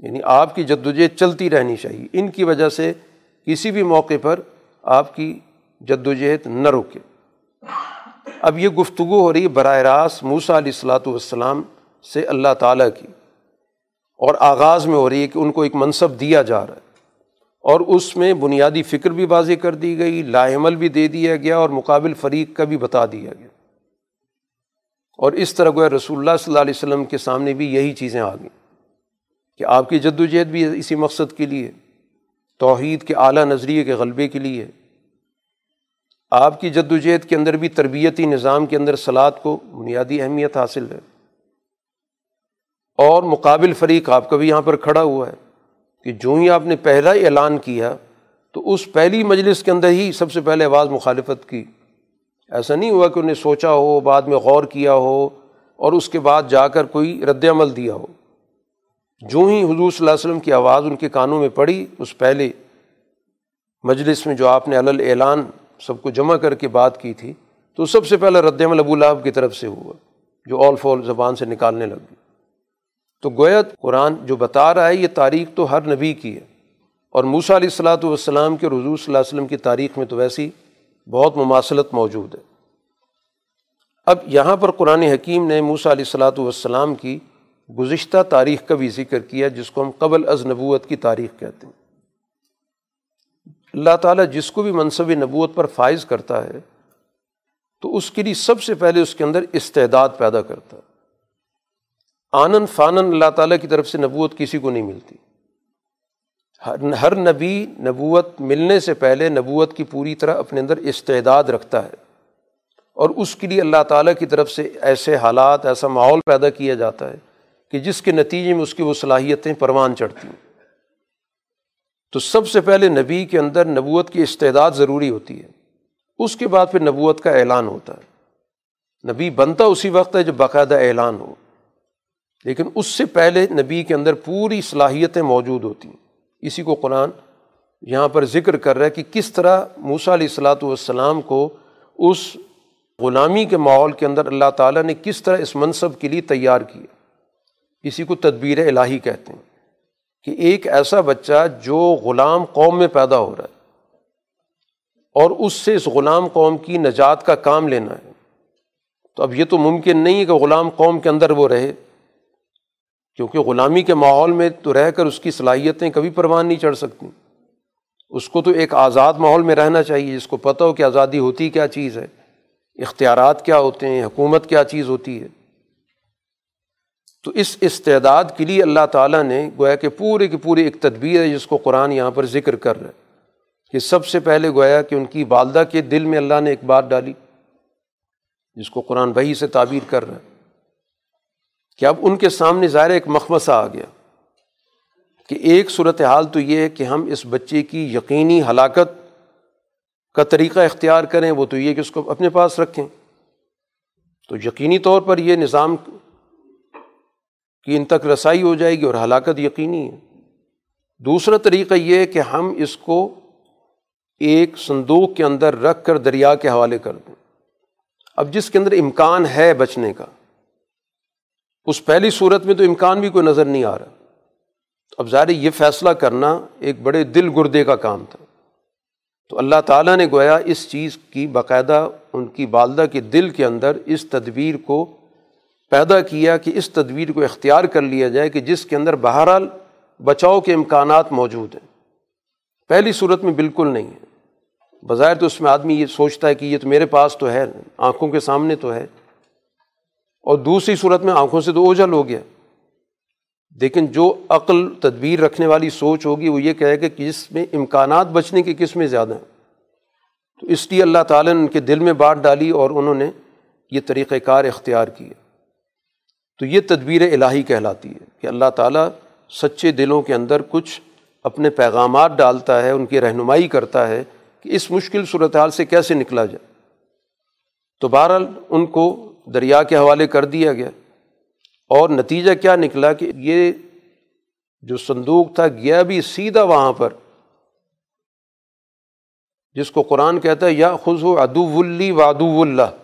یعنی آپ کی جدوجہد چلتی رہنی چاہیے۔ ان کی وجہ سے کسی بھی موقع پر آپ کی جد وجہد نہ روکے اب یہ گفتگو ہو رہی ہے براہ راست موسا علیہ السلاۃ والسلام سے اللہ تعالیٰ کی۔ اور آغاز میں ہو رہی ہے کہ ان کو ایک منصب دیا جا رہا ہے۔ اور اس میں بنیادی فکر بھی واضح کر دی گئی لاحمل بھی دے دیا گیا اور مقابل فریق کا بھی بتا دیا گیا۔ اور اس طرح گویا رسول اللہ صلی اللہ علیہ وسلم کے سامنے بھی یہی چیزیں آ گئیں۔ کہ آپ کی جد وجہد بھی اسی مقصد کے لیے توحید کے اعلیٰ نظریے کے غلبے کے لیے آپ کی جد وجہد کے اندر بھی تربیتی نظام کے اندر سلاد کو بنیادی اہمیت حاصل ہے۔ اور مقابل فریق آپ کا بھی یہاں پر کھڑا ہوا ہے کہ جو ہی آپ نے پہلا ہی اعلان کیا تو اس پہلی مجلس کے اندر ہی سب سے پہلے آواز مخالفت کی۔ ایسا نہیں ہوا کہ انہیں سوچا ہو، بعد میں غور کیا ہو اور اس کے بعد جا کر کوئی رد عمل دیا ہو۔ جو ہی حضور صلی اللہ علیہ وسلم کی آواز ان کے کانوں میں پڑی، اس پہلے مجلس میں جو آپ نے علل اعلان سب کو جمع کر کے بات کی تھی، تو سب سے پہلے رد عمل ابو لہب کی طرف سے ہوا، جو آل فول زبان سے نکالنے لگ گئی۔ تو گویت قرآن جو بتا رہا ہے، یہ تاریخ تو ہر نبی کی ہے۔ اور موسا علیہ السلاۃ والسلام کے رضو صلی اللہ علیہ وسلم کی تاریخ میں تو ویسی بہت مماثلت موجود ہے۔ اب یہاں پر قرآن حکیم نے موسا علیہ السلاۃ والسلام کی گزشتہ تاریخ کا بھی ذکر کیا، جس کو ہم قبل از نبوت کی تاریخ کہتے ہیں۔ اللہ تعالیٰ جس کو بھی منصب نبوت پر فائز کرتا ہے، تو اس کے لیے سب سے پہلے اس کے اندر استعداد پیدا کرتا ہے۔ آنن فانن اللہ تعالیٰ کی طرف سے نبوت کسی کو نہیں ملتی۔ ہر نبی نبوت ملنے سے پہلے نبوت کی پوری طرح اپنے اندر استعداد رکھتا ہے۔ اور اس کے لیے اللہ تعالیٰ کی طرف سے ایسے حالات، ایسا ماحول پیدا کیا جاتا ہے کہ جس کے نتیجے میں اس کی وہ صلاحیتیں پروان چڑھتی ہیں۔ تو سب سے پہلے نبی کے اندر نبوت کی استعداد ضروری ہوتی ہے۔ اس کے بعد پھر نبوت کا اعلان ہوتا ہے۔ نبی بنتا اسی وقت ہے جب باقاعدہ اعلان ہو۔ لیکن اس سے پہلے نبی کے اندر پوری صلاحیتیں موجود ہوتی ہیں۔ اسی کو قرآن یہاں پر ذکر کر رہا ہے کہ کس طرح موسا علیہ السلاۃ والسلام کو اس غلامی کے ماحول کے اندر اللہ تعالیٰ نے کس طرح اس منصب کے لیے تیار کیا۔ اسی کو تدبیر الہی کہتے ہیں کہ ایک ایسا بچہ جو غلام قوم میں پیدا ہو رہا ہے اور اس سے اس غلام قوم کی نجات کا کام لینا ہے۔ تو اب یہ تو ممکن نہیں ہے کہ غلام قوم کے اندر وہ رہے، کیونکہ غلامی کے ماحول میں تو رہ کر اس کی صلاحیتیں کبھی پروان نہیں چڑھ سکتی۔ اس کو تو ایک آزاد ماحول میں رہنا چاہیے، جس کو پتہ ہو کہ آزادی ہوتی کیا چیز ہے، اختیارات کیا ہوتے ہیں، حکومت کیا چیز ہوتی ہے۔ تو اس استعداد کے لیے اللہ تعالیٰ نے گویا کہ پورے کی پوری ایک تدبیر ہے جس کو قرآن یہاں پر ذکر کر رہا ہے کہ سب سے پہلے گویا کہ ان کی والدہ کے دل میں اللہ نے ایک بات ڈالی جس کو قرآن بھائی سے تعبیر کر رہا ہے کہ اب ان کے سامنے ظاہر ایک مخمصہ آ گیا کہ ایک صورت حال تو یہ ہے کہ ہم اس بچے کی یقینی ہلاکت کا طریقہ اختیار کریں وہ تو یہ کہ اس کو اپنے پاس رکھیں تو یقینی طور پر یہ نظام کی ان تک رسائی ہو جائے گی اور ہلاکت یقینی ہے۔ دوسرا طریقہ یہ ہے کہ ہم اس کو ایک صندوق کے اندر رکھ کر دریا کے حوالے کر دیں۔ اب جس کے اندر امکان ہے بچنے کا، اس پہلی صورت میں تو امکان بھی کوئی نظر نہیں آ رہا۔ اب ظاہر یہ فیصلہ کرنا ایک بڑے دل گردے کا کام تھا۔ تو اللہ تعالیٰ نے گویا اس چیز کی باقاعدہ ان کی والدہ کے دل کے اندر اس تدبیر کو پیدا کیا کہ اس تدبیر کو اختیار کر لیا جائے کہ جس کے اندر بہرحال بچاؤ کے امکانات موجود ہیں۔ پہلی صورت میں بالکل نہیں ہے۔ بظاہر تو اس میں آدمی یہ سوچتا ہے کہ یہ تو میرے پاس تو ہے، آنکھوں کے سامنے تو ہے۔ اور دوسری صورت میں آنکھوں سے تو اوجھل ہو گیا۔ لیکن جو عقل تدبیر رکھنے والی سوچ ہوگی، وہ یہ کہے کہ کس میں امکانات بچنے کے کس میں زیادہ ہیں۔ تو اس لیے اللہ تعالیٰ نے ان کے دل میں بات ڈالی اور انہوں نے یہ طریقۂ کار اختیار کیے۔ تو یہ تدبیر الہی کہلاتی ہے کہ اللہ تعالیٰ سچے دلوں کے اندر کچھ اپنے پیغامات ڈالتا ہے، ان کی رہنمائی کرتا ہے کہ اس مشکل صورتحال سے کیسے نکلا جائے۔ تو بہرحال ان کو دریا کے حوالے کر دیا گیا۔ اور نتیجہ کیا نکلا کہ یہ جو صندوق تھا، گیا بھی سیدھا وہاں پر۔ جس کو قرآن کہتا ہے یا خز و ادو ولی اللہ۔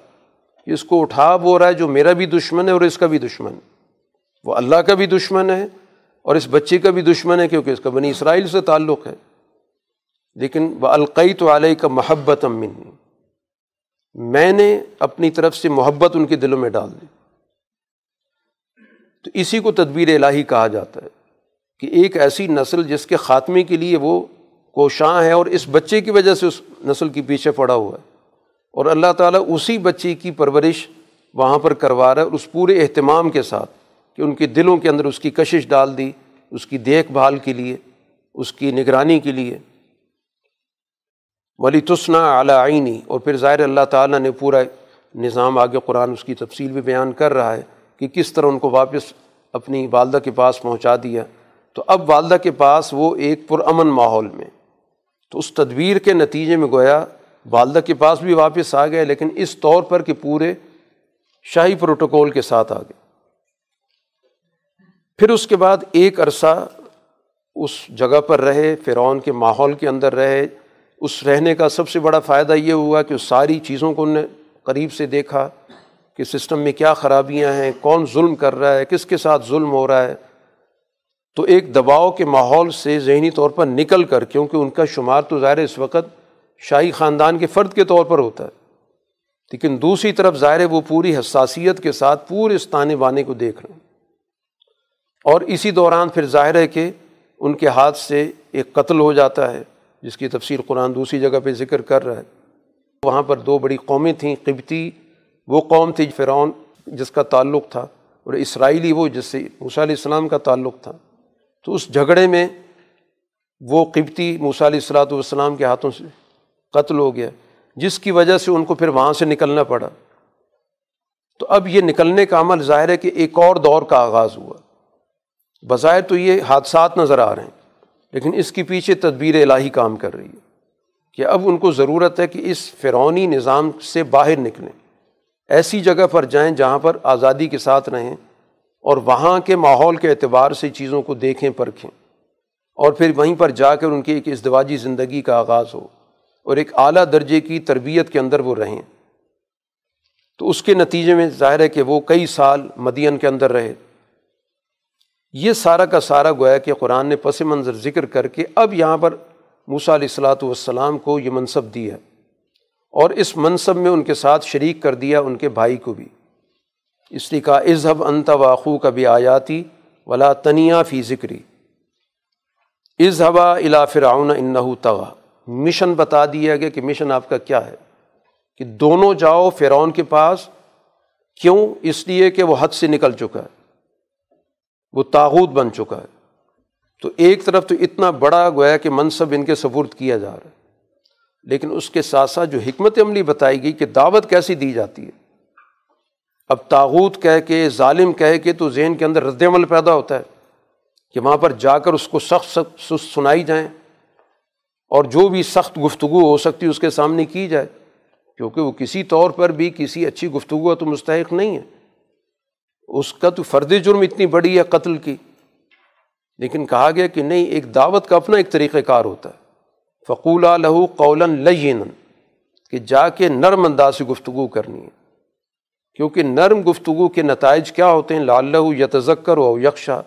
اس کو اٹھا وہ رہا ہے جو میرا بھی دشمن ہے اور اس کا بھی دشمن ہے۔ وہ اللہ کا بھی دشمن ہے اور اس بچے کا بھی دشمن ہے کیونکہ اس کا بنی اسرائیل سے تعلق ہے۔ لیکن وہ القئی تو علیہ کا محبت امن میں نے اپنی طرف سے محبت ان کے دلوں میں ڈال دی۔ تو اسی کو تدبیر الہی کہا جاتا ہے کہ ایک ایسی نسل جس کے خاتمے کے لیے وہ کوشاں ہے اور اس بچے کی وجہ سے اس نسل کے پیچھے پڑا ہوا ہے۔ اور اللہ تعالیٰ اسی بچے کی پرورش وہاں پر کروا رہا ہے اس پورے اہتمام کے ساتھ کہ ان کے دلوں کے اندر اس کی کشش ڈال دی، اس کی دیکھ بھال کے لیے، اس کی نگرانی کے لیے۔ ولی تسنا اعلیٰ آئینی اور پھر ظاہر اللہ تعالیٰ نے پورا نظام آگے قرآن اس کی تفصیل بھی بیان کر رہا ہے کہ کس طرح ان کو واپس اپنی والدہ کے پاس پہنچا دیا۔ تو اب والدہ کے پاس وہ ایک پرامن ماحول میں۔ تو اس تدبیر کے نتیجے میں گویا والدہ کے پاس بھی واپس آ گئے، لیکن اس طور پر کہ پورے شاہی پروٹوکول کے ساتھ آ گئے۔ پھر اس کے بعد ایک عرصہ اس جگہ پر رہے، فرعون کے ماحول کے اندر رہے۔ اس رہنے کا سب سے بڑا فائدہ یہ ہوا کہ اس ساری چیزوں کو ان نے قریب سے دیکھا کہ سسٹم میں کیا خرابیاں ہیں، کون ظلم کر رہا ہے، کس کے ساتھ ظلم ہو رہا ہے۔ تو ایک دباؤ کے ماحول سے ذہنی طور پر نکل کر، کیونکہ ان کا شمار تو ظاہر اس وقت شاہی خاندان کے فرد کے طور پر ہوتا ہے۔ لیکن دوسری طرف ظاہر وہ پوری حساسیت کے ساتھ پورے اس تانے بانے کو دیکھ رہے ہیں اور اسی دوران پھر ظاہر ہے کہ ان کے ہاتھ سے ایک قتل ہو جاتا ہے، جس کی تفصیل قرآن دوسری جگہ پہ ذکر کر رہا ہے۔ وہاں پر دو بڑی قومیں تھیں، قبطی، وہ قوم تھی فرعون، جس کا تعلق تھا، اور اسرائیلی وہ، جس سے موسیٰ علیہ السلام کا تعلق تھا۔ تو اس جھگڑے میں وہ قبطی موسیٰ علیہ السلاۃ والسلام کے ہاتھوں سے قتل ہو گیا، جس کی وجہ سے ان کو پھر وہاں سے نکلنا پڑا۔ تو اب یہ نکلنے کا عمل ظاہر ہے کہ ایک اور دور کا آغاز ہوا۔ بظاہر تو یہ حادثات نظر آ رہے ہیں، لیکن اس کے پیچھے تدبیر الہی کام کر رہی ہے کہ اب ان کو ضرورت ہے کہ اس فرونی نظام سے باہر نکلیں۔ ایسی جگہ پر جائیں جہاں پر آزادی کے ساتھ رہیں اور وہاں کے ماحول کے اعتبار سے چیزوں کو دیکھیں، پرکھیں اور پھر وہیں پر جا کر ان کی ایک ازدواجی زندگی کا آغاز ہو۔ اور ایک اعلیٰ درجے کی تربیت کے اندر وہ رہیں۔ تو اس کے نتیجے میں ظاہر ہے کہ وہ کئی سال مدین کے اندر رہے۔ یہ سارا کا سارا گویا کہ قرآن نے پس منظر ذکر کر کے اب یہاں پر موسیٰ علیہ السلاۃ والسلام کو یہ منصب دیا اور اس منصب میں ان کے ساتھ شریک کر دیا ان کے بھائی کو بھی۔ اس لیے کہا اظہب انت واقو کا بھی آیاتی ولا تنیا فی ذکری۔ اظہبا الا فرعون انَََََََََََََََََََََََََََََََََََََََََََََ مشن بتا دیا گیا کہ مشن آپ کا کیا ہے کہ دونوں جاؤ فرعون کے پاس، کیوں؟ اس لیے کہ وہ حد سے نکل چکا ہے۔ وہ تاغوت بن چکا ہے۔ تو ایک طرف تو اتنا بڑا گویا کہ منصب ان کے سفرد کیا جا رہا ہے۔ لیکن اس کے ساتھ ساتھ جو حکمت عملی بتائی گئی کہ دعوت کیسی دی جاتی ہے۔ اب تاغوت کہہ کے، ظالم کہہ کے تو ذہن کے اندر رد عمل پیدا ہوتا ہے کہ وہاں پر جا کر اس کو سخت سخت سنائی جائیں۔ اور جو بھی سخت گفتگو ہو سکتی ہے، اس کے سامنے کی جائے۔ کیونکہ وہ کسی طور پر بھی کسی اچھی گفتگو تو مستحق نہیں ہے۔ اس کا تو فرد جرم اتنی بڑی ہے قتل کی۔ لیکن کہا گیا کہ نہیں، ایک دعوت کا اپنا ایک طریقۂ کار ہوتا ہے۔ فقول لہو قول لین کہ جا کے نرم انداز سے گفتگو کرنی ہے۔ کیونکہ نرم گفتگو کے نتائج کیا ہوتے ہیں؟ لال یا تذکر و یکشا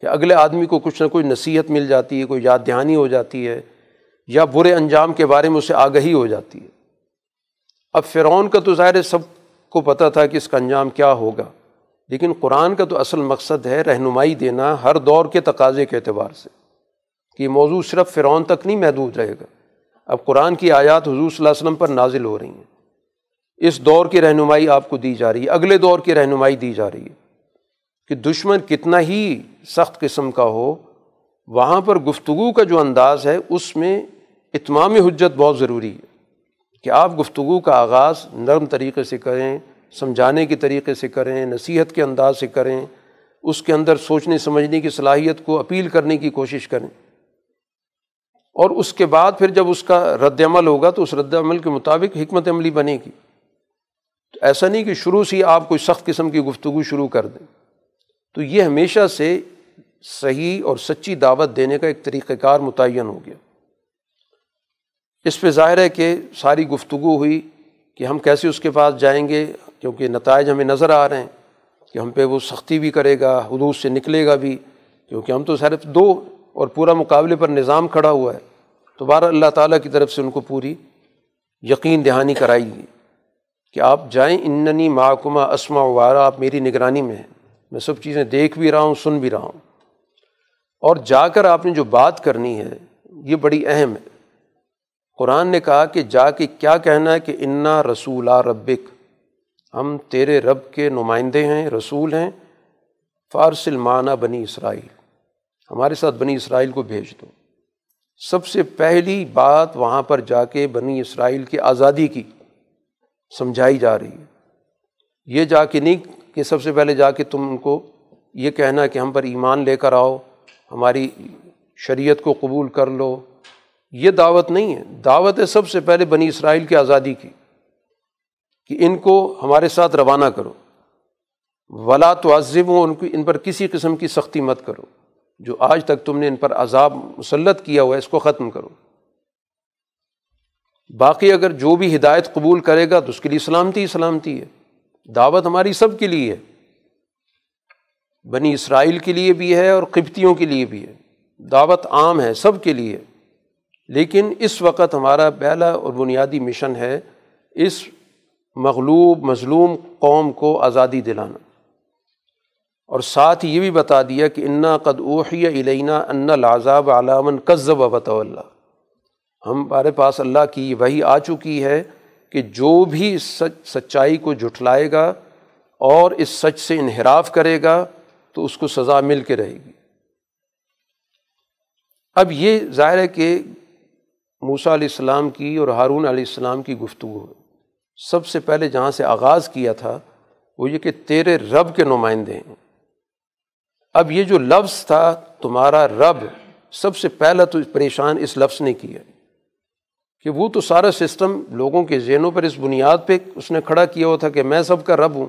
کہ اگلے آدمی کو کچھ نہ کوئی نصیحت مل جاتی ہے، کوئی یاد دہانی ہو جاتی ہے۔ یا برے انجام کے بارے میں اسے آگہی ہو جاتی ہے۔ اب فرعون کا تو ظاہر سب کو پتہ تھا کہ اس کا انجام کیا ہوگا، لیکن قرآن کا تو اصل مقصد ہے رہنمائی دینا ہر دور کے تقاضے کے اعتبار سے، کہ یہ موضوع صرف فرعون تک نہیں محدود رہے گا۔ اب قرآن کی آیات حضور صلی اللہ علیہ وسلم پر نازل ہو رہی ہیں۔ اس دور کی رہنمائی آپ کو دی جا رہی ہے، اگلے دور کی رہنمائی دی جا رہی ہے۔ کہ دشمن کتنا ہی سخت قسم کا ہو، وہاں پر گفتگو کا جو انداز ہے، اس میں اتمام حجت بہت ضروری ہے کہ آپ گفتگو کا آغاز نرم طریقے سے کریں، سمجھانے کے طریقے سے کریں، نصیحت کے انداز سے کریں، اس کے اندر سوچنے، سمجھنے کی صلاحیت کو اپیل کرنے کی کوشش کریں۔ اور اس کے بعد پھر جب اس کا رد عمل ہوگا تو اس رد عمل کے مطابق حکمت عملی بنے گی۔ تو ایسا نہیں کہ شروع سے ہی آپ کوئی سخت قسم کی گفتگو شروع کر دیں۔ تو یہ ہمیشہ سے صحیح اور سچی دعوت دینے کا ایک طریقۂ کار متعین ہو گیا۔ اس پہ ظاہر ہے کہ ساری گفتگو ہوئی کہ ہم کیسے اس کے پاس جائیں گے، کیونکہ نتائج ہمیں نظر آ رہے ہیں کہ ہم پہ وہ سختی بھی کرے گا، حدود سے نکلے گا بھی، کیونکہ ہم تو صرف دو اور پورا مقابلے پر نظام کھڑا ہوا ہے۔ تو بارہ اللہ تعالیٰ کی طرف سے ان کو پوری یقین دہانی کرائی گئی کہ آپ جائیں، اننی محکمہ اسما وارا آپ میری نگرانی میں ہیں۔ میں سب چیزیں دیکھ بھی رہا ہوں، سن بھی رہا ہوں۔ اور جا کر آپ نے جو بات کرنی ہے، یہ بڑی اہم ہے۔ قرآن نے کہا کہ جا کے کیا کہنا ہے کہ انا رسول ربک۔ ہم تیرے رب کے نمائندے ہیں، رسول ہیں۔ فارس المانہ بنی اسرائیل۔ ہمارے ساتھ بنی اسرائیل کو بھیج دو۔ سب سے پہلی بات وہاں پر جا کے بنی اسرائیل کی آزادی کی سمجھائی جا رہی ہے۔ یہ جا کے نہیں کہ سب سے پہلے جا کے تم ان کو یہ کہنا کہ ہم پر ایمان لے کر آؤ، ہماری شریعت کو قبول کر لو۔ یہ دعوت نہیں ہے۔ دعوت ہے سب سے پہلے بنی اسرائیل کی آزادی کی کہ ان کو ہمارے ساتھ روانہ کرو۔ ولا تو عظم ہو ان کو ان پر کسی قسم کی سختی مت کرو۔ جو آج تک تم نے ان پر عذاب مسلط کیا ہوا ہے، اس کو ختم کرو۔ باقی اگر جو بھی ہدایت قبول کرے گا، تو اس کے لیے سلامتی سلامتی ہے۔ دعوت ہماری سب کے لیے ہے۔ بنی اسرائیل کے لیے بھی ہے اور قبتیوں کے لیے بھی ہے۔ دعوت عام ہے، سب کے لیے لیکن اس وقت ہمارا پہلا اور بنیادی مشن ہے اس مغلوب، مظلوم قوم کو آزادی دلانا۔ اور ساتھ یہ بھی بتا دیا کہ انا قد اوحی علینہ ان العذاب علامن قزب وط اللہ ہمارے پاس اللہ کی وہی آ چکی ہے کہ جو بھی سچ، سچائی کو جھٹلائے گا اور اس سچ سے انحراف کرے گا تو اس کو سزا مل کے رہے گی۔ اب یہ ظاہر ہے کہ موسا علیہ السلام کی اور ہارون علیہ السلام کی گفتگو سب سے پہلے جہاں سے آغاز کیا تھا، وہ یہ کہ تیرے رب کے نمائندے ہیں۔ اب یہ جو لفظ تھا، تمہارا رب، سب سے پہلا تو پریشان اس لفظ نے کیا۔ کہ وہ تو سارا سسٹم لوگوں کے ذہنوں پر اس بنیاد پہ اس نے کھڑا کیا ہوا تھا کہ میں سب کا رب ہوں۔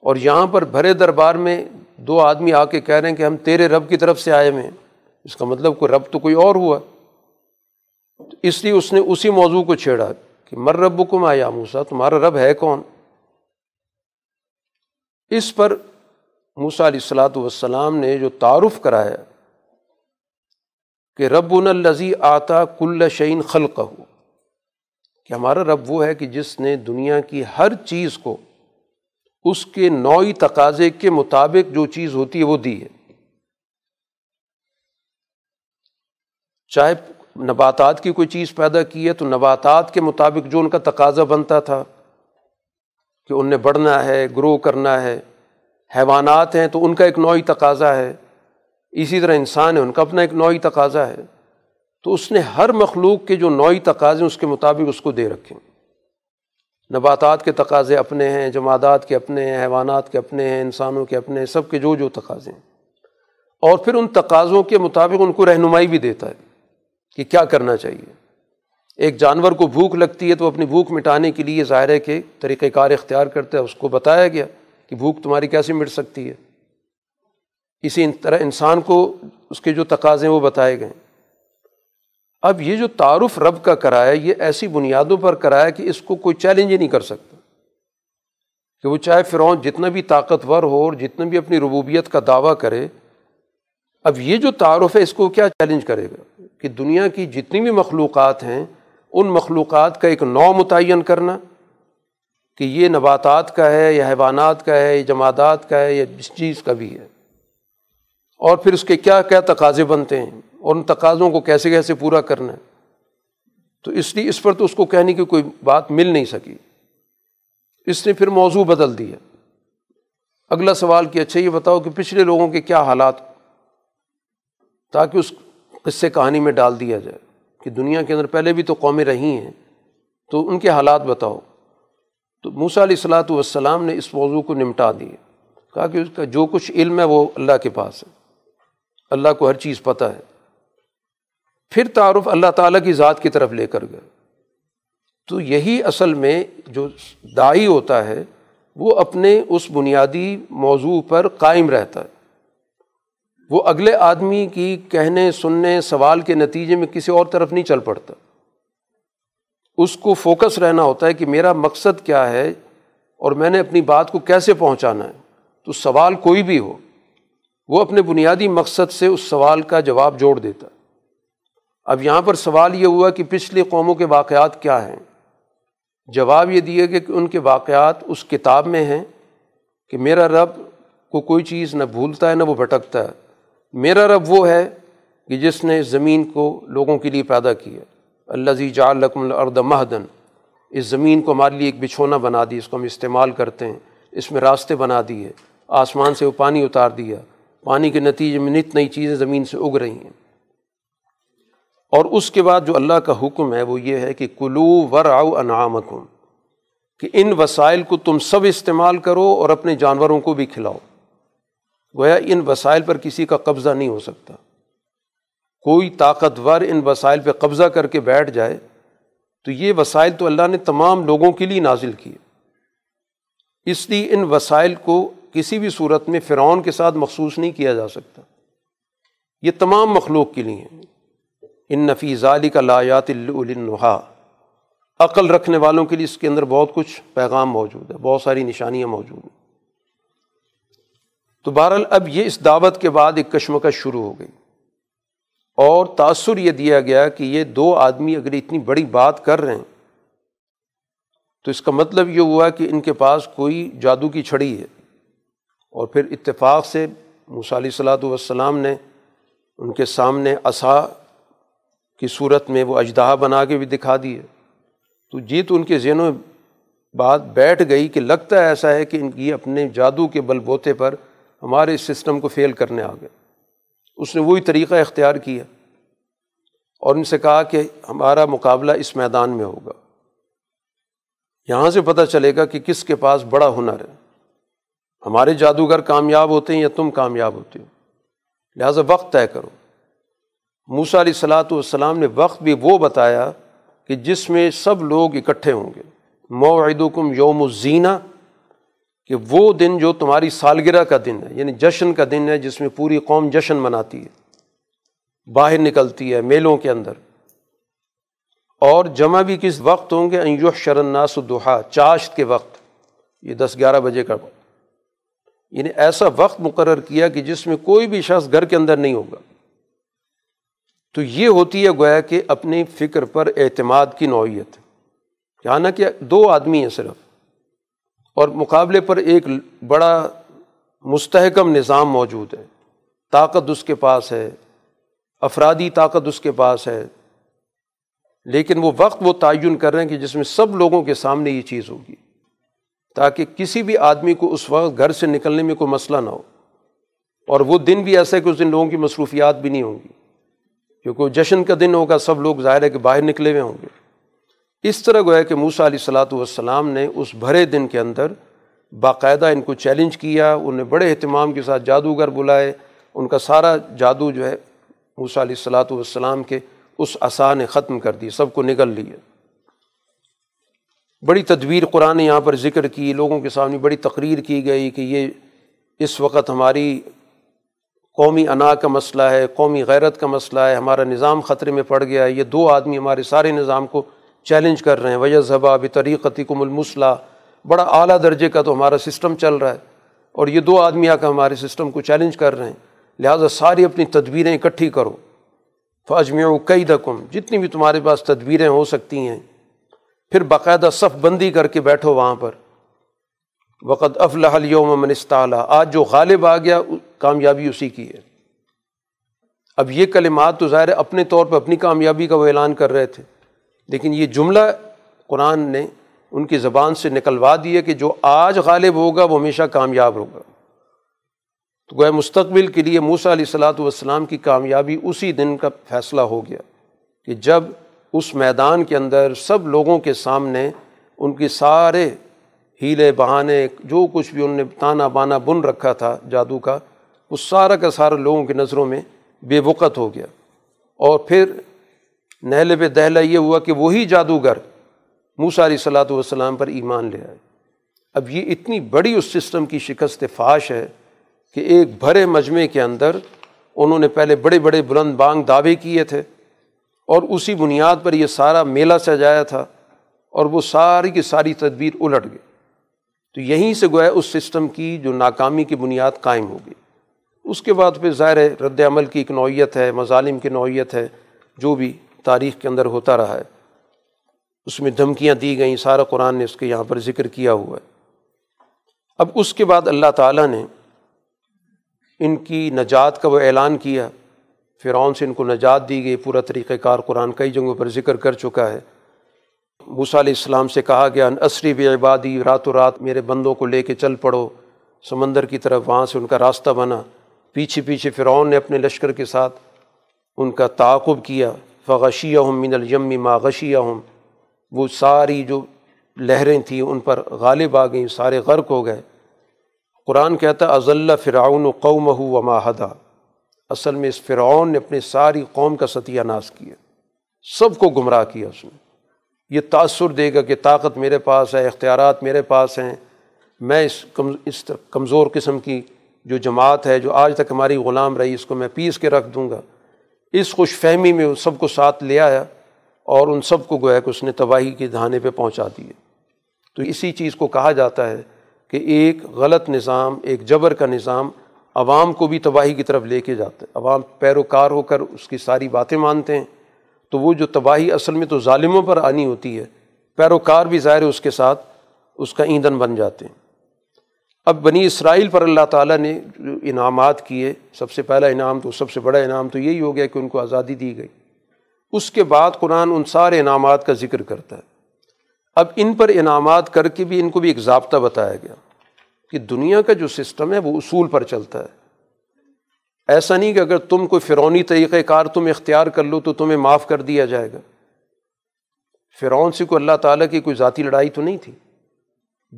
اور یہاں پر بھرے دربار میں دو آدمی آ کے کہہ رہے ہیں کہ ہم تیرے رب کی طرف سے آئے ہوئے ہیں۔ اس کا مطلب کوئی رب تو کوئی اور ہوا۔ اس لیے اس نے اسی موضوع کو چھیڑا کہ مر رب کم آیا موسا تمہارا رب ہے کون؟ اس پر موسا علیہ السلاۃ والسلام نے جو تعارف کرایا کہ رب الزی آتا کل شعین خلق ہو کہ ہمارا رب وہ ہے کہ جس نے دنیا کی ہر چیز کو اس کے نوعی تقاضے کے مطابق جو چیز ہوتی ہے وہ دی ہے۔ چاہے نباتات کی کوئی چیز پیدا کی ہے تو نباتات کے مطابق جو ان کا تقاضا بنتا تھا کہ ان نے بڑھنا ہے، گرو کرنا ہے، حیوانات ہیں تو ان کا ایک نوعی تقاضا ہے۔ اسی طرح انسان ہے، ان کا اپنا ایک نوعی تقاضا ہے۔ تو اس نے ہر مخلوق کے جو نوعی تقاضے اس کے مطابق اس کو دے رکھے۔ نباتات کے تقاضے اپنے ہیں، جمادات کے اپنے ہیں، حیوانات کے اپنے ہیں، انسانوں کے اپنے ہیں، سب کے جو جو تقاضے ہیں۔ اور پھر ان تقاضوں کے مطابق ان کو رہنمائی بھی دیتا ہے۔ کہ کیا کرنا چاہیے؟ ایک جانور کو بھوک لگتی ہے تو اپنی بھوک مٹانے کے لیے ظاہر ہے کہ طریقۂ کار اختیار کرتا ہے، اس کو بتایا گیا کہ بھوک تمہاری کیسے مٹ سکتی ہے۔ اسی طرح انسان کو اس کے جو تقاضے ہیں وہ بتائے گئے۔ اب یہ جو تعارف رب کا کرایا، یہ ایسی بنیادوں پر کرایا کہ اس کو کوئی چیلنج ہی نہیں کر سکتا۔ کہ وہ چاہے فرعون جتنا بھی طاقتور ہو اور جتنا بھی اپنی ربوبیت کا دعویٰ کرے، اب یہ جو تعارف ہے، اس کو کیا چیلنج کرے گا؟ کہ دنیا کی جتنی بھی مخلوقات ہیں، ان مخلوقات کا ایک نو متعین کرنا، کہ یہ نباتات کا ہے یا حیوانات کا ہے یا جماعتات کا ہے یا جس چیز کا بھی ہے۔ اور پھر اس کے کیا کیا تقاضے بنتے ہیں، اور ان تقاضوں کو کیسے کیسے پورا کرنا ہے۔ تو اس لیے اس پر تو اس کو کہنے کی کوئی بات مل نہیں سکی۔ اس نے پھر موضوع بدل دیا۔ اگلا سوال کہ اچھا یہ بتاؤ کہ پچھلے لوگوں کے کیا حالات تاکہ اس قصے کہانی میں ڈال دیا جائے کہ دنیا کے اندر پہلے بھی تو قومیں رہی ہیں، تو ان کے حالات بتاؤ۔ تو موسا علیہ السلاۃ والسلام نے اس موضوع کو نمٹا دیے کہا کہ اس کا جو کچھ علم ہے وہ اللہ کے پاس ہے، اللہ کو ہر چیز پتہ ہے۔ پھر تعارف اللہ تعالیٰ کی ذات کی طرف لے کر گئے۔ تو یہی اصل میں جو دائی ہوتا ہے، وہ اپنے اس بنیادی موضوع پر قائم رہتا ہے۔ وہ اگلے آدمی کی کہنے، سننے، سوال کے نتیجے میں کسی اور طرف نہیں چل پڑتا۔ اس کو فوکس رہنا ہوتا ہے کہ میرا مقصد کیا ہے اور میں نے اپنی بات کو کیسے پہنچانا ہے۔ تو سوال کوئی بھی ہو، وہ اپنے بنیادی مقصد سے اس سوال کا جواب جوڑ دیتا۔ اب یہاں پر سوال یہ ہوا کہ پچھلی قوموں کے واقعات کیا ہیں؟ جواب یہ دیا کہ ان کے واقعات اس کتاب میں ہیں کہ میرا رب کو کوئی چیز نہ بھولتا ہے، نہ وہ بھٹکتا ہے۔ میرا رب وہ ہے کہ جس نے زمین کو لوگوں کے لیے پیدا کیا اللہ زی جالکم الرد مہدن۔ اس زمین کو ہمارے لیے ایک بچھونا بنا دی، اس کو ہم استعمال کرتے ہیں۔ اس میں راستے بنا دیے، آسمان سے وہ پانی اتار دیا۔ پانی کے نتیجے میں نت نئی چیزیں زمین سے اگ رہی ہیں۔ اور اس کے بعد جو اللہ کا حکم ہے، وہ یہ ہے کہ کلو ور آؤ انعامکم۔ کہ ان وسائل کو تم سب استعمال کرو اور اپنے جانوروں کو بھی کھلاؤ۔ گویا ان وسائل پر کسی کا قبضہ نہیں ہو سکتا۔ کوئی طاقتور ان وسائل پہ قبضہ کر کے بیٹھ جائے تو یہ وسائل تو اللہ نے تمام لوگوں کے لیے نازل کیے۔ اس لیے ان وسائل کو کسی بھی صورت میں فرعون کے ساتھ مخصوص نہیں کیا جا سکتا۔ یہ تمام مخلوق کے لیے ہیں۔ ان نفیز علی کا لایات النحا عقل رکھنے والوں کے لیے اس کے اندر بہت کچھ پیغام موجود ہے، بہت ساری نشانیاں موجود ہیں۔ تو بہرحال اب یہ اس دعوت کے بعد ایک کشمکش شروع ہو گئی۔ اور تأثر یہ دیا گیا کہ یہ دو آدمی اگر اتنی بڑی بات کر رہے ہیں، تو اس کا مطلب یہ ہوا کہ ان کے پاس کوئی جادو کی چھڑی ہے۔ اور پھر اتفاق سے علیہ صلاحت والسلام نے ان کے سامنے اصا کی صورت میں وہ اجدہ بنا کے بھی دکھا دیے تو جی تو ان کے ذہنوں میں بات بیٹھ گئی کہ لگتا ہے ایسا ہے کہ ان کی اپنے جادو کے بل بوتے پر ہمارے اس سسٹم کو فیل کرنے آ گئے اس نے وہی طریقہ اختیار کیا اور ان سے کہا کہ ہمارا مقابلہ اس میدان میں ہوگا۔ یہاں سے پتہ چلے گا کہ کس کے پاس بڑا ہنر ہے۔ ہمارے جادوگر کامیاب ہوتے ہیں یا تم کامیاب ہوتے ہو۔ لہٰذا وقت طے کرو۔ موسا علیہ السلاۃ والسلام نے وقت بھی وہ بتایا کہ جس میں سب لوگ اکٹھے ہوں گے۔ موعدکم یوم الزینہ۔ کہ وہ دن جو تمہاری سالگرہ کا دن ہے یعنی جشن کا دن ہے، جس میں پوری قوم جشن مناتی ہے۔ باہر نکلتی ہے میلوں کے اندر۔ اور جمع بھی کس وقت ہوں گے؟ انجوح شرناس دہا چاشت کے وقت۔ یہ دس گیارہ بجے کا وقت۔ یعنی ایسا وقت مقرر کیا کہ جس میں کوئی بھی شخص گھر کے اندر نہیں ہوگا۔ تو یہ ہوتی ہے گویا کہ اپنی فکر پر اعتماد کی نوعیت۔ یہاں نہ کہ دو آدمی ہیں صرف۔ اور مقابلے پر ایک بڑا مستحکم نظام موجود ہے۔ طاقت اس کے پاس ہے، افرادی طاقت اس کے پاس ہے۔ لیکن وہ وقت وہ تعین کر رہے ہیں کہ جس میں سب لوگوں کے سامنے یہ چیز ہوگی۔ تاکہ کسی بھی آدمی کو اس وقت گھر سے نکلنے میں کوئی مسئلہ نہ ہو۔ اور وہ دن بھی ایسا ہے کہ اس دن لوگوں کی مصروفیات بھی نہیں ہوں گی۔ کیونکہ جشن کا دن ہوگا، سب لوگ ظاہر ہے کہ باہر نکلے ہوئے ہوں گے۔ اس طرح گویا کہ موسا علیہ السلاۃ والسلام نے اس بھرے دن کے اندر باقاعدہ ان کو چیلنج کیا انہیں بڑے اہتمام کے ساتھ جادوگر بلائے، ان کا سارا جادو جو ہے موسا علیہ السلاۃ والسلام کے اس عصا نے ختم کر دی، سب کو نگل لیا۔ بڑی تدبیر قرآن یہاں پر ذکر کی، لوگوں کے سامنے بڑی تقریر کی گئی کہ یہ اس وقت ہماری قومی انا کا مسئلہ ہے، قومی غیرت کا مسئلہ ہے، ہمارا نظام خطرے میں پڑ گیا ہے، یہ دو آدمی ہمارے سارے نظام کو چیلنج کر رہے ہیں۔ وجہ ذبح بطریقتی کم المسلح بڑا اعلیٰ درجے کا تو ہمارا سسٹم چل رہا ہے۔ اور یہ دو آدمی آ کر ہمارے سسٹم کو چیلنج کر رہے ہیں۔ لہٰذا ساری اپنی تدبیریں اکٹھی کرو۔ فاجمع و قید جتنی بھی تمہارے پاس تدبیریں ہو سکتی ہیں، پھر باقاعدہ صف بندی کر کے بیٹھو وہاں پر۔ وقت افلاح اليوم من استعلیٰ آج جو غالب آ گیا، کامیابی اسی کی ہے۔ اب یہ کلمات تو ظاہر اپنے طور پہ اپنی کامیابی کا وہ اعلان کر رہے تھے۔ لیکن یہ جملہ قرآن نے ان کی زبان سے نکلوا دیے کہ جو آج غالب ہوگا وہ ہمیشہ کامیاب ہوگا۔ تو گویا مستقبل کے لیے موسا علیہ السلاۃ والسلام کی کامیابی اسی دن کا فیصلہ ہو گیا کہ جب اس میدان کے اندر سب لوگوں کے سامنے ان کے سارے ہیلے بہانے، جو کچھ بھی ان نے تانا بانا بن رکھا تھا جادو کا، وہ سارا کا سارا لوگوں کی نظروں میں بے وقت ہو گیا۔ اور پھر نہل پہ دہلا یہ ہوا کہ وہی جادوگر موسا علیہ صلاحت والسلام پر ایمان لے آئے۔ اب یہ اتنی بڑی اس سسٹم کی شکست فاش ہے کہ ایک بھرے مجمعے کے اندر انہوں نے پہلے بڑے بڑے بلند بانگ دعوے کیے تھے اور اسی بنیاد پر یہ سارا میلہ سجایا تھا اور وہ ساری کی ساری تدبیر الٹ گئی۔ تو یہیں سے گویا اس سسٹم کی جو ناکامی کی بنیاد قائم ہو گئی۔ اس کے بعد پھر ظاہر رد عمل کی ایک نوعیت ہے، مظالم کی نوعیت ہے، جو بھی۔ تاریخ کے اندر ہوتا رہا ہے۔ اس میں دھمکیاں دی گئیں، سارا قرآن نے اس کے یہاں پر ذکر کیا ہوا ہے۔ اب اس کے بعد اللہ تعالیٰ نے ان کی نجات کا وہ اعلان کیا۔ فرعون سے ان کو نجات دی گئی، پورا طریقۂ کار قرآن کئی جگہوں پر ذکر کر چکا ہے۔ موسیٰ علیہ السلام سے کہا گیا عصری بے عبادی رات و رات میرے بندوں کو لے کے چل پڑو۔ سمندر کی طرف وہاں سے ان کا راستہ بنا۔ پیچھے پیچھے فرعون نے اپنے لشکر کے ساتھ ان کا تعاقب کیا۔ فغشیہ ہم من الجم ما غشیہ ہم وہ ساری جو لہریں تھیں ان پر غالب آ گئیں، سارے غرق ہو گئے۔ قرآن کہتا اضل فرعون و قوم و ماہدہ اصل میں اس فرعون نے اپنے ساری قوم کا ستیہ ناس کیا۔ سب کو گمراہ کیا اس نے۔ یہ تأثر دے گا کہ طاقت میرے پاس ہے، اختیارات میرے پاس ہیں۔ میں اس کم، اس کمزور قسم کی جو جماعت ہے، جو آج تک ہماری غلام رہی، اس کو میں پیس کے رکھ دوں گا۔ اس خوش فہمی میں سب کو ساتھ لے آیا اور ان سب کو گویا کہ اس نے تباہی کے دھانے پہ پہنچا دیے تو اسی چیز کو کہا جاتا ہے کہ ایک غلط نظام، ایک جبر کا نظام عوام کو بھی تباہی کی طرف لے کے جاتا ہے۔ عوام پیروکار ہو کر اس کی ساری باتیں مانتے ہیں۔ تو وہ جو تباہی اصل میں تو ظالموں پر آنی ہوتی ہے، پیروکار بھی ظاہر اس کے ساتھ اس کا ایندھن بن جاتے ہیں۔ اب بنی اسرائیل پر اللہ تعالیٰ نے جو انعامات کیے، سب سے پہلا انعام تو، سب سے بڑا انعام تو یہی ہو گیا کہ ان کو آزادی دی گئی۔ اس کے بعد قرآن ان سارے انعامات کا ذکر کرتا ہے۔ اب ان پر انعامات کر کے بھی ان کو بھی ایک ضابطہ بتایا گیا کہ دنیا کا جو سسٹم ہے وہ اصول پر چلتا ہے۔ ایسا نہیں کہ اگر تم کوئی فرونی طریقۂ کار تم اختیار کر لو تو تمہیں معاف کر دیا جائے گا۔ فرعون سے کوئی اللہ تعالیٰ کی کوئی ذاتی لڑائی تو نہیں تھی۔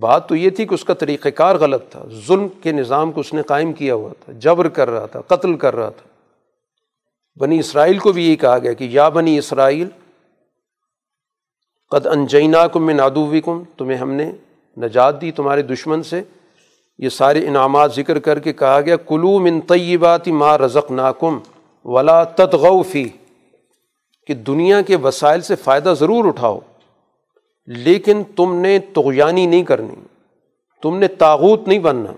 بات تو یہ تھی کہ اس کا طریقۂ کار غلط تھا۔ ظلم کے نظام کو اس نے قائم کیا ہوا تھا۔ جبر کر رہا تھا، قتل کر رہا تھا۔ بنی اسرائیل کو بھی یہی کہا گیا کہ یا بنی اسرائیل، قد انجینا کم میں نادوی کم تمہیں ہم نے نجات دی تمہارے دشمن سے۔ یہ سارے انعامات ذکر کر کے کہا گیا، کلو من طیبات ما رزق ناکم ولا تدغوفی کہ دنیا کے وسائل سے فائدہ ضرور اٹھاؤ۔ لیکن تم نے تغیانی نہیں کرنی۔ تم نے تاغوت نہیں بننا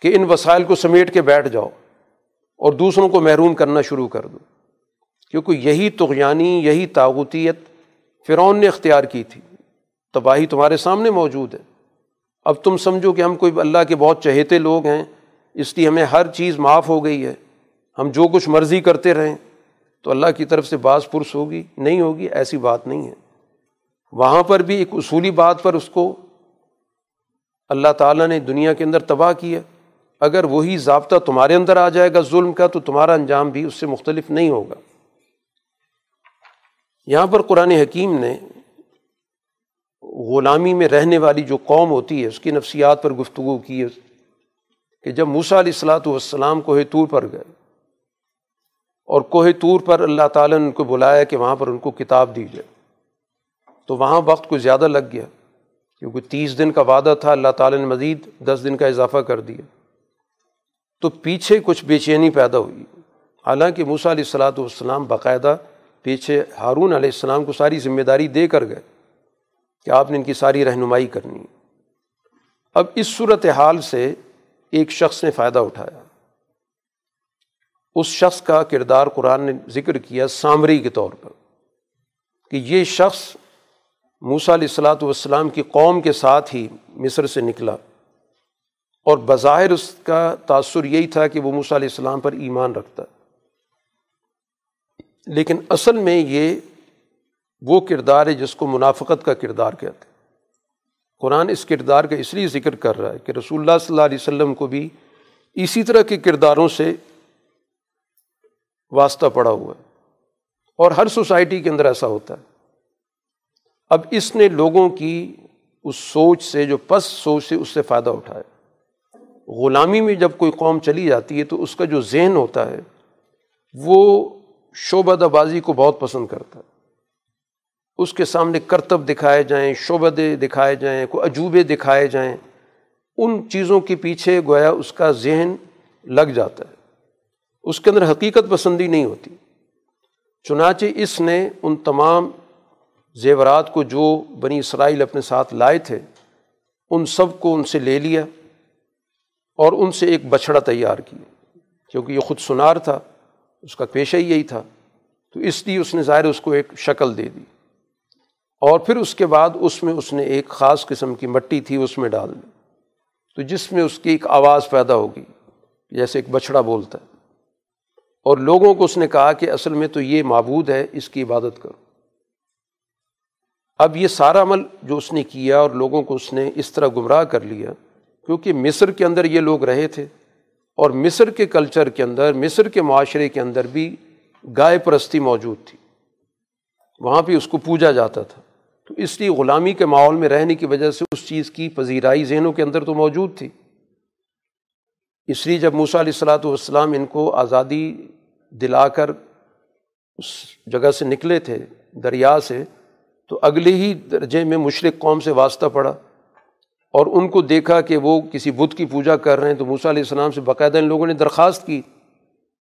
کہ ان وسائل کو سمیٹ کے بیٹھ جاؤ اور دوسروں کو محروم کرنا شروع کر دو۔ کیونکہ یہی تغیانی یہی تاغوتیت فرعون نے اختیار کی تھی۔ تباہی تمہارے سامنے موجود ہے۔ اب تم سمجھو کہ ہم کوئی اللہ کے بہت چہیتے لوگ ہیں، اس لیے ہمیں ہر چیز معاف ہو گئی ہے۔ ہم جو کچھ مرضی کرتے رہیں تو اللہ کی طرف سے بعض پرس ہوگی، نہیں ہوگی، ایسی بات نہیں ہے۔ وہاں پر بھی ایک اصولی بات پر اس کو اللہ تعالیٰ نے دنیا کے اندر تباہ کیا اگر وہی ضابطہ تمہارے اندر آ جائے گا ظلم کا، تو تمہارا انجام بھی اس سے مختلف نہیں ہوگا۔ یہاں پر قرآن حکیم نے غلامی میں رہنے والی جو قوم ہوتی ہے، اس کی نفسیات پر گفتگو کی ہے کہ جب موسا علیہ السلاۃ والسلام کوہ طور پر گئے اور کوہ طور پر اللہ تعالیٰ نے ان کو بلایا کہ وہاں پر ان کو کتاب دی جائے۔ تو وہاں وقت کچھ زیادہ لگ گیا، کیونکہ تیس دن کا وعدہ تھا، اللہ تعالیٰ نے مزید دس دن کا اضافہ کر دیا۔ تو پیچھے کچھ بے چینی پیدا ہوئی۔ حالانکہ موسا علیہ السلاۃ والسلام باقاعدہ پیچھے ہارون علیہ السلام کو ساری ذمہ داری دے کر گئے کہ آپ نے ان کی ساری رہنمائی کرنی۔ اب اس صورت حال سے ایک شخص نے فائدہ اٹھایا۔ اس شخص کا کردار قرآن نے ذکر کیا سامری کے طور پر کہ یہ شخص موسا علیہ السلاۃ والسلام کی قوم کے ساتھ ہی مصر سے نکلا۔ اور بظاہر اس کا تأثر یہی تھا کہ وہ موسیٰ علیہ السلام پر ایمان رکھتا۔ لیکن اصل میں یہ وہ کردار ہے جس کو منافقت کا کردار کہتے ہیں۔ قرآن اس کردار کا اس لیے ذکر کر رہا ہے کہ رسول اللہ صلی اللہ علیہ وسلم کو بھی اسی طرح کے کرداروں سے واسطہ پڑا ہوا ہے۔ اور ہر سوسائٹی کے اندر ایسا ہوتا ہے۔ اب اس نے لوگوں کی اس سوچ سے جو پس سوچ سے اس سے فائدہ اٹھایا۔ غلامی میں جب کوئی قوم چلی جاتی ہے تو اس کا جو ذہن ہوتا ہے، وہ شعبہ بازی کو بہت پسند کرتا ہے۔ اس کے سامنے کرتب دکھائے جائیں شعبدے دکھائے جائیں، کوئی عجوبے دکھائے جائیں، ان چیزوں کے پیچھے گویا اس کا ذہن لگ جاتا ہے۔ اس کے اندر حقیقت پسندی نہیں ہوتی۔ چنانچہ اس نے ان تمام زیورات کو جو بنی اسرائیل اپنے ساتھ لائے تھے، ان سب کو ان سے لے لیا اور ان سے ایک بچھڑا تیار کیا۔ کیونکہ یہ خود سنار تھا، اس کا پیشہ ہی یہی تھا۔ تو اس لیے اس نے ظاہر اس کو ایک شکل دے دی۔ اور پھر اس کے بعد اس میں اس نے ایک خاص قسم کی مٹی تھی، اس میں ڈال دی۔ تو جس میں اس کی ایک آواز پیدا ہوگی جیسے ایک بچھڑا بولتا ہے۔ اور لوگوں کو اس نے کہا کہ اصل میں تو یہ معبود ہے، اس کی عبادت کرو۔ اب یہ سارا عمل جو اس نے کیا اور لوگوں کو اس نے اس طرح گمراہ کر لیا، کیونکہ مصر کے اندر یہ لوگ رہے تھے اور مصر کے کلچر کے اندر، مصر کے معاشرے کے اندر بھی گائے پرستی موجود تھی۔ وہاں پہ اس کو پوجا جاتا تھا۔ تو اس لیے غلامی کے ماحول میں رہنے کی وجہ سے اس چیز کی پذیرائی ذہنوں کے اندر تو موجود تھی۔ اس لیے جب موسیٰ علیہ السلاۃ والسلام ان کو آزادی دلا کر اس جگہ سے نکلے تھے، دریا سے تو اگلے ہی درجے میں مشرق قوم سے واسطہ پڑا اور ان کو دیکھا کہ وہ کسی بدھ کی پوجا کر رہے ہیں تو موسیٰ علیہ السلام سے باقاعدہ ان لوگوں نے درخواست کی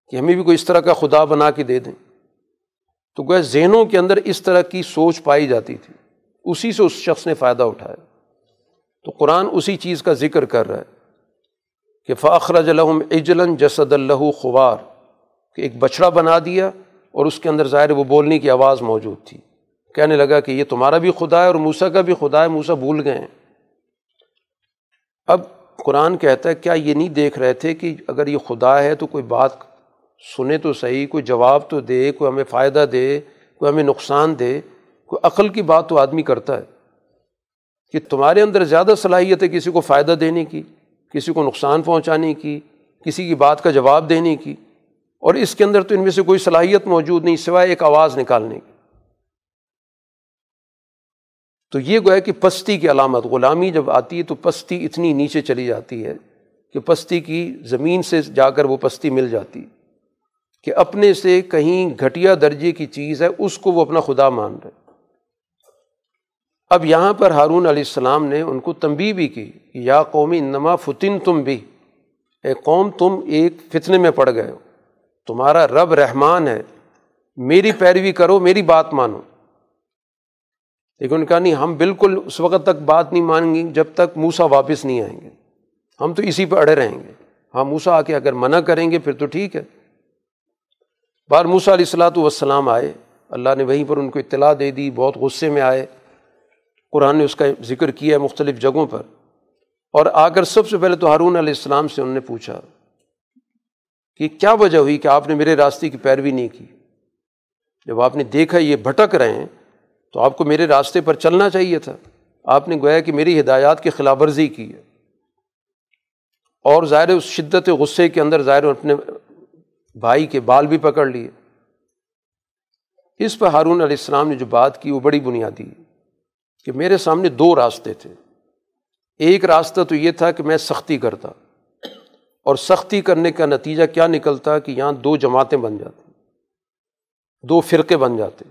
کہ ہمیں بھی کوئی اس طرح کا خدا بنا کے دے دیں۔ تو گویا ذہنوں کے اندر اس طرح کی سوچ پائی جاتی تھی۔ اسی سے اس شخص نے فائدہ اٹھایا۔ تو قرآن اسی چیز کا ذکر کر رہا ہے کہ فخرج الحم اجلن جسد اللہ خوار۔ کہ ایک بچڑا بنا دیا اور اس کے اندر ظاہر وہ بولنے کی آواز موجود تھی۔ کہنے لگا کہ یہ تمہارا بھی خدا ہے اور موسا کا بھی خدا ہے موسا بھول گئے ہیں۔ اب قرآن کہتا ہے، کیا یہ نہیں دیکھ رہے تھے کہ اگر یہ خدا ہے تو کوئی بات سنے تو صحیح، کوئی جواب تو دے، کوئی ہمیں فائدہ دے، کوئی ہمیں نقصان دے۔ کوئی عقل کی بات تو آدمی کرتا ہے۔ کہ تمہارے اندر زیادہ صلاحیت ہے کسی کو فائدہ دینے کی، کسی کو نقصان پہنچانے کی، کسی کی بات کا جواب دینے کی۔ اور اس کے اندر تو ان میں سے کوئی صلاحیت موجود نہیں، سوائے ایک آواز نکالنے کی۔ تو یہ گویا کہ پستی کی علامت، غلامی جب آتی ہے تو پستی اتنی نیچے چلی جاتی ہے کہ پستی کی زمین سے جا کر وہ پستی مل جاتی کہ اپنے سے کہیں گھٹیا درجے کی چیز ہے، اس کو وہ اپنا خدا مان رہے اب یہاں پر ہارون علیہ السلام نے ان کو تنبی بھی کی کہ یا قومی نما فتن تم بھی اے قوم تم ایک فتنے میں پڑ گئے ہو، تمہارا رب رحمان ہے، میری پیروی کرو، میری بات مانو۔ لیکن ان کا نہیں، ہم بالکل اس وقت تک بات نہیں مانیں گے جب تک موسا واپس نہیں آئیں گے۔ ہم تو اسی پہ اڑے رہیں گے۔ ہاں موسا آ کے اگر منع کریں گے پھر تو ٹھیک ہے۔ بار موسا علیہ السلاۃ والسلام آئے۔ اللہ نے وہیں پر ان کو اطلاع دے دی، بہت غصے میں آئے۔ قرآن نے اس کا ذکر کیا ہے مختلف جگہوں پر۔ اور آ کر سب سے پہلے تو ہارون علیہ السلام سے انہوں نے پوچھا کہ کیا وجہ ہوئی کہ آپ نے میرے راستے کی پیروی نہیں کی؟ جب آپ نے دیکھا یہ بھٹک رہے ہیں تو آپ کو میرے راستے پر چلنا چاہیے تھا۔ آپ نے گویا کہ میری ہدایات کی خلاف ورزی کی ہے۔ اور ظاہر اس شدت غصے کے اندر ظاہر اپنے بھائی کے بال بھی پکڑ لیے۔ اس پہ ہارون علیہ السلام نے جو بات کی وہ بڑی بنیادی ہے کہ میرے سامنے دو راستے تھے۔ ایک راستہ تو یہ تھا کہ میں سختی کرتا اور سختی کرنے کا نتیجہ کیا نکلتا کہ یہاں دو جماعتیں بن جاتی، دو فرقے بن جاتے۔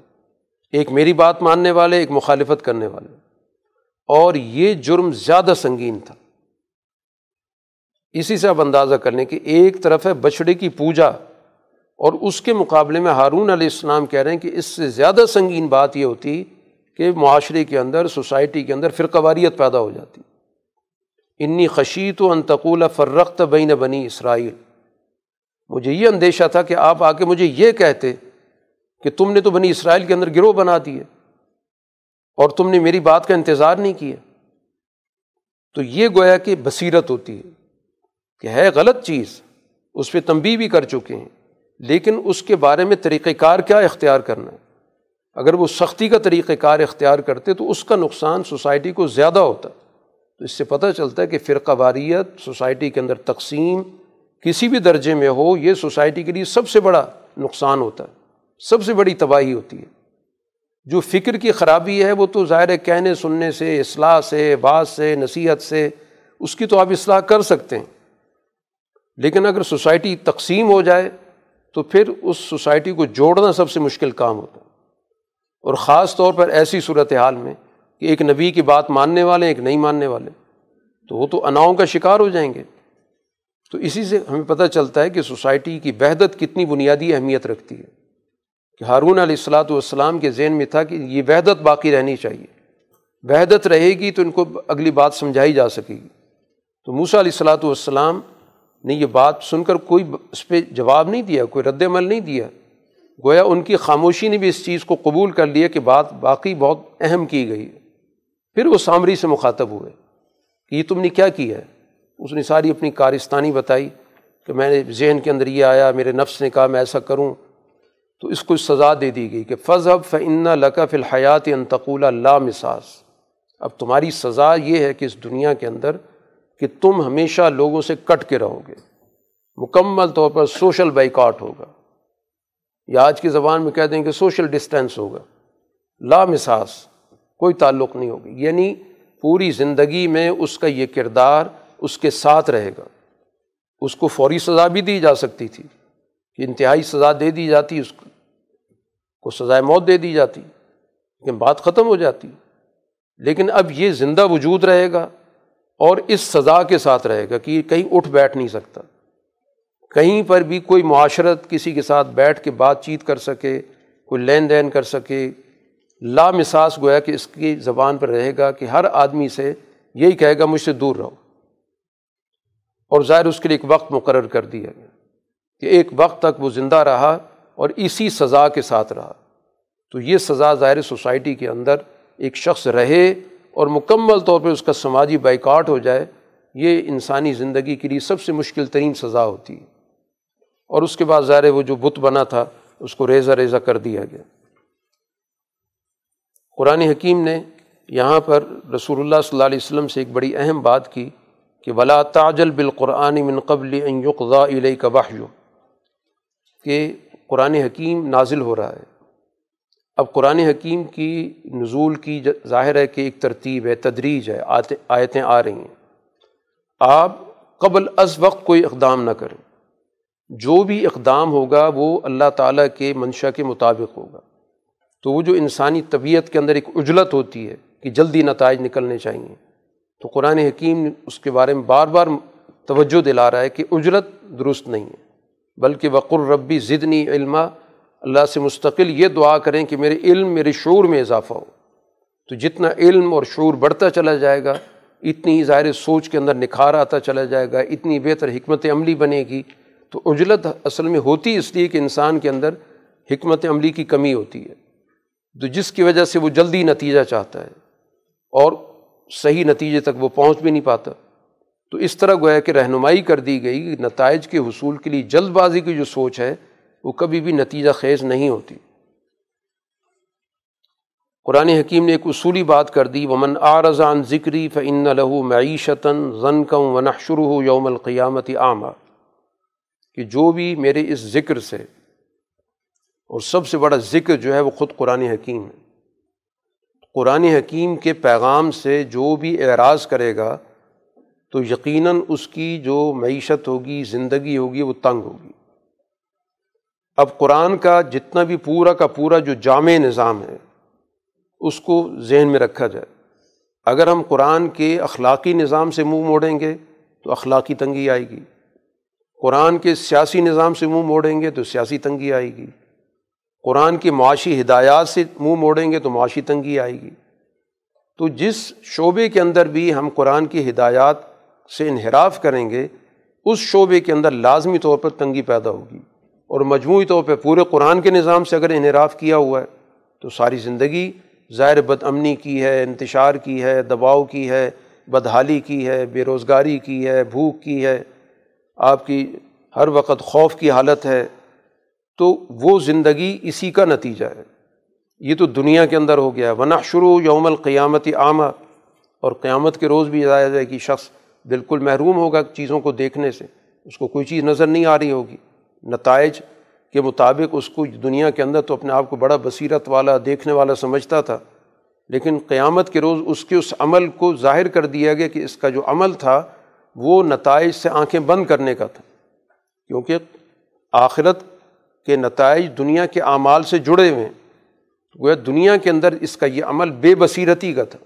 ایک میری بات ماننے والے، ایک مخالفت کرنے والے۔ اور یہ جرم زیادہ سنگین تھا۔ اسی سے اب اندازہ کرنے کہ ایک طرف ہے بچھڑے کی پوجا، اور اس کے مقابلے میں ہارون علیہ السلام کہہ رہے ہیں کہ اس سے زیادہ سنگین بات یہ ہوتی کہ معاشرے کے اندر، سوسائٹی کے اندر فرقہ واریت پیدا ہو جاتی۔ انی خشیت و انتقول فرقت بین بنی اسرائیل۔ مجھے یہ اندیشہ تھا کہ آپ آ کے مجھے یہ کہتے کہ تم نے تو بنی اسرائیل کے اندر گروہ بنا دیے اور تم نے میری بات کا انتظار نہیں کیا۔ تو یہ گویا کہ بصیرت ہوتی ہے کہ ہے غلط چیز، اس پہ تنبی بھی کر چکے ہیں، لیکن اس کے بارے میں طریقۂ کار کیا اختیار کرنا ہے؟ اگر وہ سختی کا طریقۂ کار اختیار کرتے تو اس کا نقصان سوسائٹی کو زیادہ ہوتا۔ تو اس سے پتہ چلتا ہے کہ فرقہ واریت سوسائٹی کے اندر تقسیم کسی بھی درجے میں ہو، یہ سوسائٹی کے لیے سب سے بڑا نقصان ہوتا ہے۔ سب سے بڑی تباہی ہوتی ہے۔ جو فکر کی خرابی ہے وہ تو ظاہر کہنے، سننے سے، اصلاح سے بات سے، نصیحت سے، اس کی تو آپ اصلاح کر سکتے ہیں۔ لیکن اگر سوسائٹی تقسیم ہو جائے تو پھر اس سوسائٹی کو جوڑنا سب سے مشکل کام ہوتا ہے۔ اور خاص طور پر ایسی صورت حال میں کہ ایک نبی کی بات ماننے والے، ایک نہیں ماننے والے، تو وہ تو اناؤں کا شکار ہو جائیں گے۔ تو اسی سے ہمیں پتہ چلتا ہے کہ سوسائٹی کی وحدت کتنی بنیادی اہمیت رکھتی ہے۔ کہ ہارون علیہ السلاۃ والسلام کے ذہن میں تھا کہ یہ وحدت باقی رہنی چاہیے۔ وحدت رہے گی تو ان کو اگلی بات سمجھائی جا سکے گی۔ تو موسا علیہ السلاۃ والسلام نے یہ بات سن کر کوئی اس پہ جواب نہیں دیا، کوئی رد عمل نہیں دیا۔ گویا ان کی خاموشی نے بھی اس چیز کو قبول کر لیا کہ بات باقی بہت اہم کی گئی۔ ہے پھر وہ سامری سے مخاطب ہوئے کہ یہ تم نے کیا کیا ہے؟ اس نے ساری اپنی کارستانی بتائی کہ میں نے ذہن کے اندر یہ آیا، میرے نفس نے کہا میں ایسا کروں۔ تو اس کو سزا دے دی گئی کہ فضب فن لقف الحیات انتقول اللہ مساس۔ اب تمہاری سزا یہ ہے کہ اس دنیا کے اندر کہ تم ہمیشہ لوگوں سے کٹ کے رہو گے۔ مکمل طور پر سوشل بائیکاٹ ہوگا۔ یا آج کی زبان میں کہہ دیں کہ سوشل ڈسٹینس ہوگا۔ لا مساس، کوئی تعلق نہیں ہوگا۔ یعنی پوری زندگی میں اس کا یہ کردار اس کے ساتھ رہے گا۔ اس کو فوری سزا بھی دی جا سکتی تھی۔ کہ انتہائی سزا دے دی جاتی، اس کو سزائے موت دے دی جاتی، لیکن بات ختم ہو جاتی۔ لیکن اب یہ زندہ وجود رہے گا اور اس سزا کے ساتھ رہے گا کہ یہ کہیں اٹھ بیٹھ نہیں سکتا۔ کہیں پر بھی کوئی معاشرت کسی کے ساتھ بیٹھ کے بات چیت کر سکے، کوئی لین دین کر سکے۔ لامساس گویا کہ اس کی زبان پر رہے گا کہ ہر آدمی سے یہی کہے گا، مجھ سے دور رہو۔ اور ظاہر اس کے لیے ایک وقت مقرر کر دیا گیا۔ کہ ایک وقت تک وہ زندہ رہا اور اسی سزا کے ساتھ رہا۔ تو یہ سزا ظاہر سوسائٹی کے اندر ایک شخص رہے اور مکمل طور پہ اس کا سماجی بائیکاٹ ہو جائے، یہ انسانی زندگی کے لیے سب سے مشکل ترین سزا ہوتی۔ ہے اور اس کے بعد ظاہر وہ جو بت بنا تھا، اس کو ریزہ ریزہ کر دیا گیا۔ قرآن حکیم نے یہاں پر رسول اللہ صلی اللہ علیہ وسلم سے ایک بڑی اہم بات کی کہ ولا تاجل بالقرآن من قبل ان یقضا علیہ کا کہ قرآن حکیم نازل ہو رہا ہے۔ اب قرآن حکیم کی نزول کی ظاہر ہے کہ ایک ترتیب ہے، تدریج ہے آیتیں آ رہی ہیں۔ آپ قبل از وقت کوئی اقدام نہ کریں۔ جو بھی اقدام ہوگا وہ اللہ تعالیٰ کے منشا کے مطابق ہوگا۔ تو وہ جو انسانی طبیعت کے اندر ایک اجلت ہوتی ہے کہ جلدی نتائج نکلنے چاہئیں تو قرآن حکیم اس کے بارے میں بار بار توجہ دلا رہا ہے کہ اجرت درست نہیں ہے۔ بلکہ وقر ربی ضدنی علما، اللہ سے مستقل یہ دعا کریں کہ میرے علم میرے شعور میں اضافہ ہو۔ تو جتنا علم اور شعور بڑھتا چلا جائے گا، اتنی ظاہر سوچ کے اندر نکھار آتا چلا جائے گا، اتنی بہتر حکمت عملی بنے گی۔ تو اجلت اصل میں ہوتی اس لیے کہ انسان کے اندر حکمت عملی کی کمی ہوتی ہے۔ تو جس کی وجہ سے وہ جلدی نتیجہ چاہتا ہے اور صحیح نتیجے تک وہ پہنچ بھی نہیں پاتا۔ تو اس طرح گویا کہ رہنمائی کر دی گئی کہ نتائج کے حصول کے لیے جلد بازی کی جو سوچ ہے، وہ کبھی بھی نتیجہ خیز نہیں ہوتی۔ قرآن حکیم نے ایک اصولی بات کر دی، ومن آرزان ذکری فن لہو معیشتاً ضن کم و نحشر ہو یوم القیامت عامہ کہ جو بھی میرے اس ذکر سے، اور سب سے بڑا ذکر جو ہے، وہ خود قرآن حکیم ہے۔ قرآن حکیم کے پیغام سے جو بھی اعراض کرے گا تو یقیناً اس کی جو معیشت ہوگی، زندگی ہوگی، وہ تنگ ہوگی۔ اب قرآن کا جتنا بھی پورا کا پورا جو جامع نظام ہے، اس کو ذہن میں رکھا جائے۔ اگر ہم قرآن کے اخلاقی نظام سے منہ موڑیں گے، تو اخلاقی تنگی آئے گی۔ قرآن کے سیاسی نظام سے منہ موڑیں گے، تو سیاسی تنگی آئے گی۔ قرآن کی معاشی ہدایات سے منہ موڑیں گے، تو معاشی تنگی آئے گی۔ تو جس شعبے کے اندر بھی ہم قرآن کی ہدایات سے انحراف کریں گے، اس شعبے کے اندر لازمی طور پر تنگی پیدا ہوگی۔ اور مجموعی طور پہ پورے قرآن کے نظام سے اگر انحراف کیا ہوا ہے، تو ساری زندگی ظاہر بد امنی کی ہے، انتشار کی ہے، دباؤ کی ہے، بدحالی کی ہے، بے روزگاری کی ہے، بھوک کی ہے۔ آپ کی ہر وقت خوف کی حالت ہے، تو وہ زندگی اسی کا نتیجہ ہے۔ یہ تو دنیا کے اندر ہو گیا۔ ہے ورنہ شروع یوم القیامت عامہ اور قیامت کے روز بھی جایا جائے کہ شخص بالکل محروم ہوگا چیزوں کو دیکھنے سے، اس کو کوئی چیز نظر نہیں آ رہی ہوگی۔ نتائج کے مطابق اس کو دنیا کے اندر تو اپنے آپ کو بڑا بصیرت والا، دیکھنے والا سمجھتا تھا۔ لیکن قیامت کے روز اس کے اس عمل کو ظاہر کر دیا گیا کہ اس کا جو عمل تھا، وہ نتائج سے آنکھیں بند کرنے کا تھا۔ کیونکہ آخرت کے نتائج دنیا کے اعمال سے جڑے ہوئے ہیں۔ گویا دنیا کے اندر اس کا یہ عمل بے بصیرتی کا تھا۔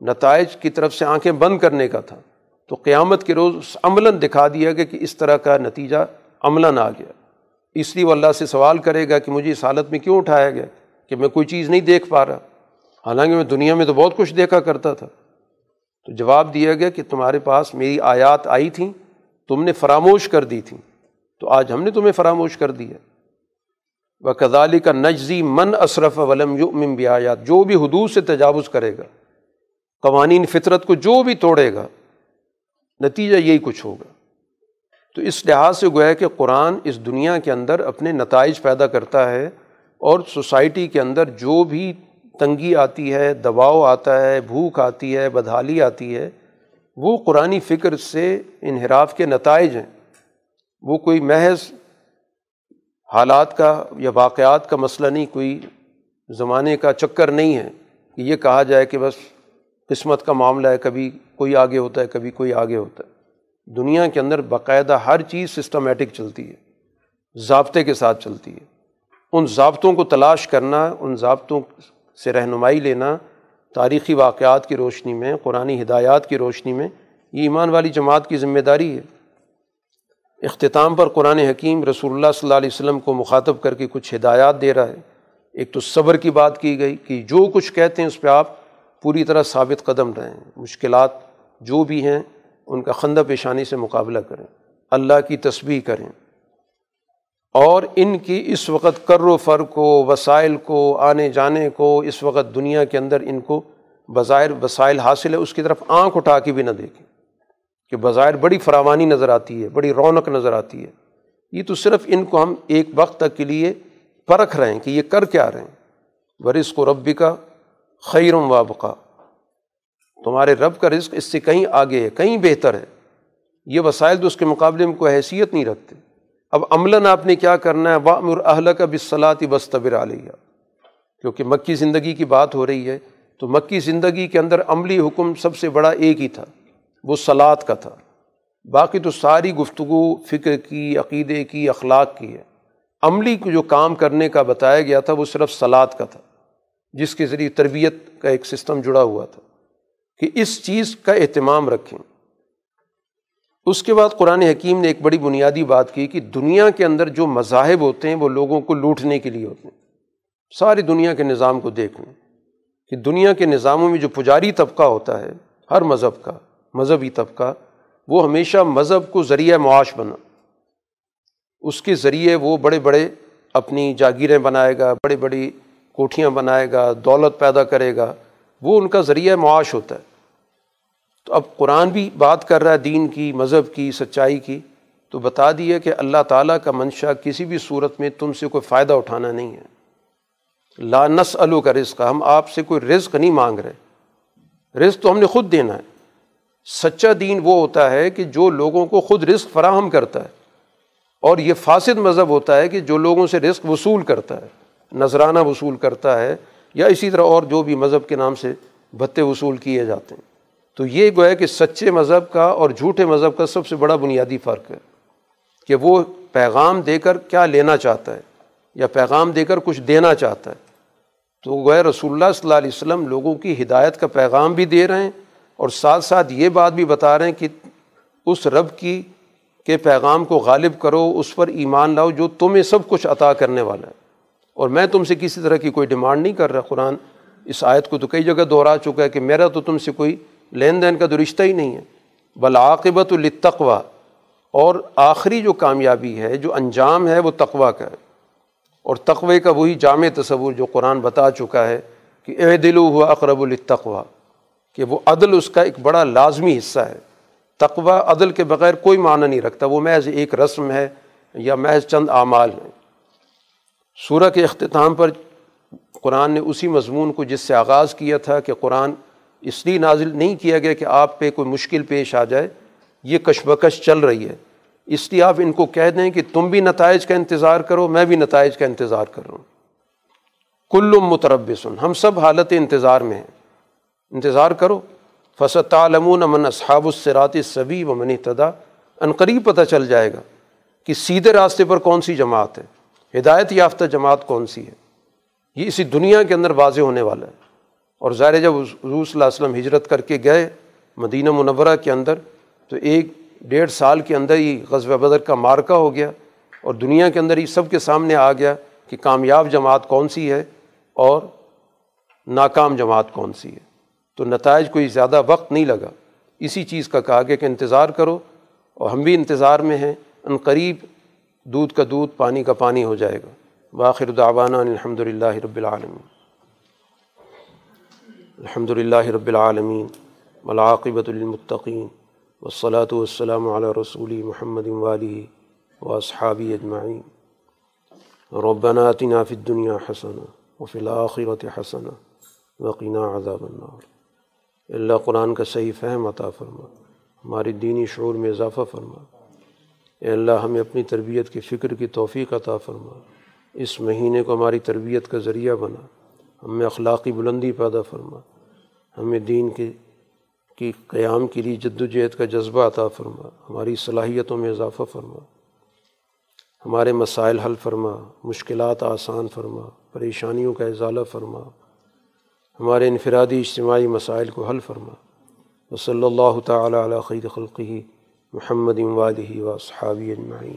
نتائج کی طرف سے آنکھیں بند کرنے کا تھا۔ تو قیامت کے روز عملاً دکھا دیا گیا کہ اس طرح کا نتیجہ عملاً آ گیا۔ اس لیے وہ اللہ سے سوال کرے گا کہ مجھے اس حالت میں کیوں اٹھایا گیا کہ میں کوئی چیز نہیں دیکھ پا رہا۔ حالانکہ میں دنیا میں تو بہت کچھ دیکھا کرتا تھا۔ تو جواب دیا گیا کہ تمہارے پاس میری آیات آئی تھیں، تم نے فراموش کر دی تھیں۔ تو آج ہم نے تمہیں فراموش کر دیا۔ و کدالی کا نجزی من اصرف ولم یؤمن بیات جو بھی حدود سے تجاوز کرے گا، قوانین فطرت کو جو بھی توڑے گا نتیجہ یہی کچھ ہوگا۔ تو اس لحاظ سے گویا کہ قرآن اس دنیا کے اندر اپنے نتائج پیدا کرتا ہے اور سوسائٹی کے اندر جو بھی تنگی آتی ہے، دباؤ آتا ہے، بھوک آتی ہے، بدحالی آتی ہے، وہ قرآن فکر سے انحراف کے نتائج ہیں۔ وہ کوئی محض حالات کا یا واقعات کا مسئلہ نہیں، کوئی زمانے کا چکر نہیں ہے کہ یہ کہا جائے کہ بس قسمت کا معاملہ ہے، کبھی کوئی آگے ہوتا ہے، کبھی کوئی آگے ہوتا ہے۔ دنیا کے اندر باقاعدہ ہر چیز سسٹمیٹک چلتی ہے، ضابطے کے ساتھ چلتی ہے۔ ان ضابطوں کو تلاش کرنا، ان ضابطوں سے رہنمائی لینا، تاریخی واقعات کی روشنی میں، قرآن ہدایات کی روشنی میں، یہ ایمان والی جماعت کی ذمہ داری ہے۔ اختتام پر قرآن حکیم رسول اللہ صلی اللہ علیہ وسلم کو مخاطب کر کے کچھ ہدایات دے رہا ہے۔ ایک تو صبر کی بات کی گئی، کہ جو کچھ کہتے ہیں اس پہ آپ پوری طرح ثابت قدم رہیں، مشکلات جو بھی ہیں، ان کا خندہ پیشانی سے مقابلہ کریں، اللہ کی تسبیح کریں۔ اور ان کی اس وقت کر و فر کو، وسائل کو، آنے جانے کو، اس وقت دنیا کے اندر ان کو بظاہر وسائل حاصل ہے اس کی طرف آنکھ اٹھا کے بھی نہ دیکھیں۔ کہ بظاہر بڑی فراوانی نظر آتی ہے، بڑی رونق نظر آتی ہے۔ یہ تو صرف ان کو ہم ایک وقت تک کے لیے پرکھ رہے ہیں کہ یہ کر کیا رہے ہیں۔ ورث کو ربی کا خیرم وابقہ تمہارے رب کا رزق اس سے کہیں آگے ہے، کہیں بہتر ہے۔ یہ وسائل تو اس کے مقابلے میں کوئی حیثیت نہیں رکھتے۔ اب عملاً آپ نے کیا کرنا ہے؟ وامر اہل کا بصلاطی بستبر علیہ۔ کیونکہ مکی زندگی کی بات ہو رہی ہے، تو مکی زندگی کے اندر عملی حکم سب سے بڑا ایک ہی تھا۔ وہ سلاد کا تھا۔ باقی تو ساری گفتگو فکر کی، عقیدے کی، اخلاق کی ہے۔ عملی کو جو کام کرنے کا بتایا گیا تھا، وہ صرف سلاد کا تھا۔ جس کے ذریعے تربیت کا ایک سسٹم جڑا ہوا تھا، کہ اس چیز کا اہتمام رکھیں۔ اس کے بعد قرآن حکیم نے ایک بڑی بنیادی بات کی کہ دنیا کے اندر جو مذاہب ہوتے ہیں، وہ لوگوں کو لوٹنے کے لیے ہوتے ہیں۔ ساری دنیا کے نظام کو دیکھ لیں کہ دنیا کے نظاموں میں جو پجاری طبقہ ہوتا ہے، ہر مذہب کا، مذہبی طبقہ، وہ ہمیشہ مذہب کو ذریعہ معاش بنا۔ اس کے ذریعے وہ بڑے بڑے اپنی جاگیریں بنائے گا، بڑے بڑی کوٹھیاں بنائے گا، دولت پیدا کرے گا، وہ ان کا ذریعہ معاش ہوتا ہے۔ تو اب قرآن بھی بات کر رہا ہے دین کی، مذہب کی، سچائی کی۔ تو بتا دیے کہ اللہ تعالیٰ کا منشا کسی بھی صورت میں تم سے کوئی فائدہ اٹھانا نہیں ہے۔ لا نس الو کا رزق، ہم آپ سے کوئی رزق نہیں مانگ رہے۔ رزق تو ہم نے خود دینا ہے۔ سچا دین وہ ہوتا ہے کہ جو لوگوں کو خود رزق فراہم کرتا ہے۔ اور یہ فاسد مذہب ہوتا ہے کہ جو لوگوں سے رزق وصول کرتا ہے۔ نذرانہ وصول کرتا ہے یا اسی طرح اور جو بھی مذہب کے نام سے بھتے وصول کیے جاتے ہیں۔ تو یہ گویا کہ سچے مذہب کا اور جھوٹے مذہب کا سب سے بڑا بنیادی فرق ہے کہ وہ پیغام دے کر کیا لینا چاہتا ہے یا پیغام دے کر کچھ دینا چاہتا ہے۔ تو گویا رسول اللہ صلی اللہ علیہ وسلم لوگوں کی ہدایت کا پیغام بھی دے رہے ہیں اور ساتھ ساتھ یہ بات بھی بتا رہے ہیں کہ اس رب کی کے پیغام کو غالب کرو، اس پر ایمان لاؤ جو تمہیں سب کچھ عطا کرنے والا ہے۔ اور میں تم سے کسی طرح کی کوئی ڈیمانڈ نہیں کر رہا قرآن۔ اس آیت کو تو کئی جگہ دہرا چکا ہے کہ میرا تو تم سے کوئی لین دین کا تو رشتہ ہی نہیں ہے۔ بلاقبت التقوا اور آخری جو کامیابی ہے، جو انجام ہے، وہ تقوا کا ہے۔ اور تقوے کا وہی جامع تصور جو قرآن بتا چکا ہے کہ اے دل ہوا اقرب التقوا کہ وہ عدل اس کا ایک بڑا لازمی حصہ ہے۔ تقوا عدل کے بغیر کوئی معنی نہیں رکھتا۔ وہ محض ایک رسم ہے یا محض چند اعمال ہیں۔ سورہ کے اختتام پر قرآن نے اسی مضمون کو جس سے آغاز کیا تھا کہ قرآن اس لیے نازل نہیں کیا گیا کہ آپ پہ کوئی مشکل پیش آ جائے، یہ کشمکش چل رہی ہے۔ اس لیے آپ ان کو کہہ دیں کہ تم بھی نتائج کا انتظار کرو، میں بھی نتائج کا انتظار کر رہا ہوں۔ کل متربسن ہم سب حالت انتظار میں ہیں۔ انتظار کرو۔ فصط عالمون امن اصحاب السرات صبی و منی تدا عنقریب پتہ چل جائے گا کہ سیدھے راستے پر کون سی جماعت ہے۔ ہدایت یافتہ جماعت کون سی ہے؟ یہ اسی دنیا کے اندر واضح ہونے والا ہے۔ اور ظاہر جب حضور صلی اللہ علیہ وسلم ہجرت کر کے گئے مدینہ منورہ کے اندر، تو ایک ڈیڑھ سال کے اندر ہی غزب بدر کا مارکا ہو گیا اور دنیا کے اندر ہی سب کے سامنے آ گیا کہ کامیاب جماعت کون سی ہے اور ناکام جماعت کون سی ہے۔ تو نتائج کوئی زیادہ وقت نہیں لگا۔ اسی چیز کا کہا گیا کہ انتظار کرو اور ہم بھی انتظار میں ہیں۔ ان قریب دودھ کا دودھ، پانی کا پانی ہو جائے گا۔ باخر دعوانا الحمد للہ رب العالمین۔ الحمد للہ رب العالمین۔ ملاقبۃ المطقین وصلاۃ والسلام علی رسول محمد والی و اصحابی اجمعین۔ ربنا آتنا فی الدنیا حسنہ وفی الآخرت حسنہ وقینا عذاب النار۔ اللہ قرآن کا صحیح فہم عطا فرما۔ ہماری دینی شعور میں اضافہ فرما۔ اے اللہ، ہمیں اپنی تربیت کی فکر کی توفیق عطا فرما۔ اس مہینے کو ہماری تربیت کا ذریعہ بنا۔ ہمیں اخلاقی بلندی پیدا فرما۔ ہمیں دین کے، کی قیام کے لیے جد و جہد کا جذبہ عطا فرما۔ ہماری صلاحیتوں میں اضافہ فرما۔ ہمارے مسائل حل فرما۔ مشکلات آسان فرما۔ پریشانیوں کا اضالہ فرما۔ ہمارے انفرادی اجتماعی مسائل کو حل فرما۔ و صلی اللہ تعالیٰ علیہ خیر خلقی محمد اموالہ و صحابی اجمعین۔